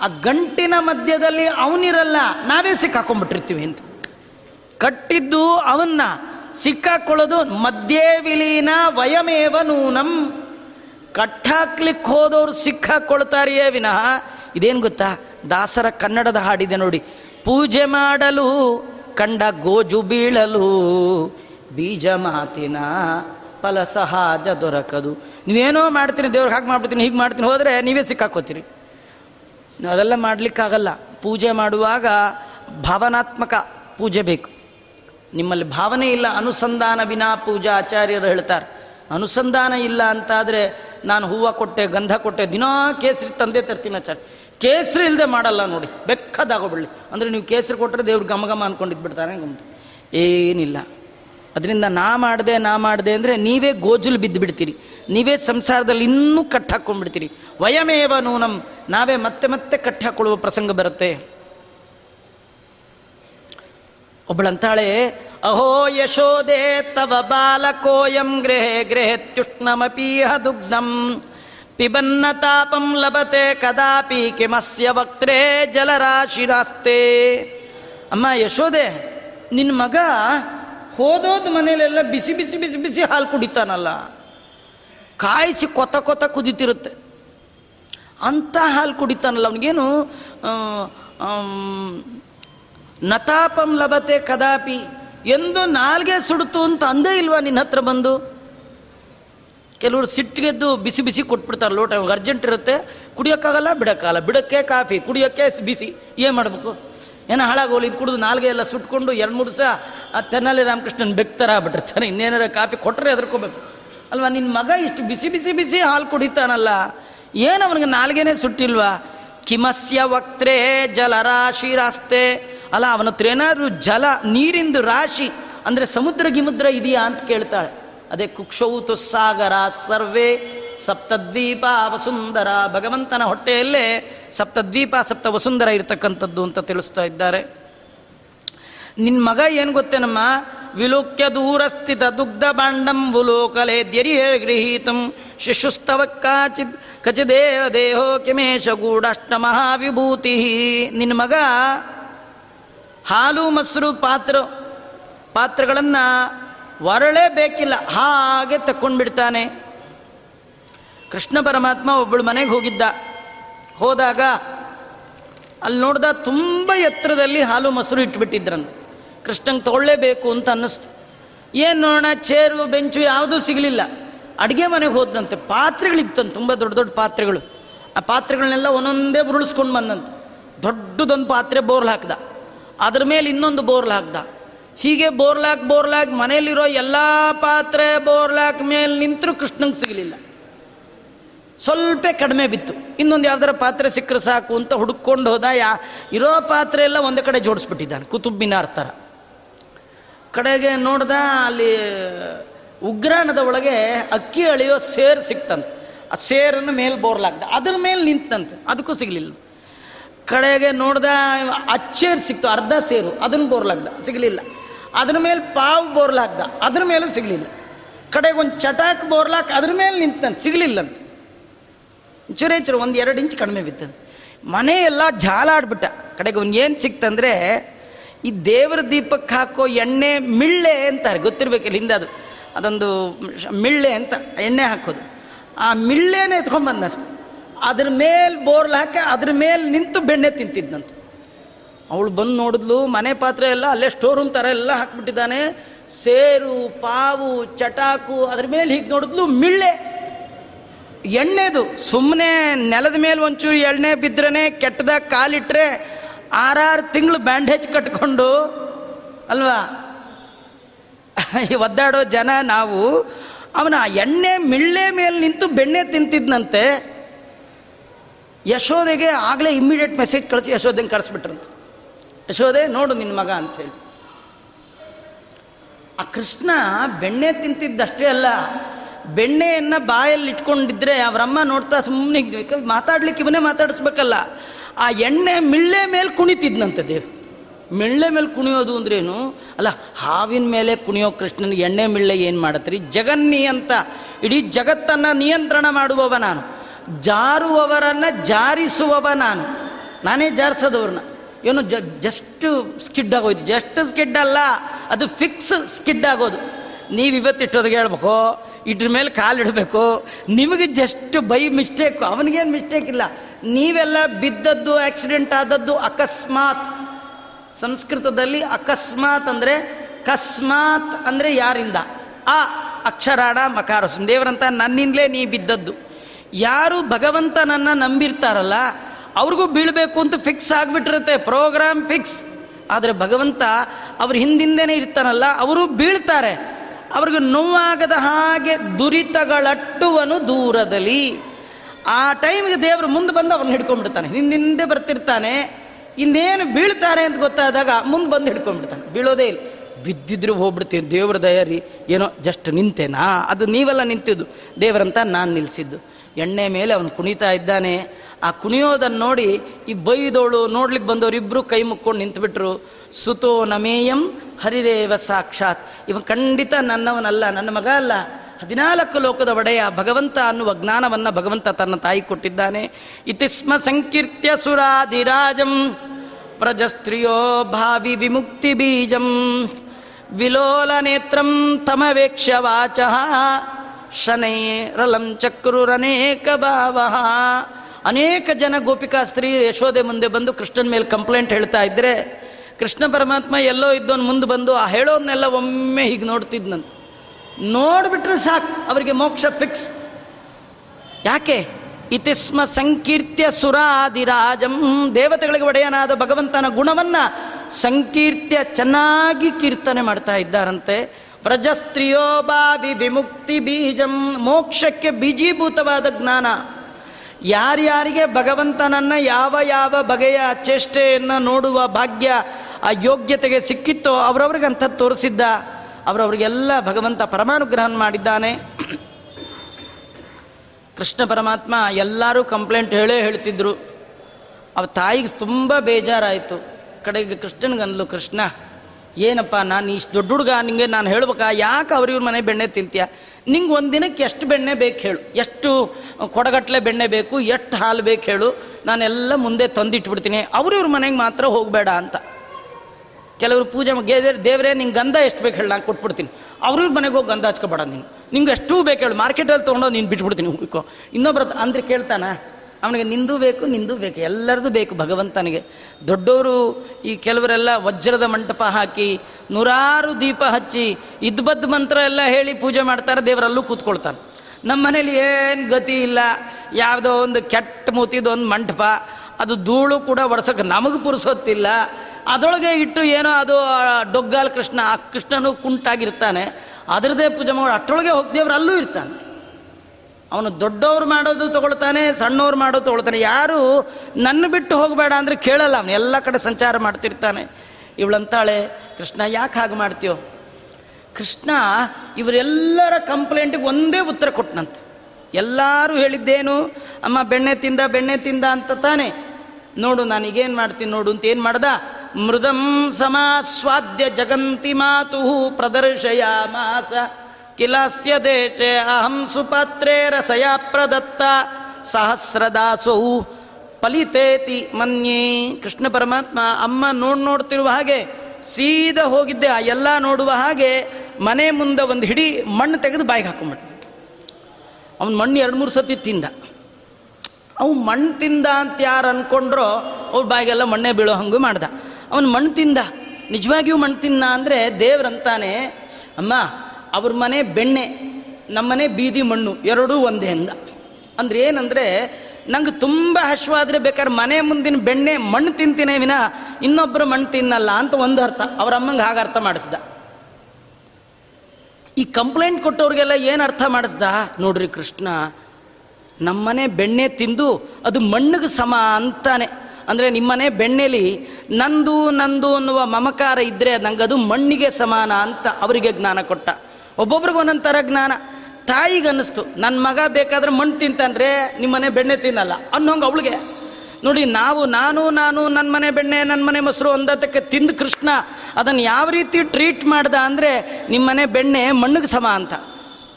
ಆ ಗಂಟಿನ ಮಧ್ಯದಲ್ಲಿ ಅವನಿರಲ್ಲ. ನಾವೇ ಸಿಕ್ಕಾಕೊಂಡ್ಬಿಟ್ಟಿರ್ತೀವಿ ಅಂತ. ಕಟ್ಟಿದ್ದು ಅವನ್ನ. ಸಿಕ್ಕಾಕೊಳ್ಳೋದು ಮಧ್ಯೆ ವಿಲೀನ ವಯಮೇವ ನೂನಂ. ಕಟ್ಟಾಕ್ಲಿಕ್ಕೆ ಹೋದವ್ರು ಸಿಕ್ಕಾಕೊಳ್ತಾರೆಯೇ ವಿನಃ. ಇದೇನು ಗೊತ್ತಾ? ದಾಸರ ಕನ್ನಡದ ಹಾಡಿದೆ ನೋಡಿ. ಪೂಜೆ ಮಾಡಲು ಕಂಡ ಗೋಜು ಬೀಳಲು ಬೀಜ ಮಾತಿನ ಫಲ ಸಹಜ ದೊರಕದು. ನೀವೇನೋ ಮಾಡ್ತೀನಿ, ದೇವ್ರಿಗೆ ಹಾಗೆ ಮಾಡ್ಬಿಡ್ತೀನಿ, ಹೀಗೆ ಮಾಡ್ತೀನಿ, ಹೋದರೆ ನೀವೇ ಸಿಕ್ಕಾಕೋತೀರಿ. ಅದೆಲ್ಲ ಮಾಡಲಿಕ್ಕಾಗಲ್ಲ. ಪೂಜೆ ಮಾಡುವಾಗ ಭಾವನಾತ್ಮಕ ಪೂಜೆ ಬೇಕು. ನಿಮ್ಮಲ್ಲಿ ಭಾವನೆ ಇಲ್ಲ, ಅನುಸಂಧಾನ ವಿನಾ ಪೂಜಾ ಆಚಾರ್ಯರು ಹೇಳ್ತಾರೆ. ಅನುಸಂಧಾನ ಇಲ್ಲ ಅಂತಾದರೆ ನಾನು ಹೂವು ಕೊಟ್ಟೆ, ಗಂಧ ಕೊಟ್ಟೆ, ದಿನಾ ಕೇಸರಿ ತಂದೆ ತರ್ತೀನಿ ಆಚಾರ್ಯ. ಕೇಸರಿ ಇಲ್ಲದೆ ಮಾಡಲ್ಲ ನೋಡಿ, ಬೆಕ್ಕದಾಗೋಬಿಡ್ಲಿ. ಅಂದರೆ ನೀವು ಕೇಸರಿ ಕೊಟ್ಟರೆ ದೇವ್ರು ಗಮ ಗಮ ಅನ್ಕೊಂಡಿದ್ದು ಬಿಡ್ತಾರೆ ಏನಿಲ್ಲ. ಅದರಿಂದ ನಾ ಮಾಡಿದೆ ನಾ ಮಾಡಿದೆ ಅಂದರೆ ನೀವೇ ಗೋಜಲು ಬಿದ್ದು ಬಿಡ್ತೀರಿ ನೀವೇ ಸಂಸಾರದಲ್ಲಿ ಇನ್ನೂ ಕಟ್ಟಾಕ್ಕೊಂಡ್ಬಿಡ್ತೀರಿ. ವಯಮೇವ ನೂನಂ, ನಾವೇ ಮತ್ತೆ ಮತ್ತೆ ಕಟ್ಟಿ ಹಾಕೊಳ್ಳುವ ಪ್ರಸಂಗ ಬರುತ್ತೆ. ಒಬ್ಬಳಂತಾಳೆ ಅಹೋ ಯಶೋದೆ ತವ ಬಾಲಕೋಯಂ ಗೃಹೆ ಗೃಹತ್ಯುಷ್ಣಮಪೀಹ ದುಗ್ಧಂ. ಪಿಬನ್ನ ತಾಪಂ ಲಭತೆ, ಕದಾಪಿ ಕಿಮಸ್ಯ ವಕ್ತ್ರೇ ಜಲರಾಶಿರಾಸ್ತೆ ಅಮ್ಮ ಯಶೋದೆ ನಿನ್ನ ಮಗ ಹೋದೋದ್ ಮನೇಲೆಲ್ಲ ಬಿಸಿ ಬಿಸಿ ಬಿಸಿ ಬಿಸಿ ಹಾಲು ಕುಡಿತಾನಲ್ಲ. ಕಾಯಿಸಿ ಕೊತ ಕೊತ ಕುದಿತಿರುತ್ತೆ. ಅಂಥ ಹಾಲು ಕುಡಿತಾನಲ್ಲ, ಅವನಿಗೇನು ನತಾಪಂ ಲಭತೆ ಕದಾಪಿ. ಎಂದು ನಾಲ್ಗೆ ಸುಡ್ತು ಅಂತ ಅಂದೇ ಇಲ್ವಾ ನಿನ್ನ ಹತ್ರ ಬಂದು? ಕೆಲವರು ಸಿಟ್ಟಿಗೆದ್ದು ಬಿಸಿ ಬಿಸಿ ಕೊಟ್ಬಿಡ್ತಾರೆ, ಲೋಟ. ಅರ್ಜೆಂಟ್ ಇರುತ್ತೆ. ಕುಡಿಯೋಕ್ಕಾಗಲ್ಲ, ಬಿಡೋಕ್ಕಾಗಲ್ಲ. ಬಿಡೋಕ್ಕೆ ಕಾಫಿ, ಕುಡಿಯೋಕ್ಕೆ ಬಿಸಿ. ಏನು ಮಾಡಬೇಕು? ಏನೋ ಹಾಳಾಗೋಲಿ ಕುಡಿದು ನಾಲ್ಗೆ ಎಲ್ಲ ಸುಟ್ಕೊಂಡು ಎರಡು ಮೂರು ದಿವಸ ಆ ತೆನ್ನಲ್ಲಿ ರಾಮಕೃಷ್ಣನ್ ಬೆಕ್ತರ ಆಗ್ಬಿಟ್ಟಿರ್ತಾನೆ. ಇನ್ನೇನಾರ ಕಾಫಿ ಕೊಟ್ಟರೆ ಎದ್ರಕೋಬೇಕು ಅಲ್ವಾ ನಿನ್ನ ಮಗ ಇಷ್ಟು ಬಿಸಿ ಬಿಸಿ ಬಿಸಿ ಹಾಲು ಕುಡಿತಾನಲ್ಲ, ಏನು ಅವನಿಗೆ ನಾಲ್ಗೆನೇ ಸುಟ್ಟಿಲ್ವಾ? ಕಿಮಸ್ಯ ವಕ್ತ್ರೇ ಜಲರಾಶಿ ರಾಸ್ತೆ ಅಲ್ಲ, ಅವನ ಹತ್ರ ಏನಾದ್ರು ಜಲ, ನೀರಿಂದು ರಾಶಿ, ಅಂದರೆ ಸಮುದ್ರ ಗಿಮುದ್ರ ಇದೆಯಾ ಅಂತ ಕೇಳ್ತಾಳೆ. ಅದೇ ಕುಕ್ಷೌತು ಸಾಗರ ಸರ್ವೇ ಸಪ್ತದ್ವೀಪ ವಸುಂದರ ಭಗವಂತನ ಹೊಟ್ಟೆಯಲ್ಲೇ ಸಪ್ತದ್ವೀಪ, ಸಪ್ತ ವಸುಂಧರ ಇರತಕ್ಕಂಥದ್ದು ಅಂತ ತಿಳಿಸ್ತಾ ಇದ್ದಾರೆ. ನಿನ್ನ ಮಗ ಏನು ಗೊತ್ತೇನಮ್ಮ? ವಿಲೋಕ್ಯ ದೂರಸ್ಥಿತ ದುಗ್ಧ ಬಾಂಡಂ ವುಲೋಕಲೆ ದ್ಯರಿಹೇ ಗೃಹೀತಂ ಶಿಶುಸ್ತವ ಕಾಚಿತ್ ಕಚಿದೇವ ದೇಹೋ ಕಿಮೇಶ ಗೂಢಾಷ್ಟ ಮಹಾವಿಭೂತಿ ನಿನ್ನ ಮಗ ಹಾಲು, ಮೊಸರು, ಪಾತ್ರ, ಪಾತ್ರಗಳನ್ನು ಒರಳೇ ಬೇಕಿಲ್ಲ. ಹಾಗೆ ತಕ್ಕೊಂಡ್ಬಿಡ್ತಾನೆ. ಕೃಷ್ಣ ಪರಮಾತ್ಮ ಒಬ್ಬಳು ಮನೆಗೆ ಹೋಗಿದ್ದ. ಹೋದಾಗ ಅಲ್ಲಿ ನೋಡ್ದ ತುಂಬ ಎತ್ತರದಲ್ಲಿ ಹಾಲು, ಮೊಸರು ಇಟ್ಬಿಟ್ಟಿದ್ರಂತ ಕೃಷ್ಣಂಗೆ ತೊಗೊಳ್ಳೇಬೇಕು ಅಂತ ಅನ್ನಿಸ್ತು. ಏನು ನೋಡೋಣ, ಚೇರು, ಬೆಂಚು ಯಾವುದೂ ಸಿಗಲಿಲ್ಲ. ಅಡುಗೆ ಮನೆಗೆ ಹೋದಂತೆ ಪಾತ್ರೆಗಳಿತ್ತಂತೆ, ತುಂಬ ದೊಡ್ಡ ದೊಡ್ಡ ಪಾತ್ರೆಗಳು. ಆ ಪಾತ್ರೆಗಳನ್ನೆಲ್ಲ ಒಂದೊಂದೇ ಉರುಳಿಸ್ಕೊಂಡು ಬಂದಂತೆ. ದೊಡ್ಡದೊಂದು ಪಾತ್ರೆ ಬೋರ್ಲ್ ಹಾಕ್ದ. ಅದ್ರ ಮೇಲೆ ಇನ್ನೊಂದು ಬೋರ್ಲ್ ಹಾಕ್ದ ಹೀಗೆ ಬೋರ್ಲಾಕ್ ಬೋರ್ಲಾಕ್ ಮನೆಯಲ್ಲಿರೋ ಎಲ್ಲ ಪಾತ್ರೆ ಬೋರ್ಲಾಕ್ ಮೇಲೆ ನಿಂತರೂ ಕೃಷ್ಣಂಗೆ ಸಿಗಲಿಲ್ಲ. ಸ್ವಲ್ಪ ಕಡಿಮೆ ಬಿತ್ತು. ಇನ್ನೊಂದು ಯಾವ್ದಾರ ಪಾತ್ರೆ ಸಿಕ್ಕರೆ ಸಾಕು ಅಂತ ಹುಡುಕೊಂಡು ಹೋದ ಯಾ, ಇರೋ ಪಾತ್ರೆ ಎಲ್ಲ ಒಂದು ಕಡೆ ಜೋಡಿಸ್ಬಿಟ್ಟಿದ್ದಾನೆ ಕುತುಬ್ ಮಿನಾರ್ ಥರ. ಕಡೆಗೆ ನೋಡ್ದ ಅಲ್ಲಿ ಉಗ್ರಾಣದ ಒಳಗೆ ಅಕ್ಕಿ ಅಳಿಯೋ ಸೇರು ಸಿಕ್ತಂತೆ. ಆ ಸೇರನ್ನು ಮೇಲೆ ಬೋರ್ಲಾಗ್ದ ಅದ್ರ ಮೇಲೆ ನಿಂತಂತೆ ಅದಕ್ಕೂ ಸಿಗಲಿಲ್ಲ. ಕಡೆಗೆ ನೋಡ್ದ ಅಚ್ಚೇರು ಸಿಕ್ತು, ಅರ್ಧ ಸೇರು ಅದನ್ನು ಬೋರ್ಲಾಗ್ದ, ಸಿಗಲಿಲ್ಲ. ಅದ್ರ ಮೇಲೆ ಪಾವು ಬೋರ್ಲಾಗ್ದ, ಅದ್ರ ಮೇಲೂ ಸಿಗಲಿಲ್ಲ. ಕಡೆಗೆ ಒಂದು ಚಟಾಕ್ ಬೋರ್ಲಾಕ್, ಅದ್ರ ಮೇಲೆ ನಿಂತ ಸಿಗಲಿಲ್ಲಂತ. ಚೂರೇ ಚೂರು ಒಂದು ಎರಡು ಇಂಚ್ ಕಡಿಮೆ ಬಿತ್ತಂತ. ಮನೆ ಎಲ್ಲ ಜಾಲಾಡ್ಬಿಟ್ಟ. ಕಡೆಗೆ ಅವ್ನು ಏನು ಸಿಕ್ತಂದ್ರೆ, ಈ ದೇವರ ದೀಪಕ್ಕೆ ಹಾಕೋ ಎಣ್ಣೆ ಮಿಳ್ಳೆ ಅಂತಾರೆ ಗೊತ್ತಿರ್ಬೇಕಿಲ್ಲ ಹಿಂದೆ ಅದು? ಅದೊಂದು ಮಿಳ್ಳೆ ಅಂತ, ಎಣ್ಣೆ ಹಾಕೋದು. ಆ ಮಿಳ್ಳೆನೇ ಎತ್ಕೊಂಡ್ಬಂದಂತೆ ಅದ್ರ ಮೇಲೆ ಬೋರ್ಲ್ ಹಾಕಿ, ಅದ್ರ ಮೇಲೆ ನಿಂತು ಬೆಣ್ಣೆ ತಿಂತಿದ್ನಂತೆ. ಅವಳು ಬಂದು ನೋಡಿದ್ಲು, ಮನೆ ಪಾತ್ರೆ ಎಲ್ಲ ಅಲ್ಲೇ ಸ್ಟೋರ್ ರೂಮ್ ಥರ ಎಲ್ಲ ಹಾಕ್ಬಿಟ್ಟಿದ್ದಾನೆ. ಸೇರು, ಪಾವು, ಚಟಾಕು, ಅದ್ರ ಮೇಲೆ ಹೀಗೆ ನೋಡಿದ್ಲು, ಮಿಳ್ಳೆ. ಎಣ್ಣೆದು ಸುಮ್ಮನೆ ನೆಲದ ಮೇಲೆ ಒಂಚೂರು ಎಣ್ಣೆ ಬಿದ್ದರೆ ಕೆಟ್ಟದಾಗ ಕಾಲಿಟ್ರೆ ಆರಾರು ತಿಂಗಳು ಬ್ಯಾಂಡೇಜ್ ಕಟ್ಕೊಂಡು, ಅಲ್ವಾ? ಒದ್ದಾಡೋ ಜನ ನಾವು, ಅವನ ಎಣ್ಣೆ, ಮಿಳ್ಳೆ ಮೇಲೆ ನಿಂತು ಬೆಣ್ಣೆ ತಿಂತಿದ್ನಂತೆ. ಯಶೋದೆಗೆ ಆಗಲೇ ಇಮ್ಮಿಡಿಯೇಟ್ ಮೆಸೇಜ್ ಕಳಿಸಿ ಯಶೋದೆಗೆ ಕಳಿಸ್ಬಿಟ್ರಂತ ಯಶೋದೆ, ನೋಡು ನಿನ್ನ ಮಗ ಅಂತ ಹೇಳಿ. ಆ ಕೃಷ್ಣ ಬೆಣ್ಣೆ ತಿಂತಿದ್ದಷ್ಟೇ ಅಲ್ಲ, ಬೆಣ್ಣೆಯನ್ನು ಬಾಯಲ್ಲಿ ಇಟ್ಕೊಂಡಿದ್ರೆ ಅವರಮ್ಮ ನೋಡ್ತಾ ಸುಮ್ಮನೆ ಮಾತಾಡ್ಲಿಕ್ಕೆ ಇವನೇ ಮಾತಾಡಿಸ್ಬೇಕಲ್ಲ. ಆ ಎಣ್ಣೆ ಮಿಳ್ಳೆ ಮೇಲೆ ಕುಣಿತಿದ್ನಂತೆ ದೇವ್. ಮಿಳ್ಳೆ ಮೇಲೆ ಕುಣಿಯೋದು ಅಂದ್ರೇನು ಅಲ್ಲ, ಹಾವಿನ ಮೇಲೆ ಕುಣಿಯೋ ಕೃಷ್ಣನ ಎಣ್ಣೆ ಮಿಳ್ಳೆ ಏನು ಮಾಡತ್ರಿ? ಜಗನ್ನಿ ಅಂತ, ಇಡೀ ಜಗತ್ತನ್ನು ನಿಯಂತ್ರಣ ಮಾಡುವವ ನಾನು. ಜಾರುವವರನ್ನು ಜಾರಿಸುವವ ನಾನು. ನಾನೇ ಜಾರಿಸೋದವ್ರನ್ನ. ಏನು ಜ ಜಸ್ಟು ಸ್ಕಿಡ್ ಆಗೋಯ್ತು. ಜಸ್ಟ್ ಸ್ಕಿಡ್ ಅಲ್ಲ, ಅದು ಫಿಕ್ಸ್ ಸ್ಕಿಡ್ ಆಗೋದು. ನೀವು ಇವತ್ತಿಟ್ಟೋದಕ್ಕೆ ಹೇಳ್ಬೇಕು, ಇದ್ರ ಮೇಲೆ ಕಾಲಿಡಬೇಕು ನಿಮಗೆ ಜಸ್ಟ್ ಬೈ ಮಿಸ್ಟೇಕ್ ಅವನಿಗೇನು ಮಿಸ್ಟೇಕ್ ಇಲ್ಲ. ನೀವೆಲ್ಲ ಬಿದ್ದದ್ದು ಆಕ್ಸಿಡೆಂಟ್ ಆದದ್ದು ಅಕಸ್ಮಾತ್. ಸಂಸ್ಕೃತದಲ್ಲಿ ಅಕಸ್ಮಾತ್ ಅಂದರೆ, ಕಸ್ಮಾತ್ ಅಂದರೆ ಯಾರಿಂದ? ಆ ಅಕ್ಷರಾಡ ಮಕಾರಸ್ ದೇವರಂತ ನನ್ನಿಂದಲೇ ನೀ ಬಿದ್ದದ್ದು. ಯಾರು ಭಗವಂತನನ್ನ ನಂಬಿರ್ತಾರಲ್ಲ, ಅವ್ರಿಗೂ ಬೀಳಬೇಕು ಅಂತ ಫಿಕ್ಸ್ ಆಗಿಬಿಟ್ಟಿರುತ್ತೆ ಪ್ರೋಗ್ರಾಮ್ ಫಿಕ್ಸ್ ಆದರೆ ಭಗವಂತ ಅವ್ರ ಹಿಂದಿಂದೇನೆ ಇರ್ತಾನಲ್ಲ, ಅವರು ಬೀಳ್ತಾರೆ. ಅವ್ರಿಗೆ ನೋವಾಗದ ಹಾಗೆ ದುರಿತಗಳಟ್ಟುವನು ದೂರದಲ್ಲಿ. ಆ ಟೈಮ್ಗೆ ದೇವರು ಮುಂದೆ ಬಂದು ಅವ್ರನ್ನ ಹಿಡ್ಕೊಂಡ್ಬಿಡ್ತಾನೆ. ಹಿಂದಿಂದೆ ಬರ್ತಿರ್ತಾನೆ. ಇನ್ನೇನು ಬೀಳ್ತಾರೆ ಅಂತ ಗೊತ್ತಾದಾಗ ಮುಂದೆ ಬಂದು ಹಿಡ್ಕೊಂಡ್ಬಿಡ್ತಾನೆ. ಬೀಳೋದೇ ಇಲ್ಲ. ಬಿದ್ದಿದ್ರು ಹೋಗ್ಬಿಡ್ತೀನಿ, ದೇವ್ರ ರೀ ಏನೋ ಜಸ್ಟ್ ನಿಂತೇನಾ? ಅದು ನೀವೆಲ್ಲ ನಿಂತಿದ್ದು. ದೇವರಂತ ನಾನು ನಿಲ್ಲಿಸಿದ್ದು ಎಣ್ಣೆ ಮೇಲೆ ಅವನು ಕುಣಿತಾ ಇದ್ದಾನೆ. ಆ ಕುಣಿಯೋದನ್ನು ನೋಡಿ ಈ ಬೈದೋಳು ನೋಡ್ಲಿಕ್ಕೆ ಬಂದವರು ಇಬ್ಬರು ಕೈ ಮುಕ್ಕೊಂಡು ನಿಂತುಬಿಟ್ರು. ಸುತೋ ನಮೇಯಂ ಹರಿರೇವ ಸಾಕ್ಷಾತ್. ಇವ ಖಂಡಿತ ನನ್ನವನಲ್ಲ, ನನ್ನ ಮಗ ಅಲ್ಲ. ಹದಿನಾಲ್ಕು ಲೋಕದ ಒಡೆಯ ಭಗವಂತ ಅನ್ನುವ ಜ್ಞಾನವನ್ನು ಭಗವಂತ ತನ್ನ ತಾಯಿ ಕೊಟ್ಟಿದ್ದಾನೆ. ಇತಿಸ್ಮ ಸಂಕೀರ್ತ್ಯ ಸುರಾಧಿರಾಜಂ ಪ್ರಜಸ್ತ್ರಿಯೋ ಭಾವಿ ವಿಮುಕ್ತಿ ಬೀಜಂ. ವಿಲೋಲ ನೇತ್ರಂ ತಮವೇಕ್ಷ ವಾಚ. ಶನೈ ರಲಂ ಚಕ್ರುರನೇಕ ಭಾವ. ಅನೇಕ ಜನ ಗೋಪಿಕಾ ಸ್ತ್ರೀ ಯಶೋದೆ ಮುಂದೆ ಬಂದು ಕೃಷ್ಣನ ಮೇಲೆ ಕಂಪ್ಲೇಂಟ್ ಹೇಳ್ತಾ ಇದ್ದರೆ ಕೃಷ್ಣ ಪರಮಾತ್ಮ ಎಲ್ಲೋ ಇದ್ದವನು ಮುಂದೆ ಬಂದು ಆ ಹೇಳೋನ್ನೆಲ್ಲ ಒಮ್ಮೆ ಹೀಗೆ ನೋಡ್ತಿದ್ನಂತ ನೋಡ್ಬಿಟ್ರೆ ಸಾಕು, ಅವರಿಗೆ ಮೋಕ್ಷ ಫಿಕ್ಸ್ ಯಾಕೆ? ಇತಿಸ್ಮ ಸಂಕೀರ್ತ್ಯ ಸುರಾದಿರಾಜಂ. ದೇವತೆಗಳಿಗೆ ಒಡೆಯನಾದ ಭಗವಂತನ ಗುಣವನ್ನ ಸಂಕೀರ್ತ್ಯ ಚೆನ್ನಾಗಿ ಕೀರ್ತನೆ ಮಾಡ್ತಾ ಇದ್ದಾರಂತೆ. ಪ್ರಜಸ್ತ್ರಿಯೋ ಬಾಬಿ ವಿಮುಕ್ತಿ ಬೀಜಂ, ಮೋಕ್ಷಕ್ಕೆ ಬೀಜೀಭೂತವಾದ ಜ್ಞಾನ. ಯಾರ್ಯಾರಿಗೆ ಭಗವಂತನನ್ನ ಯಾವ ಯಾವ ಬಗೆಯ ಚೇಷ್ಟೆಯನ್ನು ನೋಡುವ ಭಾಗ್ಯ, ಆ ಯೋಗ್ಯತೆಗೆ ಸಿಕ್ಕಿತ್ತೋ ಅವರವ್ರಿಗೆ ಅಂಥದ್ದು ತೋರಿಸಿದ್ದ, ಅವರವ್ರಿಗೆಲ್ಲ ಭಗವಂತ ಪರಮಾನುಗ್ರಹ ಮಾಡಿದ್ದಾನೆ. ಕೃಷ್ಣ ಪರಮಾತ್ಮ ಎಲ್ಲರೂ ಕಂಪ್ಲೇಂಟ್ ಹೇಳೇ ಹೇಳ್ತಿದ್ರು. ಅವ ತಾಯಿಗೆ ತುಂಬ ಬೇಜಾರಾಯಿತು. ಕಡೆಗೆ ಕೃಷ್ಣನಿಗಂದ್ಲು, ಕೃಷ್ಣ ಏನಪ್ಪ, ನಾನು ಇಷ್ಟು ದೊಡ್ಡ ಹುಡುಗ, ನಿಂಗೆ ನಾನು ಹೇಳ್ಬೇಕಾ? ಯಾಕೆ ಅವ್ರಿವ್ರ ಮನೆ ಬೆಣ್ಣೆ ತಿಂತೀಯ? ನಿಂಗೆ ಒಂದು ದಿನಕ್ಕೆ ಎಷ್ಟು ಬೆಣ್ಣೆ ಬೇಕು ಹೇಳು. ಎಷ್ಟು ಕೊಡಗಟ್ಲೆ ಬೆಣ್ಣೆ ಬೇಕು, ಎಷ್ಟು ಹಾಲು ಬೇಕು ಹೇಳು. ನಾನೆಲ್ಲ ಮುಂದೆ ತಂದಿಟ್ಬಿಡ್ತೀನಿ. ಅವ್ರ ಇವ್ರ ಮನೆಗೆ ಮಾತ್ರ ಹೋಗಬೇಡ ಅಂತ. ಕೆಲವರು ಪೂಜೆ ದೇವರೇ, ನಿಂಗೆ ಗಂಧ ಎಷ್ಟು ಬೇಕು ಹೇಳಿ, ನಾನು ಕೊಟ್ಬಿಡ್ತೀನಿ. ಅವ್ರ ಮನೆಗೆ ಹೋಗಿ ಗಂಧ ಹಚ್ಕೊಬೇಡ ನೀನು. ನಿಂಗೆ ಎಷ್ಟು ಬೇಕು ಹೇಳು. ಮಾರ್ಕೆಟಲ್ಲಿ ತೊಗೊಂಡೋಗಿ ನೀನು ಬಿಟ್ಬಿಡ್ತೀನಿ ಹುಡುಕೋ. ಇನ್ನೊಬ್ರ ಅಂದ್ರೆ ಕೇಳ್ತಾನ? ಅವನಿಗೆ ನಿಂದು ಬೇಕು ನಿಂದು ಬೇಕು, ಎಲ್ಲರದು ಬೇಕು ಭಗವಂತನಿಗೆ. ದೊಡ್ಡವರು ಈ ಕೆಲವರೆಲ್ಲ ವಜ್ರದ ಮಂಟಪ ಹಾಕಿ ನೂರಾರು ದೀಪ ಹಚ್ಚಿ ಇದ್ಬದ್ ಮಂತ್ರ ಎಲ್ಲ ಹೇಳಿ ಪೂಜೆ ಮಾಡ್ತಾರೆ, ದೇವರಲ್ಲೂ ಕೂತ್ಕೊಳ್ತಾನೆ ನಮ್ಮ ಮನೇಲಿ ಏನು ಗತಿ ಇಲ್ಲ. ಯಾವುದೋ ಒಂದು ಕೆಟ್ಟ ಮೂತಿದೊಂದು ಮಂಟಪ, ಅದು ಧೂಳು ಕೂಡ ಒಡ್ಸೋಕೆ ನಮಗೆ ಪುರುಸೊತ್ತಿಲ್ಲ. ಅದರೊಳಗೆ ಇಟ್ಟು ಏನೋ ಅದು ಡೊಗ್ಗಾಲ ಕೃಷ್ಣ, ಆ ಕೃಷ್ಣನು ಕುಂಟಾಗಿರ್ತಾನೆ. ಅದರದೇ ಪೂಜೆ ಮಾಡಿ ಅಷ್ಟರೊಳಗೆ ಹೋಗಿ ದೇವರು ಅಲ್ಲೂ ಇರ್ತಾನೆ. ಅವನು ದೊಡ್ಡವ್ರು ಮಾಡೋದು ತಗೊಳ್ತಾನೆ, ಸಣ್ಣವ್ರು ಮಾಡೋದು ತಗೊಳ್ತಾನೆ. ಯಾರು ನನ್ನ ಬಿಟ್ಟು ಹೋಗಬೇಡ ಅಂದರೆ ಕೇಳಲ್ಲ ಅವನು. ಎಲ್ಲ ಕಡೆ ಸಂಚಾರ ಮಾಡ್ತಿರ್ತಾನೆ. ಇವಳಂತಾಳೆ, ಕೃಷ್ಣ, ಯಾಕೆ ಹಾಗೆ ಮಾಡ್ತೀಯೋ? ಕೃಷ್ಣ, ಇವರೆಲ್ಲರ ಕಂಪ್ಲೇಂಟಿಗೆ ಒಂದೇ ಉತ್ತರ ಕೊಟ್ಟನಂತೆ ಎಲ್ಲರೂ ಹೇಳಿದ್ದೇನು, ಅಮ್ಮ, ಬೆಣ್ಣೆ ತಿಂದ ಬೆಣ್ಣೆ ತಿಂದ ಅಂತ ತಾನೆ. ನೋಡು, ನಾನೀಗೇನು ಮಾಡ್ತೀನಿ ನೋಡು ಅಂತ ಏನು ಮಾಡ್ದ? ಮೃದಂ ಸಮಾಸ್ವಾದ್ಯ ಜಗಂತಿ ಮಾತು ಪ್ರದರ್ಶಯಾಮಾಸ. ಕಿಲಾಸ್ಯ ದೇಶೆ, ಅಹಂ ಸುಪಾತ್ರೇ ರಸಯ ಪ್ರದತ್ತ ಸಹಸ್ರದಾಸೌ ಫಲಿತೇತಿ ಮನ್ಯೇ. ಕೃಷ್ಣ ಪರಮಾತ್ಮ ಅಮ್ಮ ನೋಡ್ ನೋಡ್ತಿರುವ ಹಾಗೆ ಸೀದಾ ಹೋಗಿದ್ದೆ. ಆ ಎಲ್ಲ ನೋಡುವ ಹಾಗೆ ಮನೆ ಮುಂದೆ ಒಂದು ಹಿಡಿ ಮಣ್ಣು ತೆಗೆದು ಬಾಯಿಗೆ ಹಾಕೊಂಡ್ಬಿಟ್ಟ ಅವನು ಮಣ್ಣು ಎರಡು ಮೂರು ಸತಿ ತಿಂದ. ಅವನು ಮಣ್ಣು ತಿಂದ ಅಂತ ಯಾರು ಅನ್ಕೊಂಡ್ರೋ ಅವ್ರ ಬಾಯಿಗೆಲ್ಲ ಮಣ್ಣೆ ಬೀಳೋ ಹಂಗೆ ಮಾಡ್ದ. ಅವನು ಮಣ್ಣು ತಿಂದ. ನಿಜವಾಗಿಯೂ ಮಣ್ಣು ತಿನ್ನ ಅಂದರೆ ದೇವ್ರಂತಾನೆ. ಅಮ್ಮ ಅವ್ರ ಮನೆ ಬೆಣ್ಣೆ ನಮ್ಮನೆ ಬೀದಿ ಮಣ್ಣು, ಎರಡೂ ಒಂದೇ ಅಂದ ಅಂದ್ರೆ ಏನಂದರೆ, ನಂಗೆ ತುಂಬ ಹಶ್ವಾದ್ರೆ ಬೇಕಾದ್ರೆ ಮನೆ ಮುಂದಿನ ಬೆಣ್ಣೆ ಮಣ್ಣು ತಿಂತೀನಿ ವಿನ ಇನ್ನೊಬ್ಬರು ಮಣ್ಣು ತಿನ್ನಲ್ಲ ಅಂತ ಒಂದು ಅರ್ಥ. ಅವ್ರ ಅಮ್ಮಂಗೆ ಹಾಗೆ ಅರ್ಥ ಮಾಡಿಸ್ದ. ಈ ಕಂಪ್ಲೇಂಟ್ ಕೊಟ್ಟವ್ರಿಗೆಲ್ಲ ಏನು ಅರ್ಥ ಮಾಡಿಸ್ದ? ನೋಡ್ರಿ ಕೃಷ್ಣ ನಮ್ಮನೆ ಬೆಣ್ಣೆ ತಿಂದು ಅದು ಮಣ್ಣಿಗೆ ಸಮ ಅಂತಾನೆ. ಅಂದರೆ ನಿಮ್ಮನೆ ಬೆಣ್ಣೆಲಿ ನಂದು ನಂದು ಅನ್ನುವ ಮಮಕಾರ ಇದ್ದರೆ ಅದು ಮಣ್ಣಿಗೆ ಸಮಾನ ಅಂತ ಅವರಿಗೆ ಜ್ಞಾನ ಕೊಟ್ಟ. ಒಬ್ಬೊಬ್ರಿಗೆ ಒಂದೊಂದು ಥರ ಜ್ಞಾನ. ತಾಯಿಗೆ ಅನ್ನಿಸ್ತು ನನ್ನ ಮಗ ಬೇಕಾದ್ರೆ ಮಣ್ಣು ತಿಂತಾನ್ರೆ ನಿಮ್ಮನೆ ಬೆಣ್ಣೆ ತಿನ್ನಲ್ಲ ಅನ್ನೋಂಗೆ ಅವಳಿಗೆ. ನೋಡಿ, ನಾವು, ನಾನು ನಾನು ನನ್ನ ಮನೆ ಬೆಣ್ಣೆ ನನ್ನ ಮನೆ ಮೊಸರು ಒಂದತ್ತಕ್ಕೆ ತಿಂದು ಕೃಷ್ಣ ಅದನ್ನು ಯಾವ ರೀತಿ ಟ್ರೀಟ್ ಮಾಡ್ದ ಅಂದರೆ ನಿಮ್ಮ ಮನೆ ಬೆಣ್ಣೆ ಮಣ್ಣಿಗೆ ಸಮ ಅಂತ.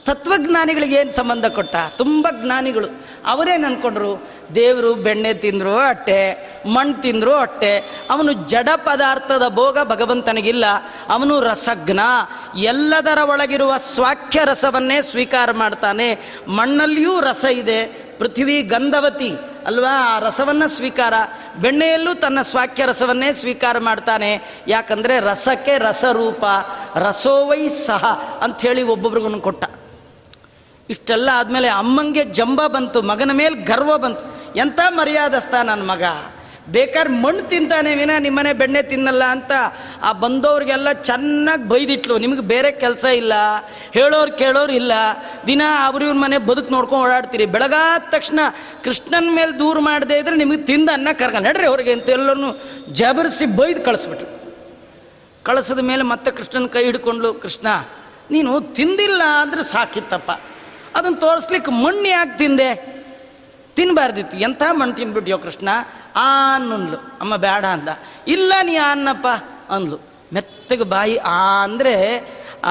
ತತ್ವಜ್ಞಾನಿಗಳಿಗೆ ಏನು ಸಂಬಂಧ ಕೊಟ್ಟ? ತುಂಬ ಜ್ಞಾನಿಗಳು. ಅವರೇನು ಅನ್ಕೊಂಡ್ರು? ದೇವರು ಬೆಣ್ಣೆ ತಿಂದ್ರು ಅಟ್ಟೆ ಮಣ್ಣು ತಿಂದ್ರು ಅಟ್ಟೆ, ಅವನು ಜಡ ಪದಾರ್ಥದ ಭೋಗ ಭಗವಂತನಿಗಿಲ್ಲ, ಅವನು ರಸಜ್ಞ ಎಲ್ಲದರ ಒಳಗಿರುವ ಸ್ವಾಖ್ಯ ರಸವನ್ನೇ ಸ್ವೀಕಾರ ಮಾಡ್ತಾನೆ. ಮಣ್ಣಲ್ಲಿಯೂ ರಸ ಇದೆ, ಪೃಥ್ವಿ ಗಂಧವತಿ, ಅಲ್ವಾ? ಆ ರಸವನ್ನು ಸ್ವೀಕಾರ. ಬೆಣ್ಣೆಯಲ್ಲೂ ತನ್ನ ಸ್ವಾಖ್ಯ ರಸವನ್ನೇ ಸ್ವೀಕಾರ ಮಾಡ್ತಾನೆ. ಯಾಕಂದರೆ ರಸಕ್ಕೆ ರಸರೂಪ, ರಸೋವೈ ಸಹ ಅಂಥೇಳಿ ಒಬ್ಬೊಬ್ರಿಗೂ ಕೊಟ್ಟ. ಇಷ್ಟೆಲ್ಲ ಆದಮೇಲೆ ಅಮ್ಮಂಗೆ ಜಂಬ ಬಂತು, ಮಗನ ಮೇಲೆ ಗರ್ವ ಬಂತು. ಎಂಥ ಮರ್ಯಾದಸ್ತ ನನ್ನ ಮಗ? ಬೇಕಾದ್ರೆ ಮಣ್ಣು ತಿಂತಾನೆ ವಿನ ನಿಮ್ಮನೆ ಬೆಣ್ಣೆ ತಿನ್ನಲ್ಲ ಅಂತ ಆ ಬಂದವ್ರಿಗೆಲ್ಲ ಚೆನ್ನಾಗಿ ಬೈದಿಟ್ಲು. ನಿಮಗೆ ಬೇರೆ ಕೆಲಸ ಇಲ್ಲ, ಹೇಳೋರು ಕೇಳೋರು ಇಲ್ಲ. ದಿನ ಅವ್ರ ಇವ್ರ ಮನೆ ಬದುಕು ನೋಡ್ಕೊಂಡು ಓಡಾಡ್ತೀರಿ. ಬೆಳಗಾದ ತಕ್ಷಣ ಕೃಷ್ಣನ ಮೇಲೆ ದೂರ ಮಾಡದೇ ಇದ್ರೆ ನಿಮಗೆ ತಿಂದ ಅನ್ನ ಕರ್ಗ ನಡ್ರಿ ಅವ್ರಿಗೆ ಅಂತ ಎಲ್ಲರೂ ಜಬರಿಸಿ ಬೈದು ಕಳಿಸ್ಬಿಟ್ರು. ಕಳಿಸಿದ ಮೇಲೆ ಮತ್ತೆ ಕೃಷ್ಣನ ಕೈ ಹಿಡ್ಕೊಂಡ್ಲು, ಕೃಷ್ಣ, ನೀನು ತಿಂದಿಲ್ಲ ಅಂದ್ರೆ ಸಾಕಿತ್ತಪ್ಪ. ಅದನ್ನು ತೋರಿಸ್ಲಿಕ್ಕೆ ಮಣ್ಣು ಯಾಕೆ ತಿಂದೆ? ತಿನ್ನಬಾರ್ದಿತ್ತು ಎಂಥ ಮಣ್ಣು ತಿಂದ್ಬಿಟ್ಯೋ ಕೃಷ್ಣ? ಆ ಅನ್ನಲು ಅಮ್ಮ ಬೇಡ ಅಂದ. ಇಲ್ಲ ನೀ ಅನ್ನಪ್ಪ ಅಂದ್ಲು. ಮೆತ್ತಗೆ ಬಾಯಿ ಆ ಅಂದರೆ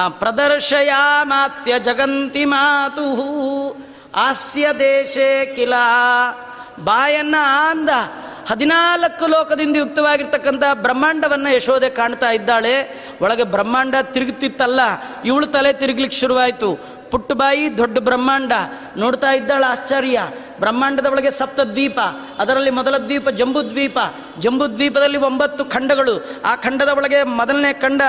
ಪ್ರದರ್ಶಯ ಮಾತ್ಯ ಜಗಂತಿ ಮಾತು ಹಾಸ್ಯ ದೇಶೇ ಕಿಲ. ಬಾಯನ್ನ ಅಂದ. ಹದಿನಾಲ್ಕು ಲೋಕದಿಂದ ಯುಕ್ತವಾಗಿರ್ತಕ್ಕಂಥ ಬ್ರಹ್ಮಾಂಡವನ್ನು ಯಶೋದೆ ಕಾಣ್ತಾ ಇದ್ದಾಳೆ. ಒಳಗೆ ಬ್ರಹ್ಮಾಂಡ ತಿರುಗುತ್ತಿತ್ತಲ್ಲ ಇವಳು ತಲೆ ತಿರುಗ್ಲಿಕ್ಕೆ ಶುರುವಾಯಿತು. ಪುಟ್ಟ ಬಾಯಿ ದೊಡ್ಡ ಬ್ರಹ್ಮಾಂಡ. ನೋಡ್ತಾ ಇದ್ದಾಳ ಆಶ್ಚರ್ಯ. ಬ್ರಹ್ಮಾಂಡದ ಒಳಗೆ ಸಪ್ತ ದ್ವೀಪ ಅದರಲ್ಲಿ ಮೊದಲ ದ್ವೀಪ ಜಂಬುದ್ವೀಪ. ಜಂಬುದ್ವೀಪದಲ್ಲಿ ಒಂಬತ್ತು ಖಂಡಗಳು. ಆ ಖಂಡದ ಒಳಗೆ ಮೊದಲನೇ ಖಂಡ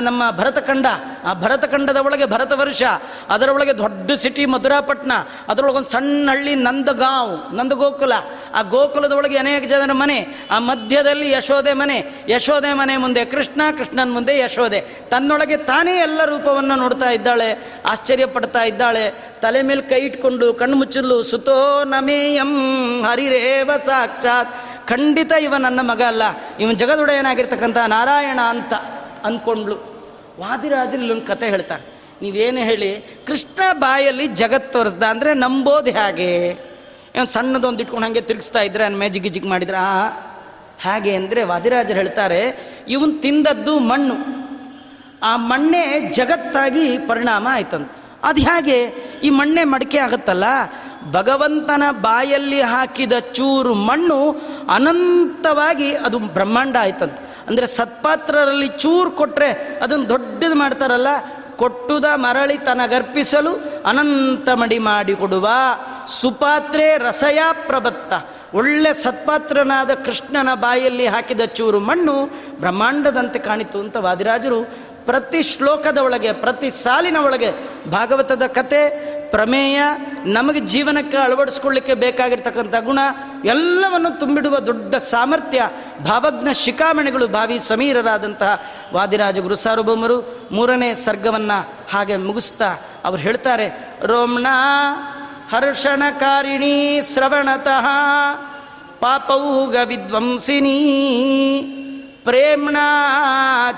ನಮ್ಮ ಭರತಖಂಡ, ಆ ಭರತಖಂಡದ ಒಳಗೆ ಭರತ ವರ್ಷ ಅದರೊಳಗೆ ದೊಡ್ಡ ಸಿಟಿ ಮಧುರಾಪಟ್ಟಣ ಅದರೊಳಗೆ ಒಂದು ಸಣ್ಣ ಹಳ್ಳಿ ನಂದಗಾಂವ್, ನಂದಗೋಕುಲ. ಆ ಗೋಕುಲದ ಒಳಗೆ ಅನೇಕ ಜನರ ಮನೆ, ಆ ಮಧ್ಯದಲ್ಲಿ ಯಶೋದೆ ಮನೆ ಯಶೋದೆ ಮನೆ ಮುಂದೆ ಕೃಷ್ಣ, ಕೃಷ್ಣನ ಮುಂದೆ ಯಶೋದೆ ತನ್ನೊಳಗೆ ತಾನೇ ಎಲ್ಲ ರೂಪವನ್ನು ನೋಡ್ತಾ ಇದ್ದಾಳೆ ಆಶ್ಚರ್ಯ ಪಡ್ತಾ ಇದ್ದಾಳೆ. ತಲೆ ಮೇಲೆ ಕೈ ಇಟ್ಕೊಂಡು ಕಣ್ಣು ಮುಚ್ಚಲು, ಸುತೋ ನಮೇಯಂ ಹರಿರೇವ ಸಾಕ್ಷಾತ್, ಖಂಡಿತ ಇವ ನನ್ನ ಮಗ ಅಲ್ಲ. ಇವನ್ ಜಗದೊಡೆಯನಾಗಿರ್ತಕ್ಕಂಥ ನಾರಾಯಣ ಅಂತ. ಅಂದ್ಕೊಂಡ್ಲು ವಾದಿರಾಜರು ಇಲ್ಲೊಂದು ಕತೆ ಹೇಳ್ತಾರೆ. ನೀವೇನು ಹೇಳಿ, ಕೃಷ್ಣ ಬಾಯಲ್ಲಿ ಜಗತ್ ತೋರಿಸ್ದ ಅಂದರೆ ನಂಬೋದು ಹೇಗೆ? ಏನು ಸಣ್ಣದೊಂದು ಇಟ್ಕೊಂಡು ಹಾಗೆ ತಿರುಗಿಸ್ತಾ ಇದ್ರೆ ಅನ್ನ ಮ್ಯಾಜಿಕ್ ಗಿಜಿಕ್ ಮಾಡಿದ್ರೆ, ಆ, ಹಾಗೆ ಅಂದರೆ ವಾದಿರಾಜರು ಹೇಳ್ತಾರೆ, ಇವನು ತಿಂದದ್ದು ಮಣ್ಣು. ಆ ಮಣ್ಣೆ ಜಗತ್ತಾಗಿ ಪರಿಣಾಮ ಆಯ್ತಂತ. ಅದು ಹೇಗೆ? ಈ ಮಣ್ಣೆ ಮಡಿಕೆ ಆಗುತ್ತಲ್ಲ? ಭಗವಂತನ ಬಾಯಲ್ಲಿ ಹಾಕಿದ ಚೂರು ಮಣ್ಣು ಅನಂತವಾಗಿ ಅದು ಬ್ರಹ್ಮಾಂಡ ಆಯ್ತಂತೆ. ಅಂದರೆ ಸತ್ಪಾತ್ರರಲ್ಲಿ ಚೂರು ಕೊಟ್ಟರೆ ಅದನ್ನು ದೊಡ್ಡದು ಮಾಡ್ತಾರಲ್ಲ, ಕೊಟ್ಟುದ ಮರಳಿ ತನಗರ್ಪಿಸಲು ಅನಂತ ಮಡಿ ಮಾಡಿಕೊಡುವ ಸುಪಾತ್ರೆ ರಸಯ ಪ್ರಬತ್ತ. ಒಳ್ಳೆ ಸತ್ಪಾತ್ರನಾದ ಕೃಷ್ಣನ ಬಾಯಲ್ಲಿ ಹಾಕಿದ ಚೂರು ಮಣ್ಣು ಬ್ರಹ್ಮಾಂಡದಂತೆ ಕಾಣಿತು ಅಂತ ವಾದಿರಾಜರು ಪ್ರತಿ ಶ್ಲೋಕದ ಒಳಗೆ, ಪ್ರತಿ ಸಾಲಿನ ಒಳಗೆ ಭಾಗವತದ ಕತೆ ಪ್ರಮೇಯ ನಮಗೆ ಜೀವನಕ್ಕೆ ಅಳವಡಿಸ್ಕೊಳ್ಳಿಕ್ಕೆ ಬೇಕಾಗಿರ್ತಕ್ಕಂಥ ಗುಣ ಎಲ್ಲವನ್ನು ತುಂಬಿಡುವ ದೊಡ್ಡ ಸಾಮರ್ಥ್ಯ, ಭಾವಜ್ಞ ಶಿಖಾಮಣಿಗಳು ಭಾವಿ ಸಮೀರರಾದಂತಹ ವಾದಿರಾಜ ಗುರು ಸಾರ್ವಭೌಮರು. ಮೂರನೇ ಸರ್ಗವನ್ನು ಹಾಗೆ ಮುಗಿಸ್ತಾ ಅವ್ರು ಹೇಳ್ತಾರೆ ರೋಮ್ಣ ಹರ್ಷಣಕಾರಿಣಿ ಶ್ರವಣತಃ ಪಾಪೌಗ ವಿದ್ವಂಸಿನಿ ಪ್ರೇಮ್ಣ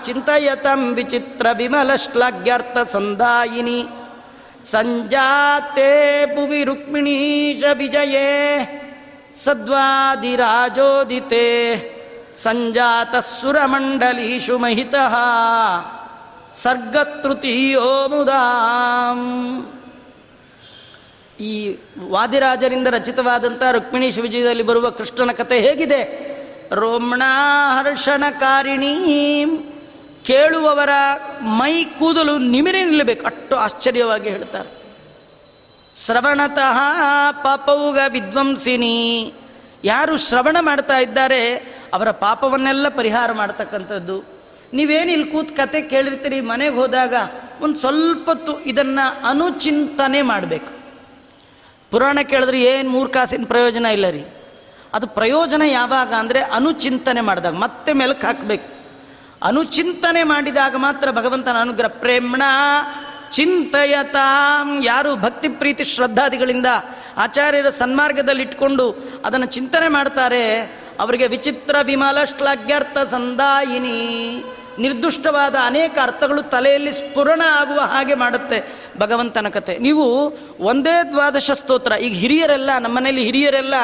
ಚಿಂತಯತಂ ವಿಚಿತ್ರ ವಿಮಲ ಶ್ಲಾಘ್ಯರ್ಥ ಸಂದಾಯಿನಿ ಸಂಜಾತೆ ಭುವಿ ರುಕ್ಮಿಣೀಶ ವಿಜಯೇ ಸದ್ವಾದಿರಾಜೋದಿತೆ ಸಂಜಾತ ಸುರಮಂಡಲೀಷು ಮಹಿತ ಸರ್ಗತೃತೀಯೋ ಮುದಾಂ. ಈ ವಾದಿರಾಜರಿಂದ ರಚಿತವಾದಂಥ ರುಕ್ಮಿಣೀಶ ವಿಜಯದಲ್ಲಿ ಬರುವ ಕೃಷ್ಣನ ಕಥೆ ಹೇಗಿದೆ? ರೋಮಣ ಹರ್ಷಣಕಾರಿಣೀ ಕೇಳುವವರ ಮೈ ಕೂದಲು ನಿಮಿರಿ ನಿಲ್ಲಬೇಕು. ಅಷ್ಟು ಆಶ್ಚರ್ಯವಾಗಿ ಹೇಳ್ತಾರೆ. ಶ್ರವಣತಃ ಪಾಪವುಗ ವಿದ್ವಂಸಿನಿ. ಯಾರು ಶ್ರವಣ ಮಾಡ್ತಾ ಇದ್ದಾರೆ, ಅವರ ಪಾಪವನ್ನೆಲ್ಲ ಪರಿಹಾರ ಮಾಡ್ತಕ್ಕಂಥದ್ದು. ನೀವೇನು ಇಲ್ಲಿ ಕೂತ್ ಕತೆ ಕೇಳಿರ್ತೀರಿ? ಮನೆಗೆ ಹೋದಾಗ ಒಂದು ಸ್ವಲ್ಪ ತು ಇದನ್ನು ಅನುಚಿಂತನೆ ಮಾಡಬೇಕು. ಪುರಾಣ ಕೇಳಿದ್ರೆ ಏನು ಮೂರು ಕಾಸಿನ ಪ್ರಯೋಜನ ಇಲ್ಲ ರೀ. ಅದು ಪ್ರಯೋಜನ ಯಾವಾಗ ಅಂದರೆ ಅನುಚಿಂತನೆ ಮಾಡಿದಾಗ. ಮತ್ತೆ ಮೆಲಕ್ಕೆ ಹಾಕಬೇಕು. ಅನುಚಿಂತನೆ ಮಾಡಿದಾಗ ಮಾತ್ರ ಭಗವಂತನ ಅನುಗ್ರಹ. ಪ್ರೇಮಣ, ಚಿಂತಯತಾಂ. ಯಾರು ಭಕ್ತಿ, ಪ್ರೀತಿ, ಶ್ರದ್ಧಾದಿಗಳಿಂದ ಆಚಾರ್ಯರ ಸನ್ಮಾರ್ಗದಲ್ಲಿ ಇಟ್ಕೊಂಡು ಅದನ್ನು ಚಿಂತನೆ ಮಾಡ್ತಾರೆ, ಅವರಿಗೆ ವಿಚಿತ್ರ, ವಿಮಲ, ಶ್ಲಾಘ್ಯಾರ್ಥ, ಸಂದಾಯಿನಿ. ನಿರ್ದುಷ್ಟವಾದ ಅನೇಕ ಅರ್ಥಗಳು ತಲೆಯಲ್ಲಿ ಸ್ಫುರಣ ಆಗುವ ಹಾಗೆ ಮಾಡುತ್ತೆ ಭಗವಂತನ ಕತೆ. ನೀವು ಒಂದೇ ದ್ವಾದಶ ಸ್ತೋತ್ರ, ಈಗ ಹಿರಿಯರೆಲ್ಲ, ನಮ್ಮನೇಲಿ ಹಿರಿಯರೆಲ್ಲ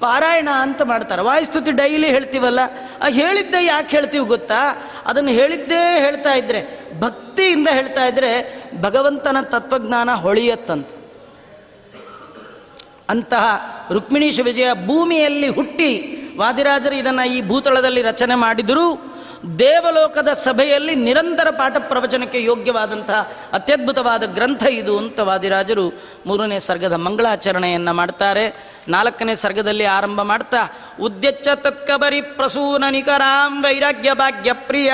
ಪಾರಾಯಣ ಅಂತ ಮಾಡ್ತಾರೆ. ವಾಯುಸ್ತುತಿ ಡೈಲಿ ಹೇಳ್ತೀವಲ್ಲ ಹೇಳಿದ್ದೇ ಯಾಕೆ ಹೇಳ್ತೀವಿ ಗೊತ್ತಾ? ಅದನ್ನು ಹೇಳಿದ್ದೇ ಹೇಳ್ತಾ ಇದ್ರೆ, ಭಕ್ತಿಯಿಂದ ಹೇಳ್ತಾ ಇದ್ರೆ ಭಗವಂತನ ತತ್ವಜ್ಞಾನ ಹೊಳೆಯತ್ತಂತ. ಅಂತಹ ರುಕ್ಮಿಣೀಶ ವಿಜಯ ಭೂಮಿಯಲ್ಲಿ ಹುಟ್ಟಿ ವಾದಿರಾಜರು ಇದನ್ನು ಈ ಭೂತಳದಲ್ಲಿ ರಚನೆ ಮಾಡಿದರೂ. ದೇವಲೋಕದ ಸಭೆಯಲ್ಲಿ ನಿರಂತರ ಪಾಠ ಪ್ರವಚನಕ್ಕೆ ಯೋಗ್ಯವಾದಂತಹ ಅತ್ಯದ್ಭುತವಾದ ಗ್ರಂಥ ಇದು ಅಂತ ವಾದಿರಾಜರು ಮೂರನೇ ಸರ್ಗದ ಮಂಗಳಾಚರಣೆಯನ್ನು ಮಾಡ್ತಾರೆ. ನಾಲ್ಕನೇ ಸರ್ಗದಲ್ಲಿ ಆರಂಭ ಮಾಡ್ತಾ, ಉದ್ಯಚ್ಚ ತತ್ಕಬರಿ ಪ್ರಸೂನ ನಿಕರಾಂ ವೈರಾಗ್ಯ ಭಾಗ್ಯ ಪ್ರಿಯ,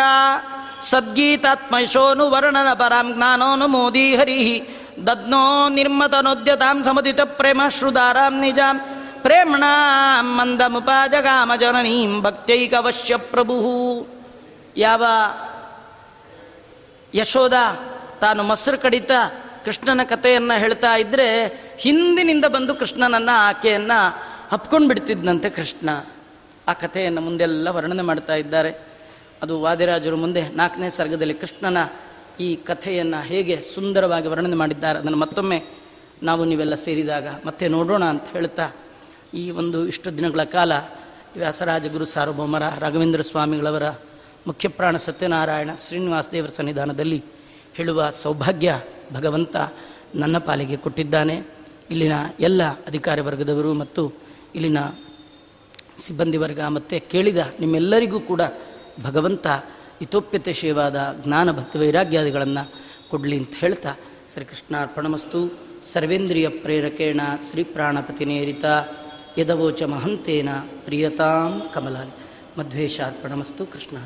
ಸದ್ಗೀತಾತ್ಮಶೋನು ವರ್ಣನ ಪರಾಂ ಜ್ಞಾನೋನು ಮೋದಿ ಹರಿ ದದ್ನೋ ನಿರ್ಮತನೋದ್ಯತಾಂ ಸಮುದಿತ ಪ್ರೇಮ ಶ್ರುದಾರಾಂ ನಿಜಾಂ, ಪ್ರೇಮ್ಣ ಮಂದಮುಪಾಜಗಾಮ ಜನನೀಂ ಭಕ್ತೈಕವಶ್ಯ ಪ್ರಭು ಯಾವ ಯಶೋದ ತಾನು ಮೊಸರು ಕಡಿತ ಕೃಷ್ಣನ ಕಥೆಯನ್ನು ಹೇಳ್ತಾ ಇದ್ದರೆ ಹಿಂದಿನಿಂದ ಬಂದು ಕೃಷ್ಣನನ್ನು ಆಕೆಯನ್ನು ಹಪ್ಕೊಂಡು ಬಿಡ್ತಿದ್ದಂತೆ ಕೃಷ್ಣ. ಆ ಕಥೆಯನ್ನು ಮುಂದೆಲ್ಲ ವರ್ಣನೆ ಮಾಡ್ತಾ ಇದ್ದಾರೆ. ಅದು ವಾದಿರಾಜರು ಮುಂದೆ ನಾಲ್ಕನೇ ಸರ್ಗದಲ್ಲಿ ಕೃಷ್ಣನ ಈ ಕಥೆಯನ್ನು ಹೇಗೆ ಸುಂದರವಾಗಿ ವರ್ಣನೆ ಮಾಡಿದ್ದಾರೆ. ಅದನ್ನು ಮತ್ತೊಮ್ಮೆ ನಾವು ನೀವೆಲ್ಲ ಸೇರಿದಾಗ ಮತ್ತೆ ನೋಡೋಣ ಅಂತ ಹೇಳ್ತಾ ಈ ಒಂದು ಇಷ್ಟು ದಿನಗಳ ಕಾಲ ವ್ಯಾಸರಾಜ ಗುರು ಸಾರ್ವಭೌಮರ ರಾಘವೇಂದ್ರ ಸ್ವಾಮಿಗಳವರ ಮುಖ್ಯ ಪ್ರಾಣ ಸತ್ಯನಾರಾಯಣ ಶ್ರೀನಿವಾಸ ದೇವರ ಸನ್ನಿಧಾನದಲ್ಲಿ ಹೇಳುವ ಸೌಭಾಗ್ಯ ಭಗವಂತ ನನ್ನ ಪಾಲಿಗೆ ಕೊಟ್ಟಿದ್ದಾನೆ. ಇಲ್ಲಿನ ಎಲ್ಲ ಅಧಿಕಾರಿ ವರ್ಗದವರು ಮತ್ತು ಇಲ್ಲಿನ ಸಿಬ್ಬಂದಿ ವರ್ಗ ಮತ್ತು ಕೇಳಿದ ನಿಮ್ಮೆಲ್ಲರಿಗೂ ಕೂಡ ಭಗವಂತ ಹಿತೋಪ್ಯತೆ ಶೇವಾದ ಜ್ಞಾನ ಭಕ್ತಿ ವೈರಾಗ್ಯಾದಿಗಳನ್ನು ಕೊಡಲಿ ಅಂತ ಹೇಳ್ತಾ ಶ್ರೀಕೃಷ್ಣಾರ್ಪಣಮಸ್ತು. ಸರ್ವೇಂದ್ರಿಯ ಪ್ರೇರಕೇಣ ಶ್ರೀ ಪ್ರಾಣಪತಿನೇರಿತ ಯದವೋಚ ಮಹಂತೇನ ಪ್ರಿಯತಾಂ ಕಮಲಾಲಿ. ಮಧ್ವೇಶಾರ್ಪಣಮಸ್ತು ಕೃಷ್ಣ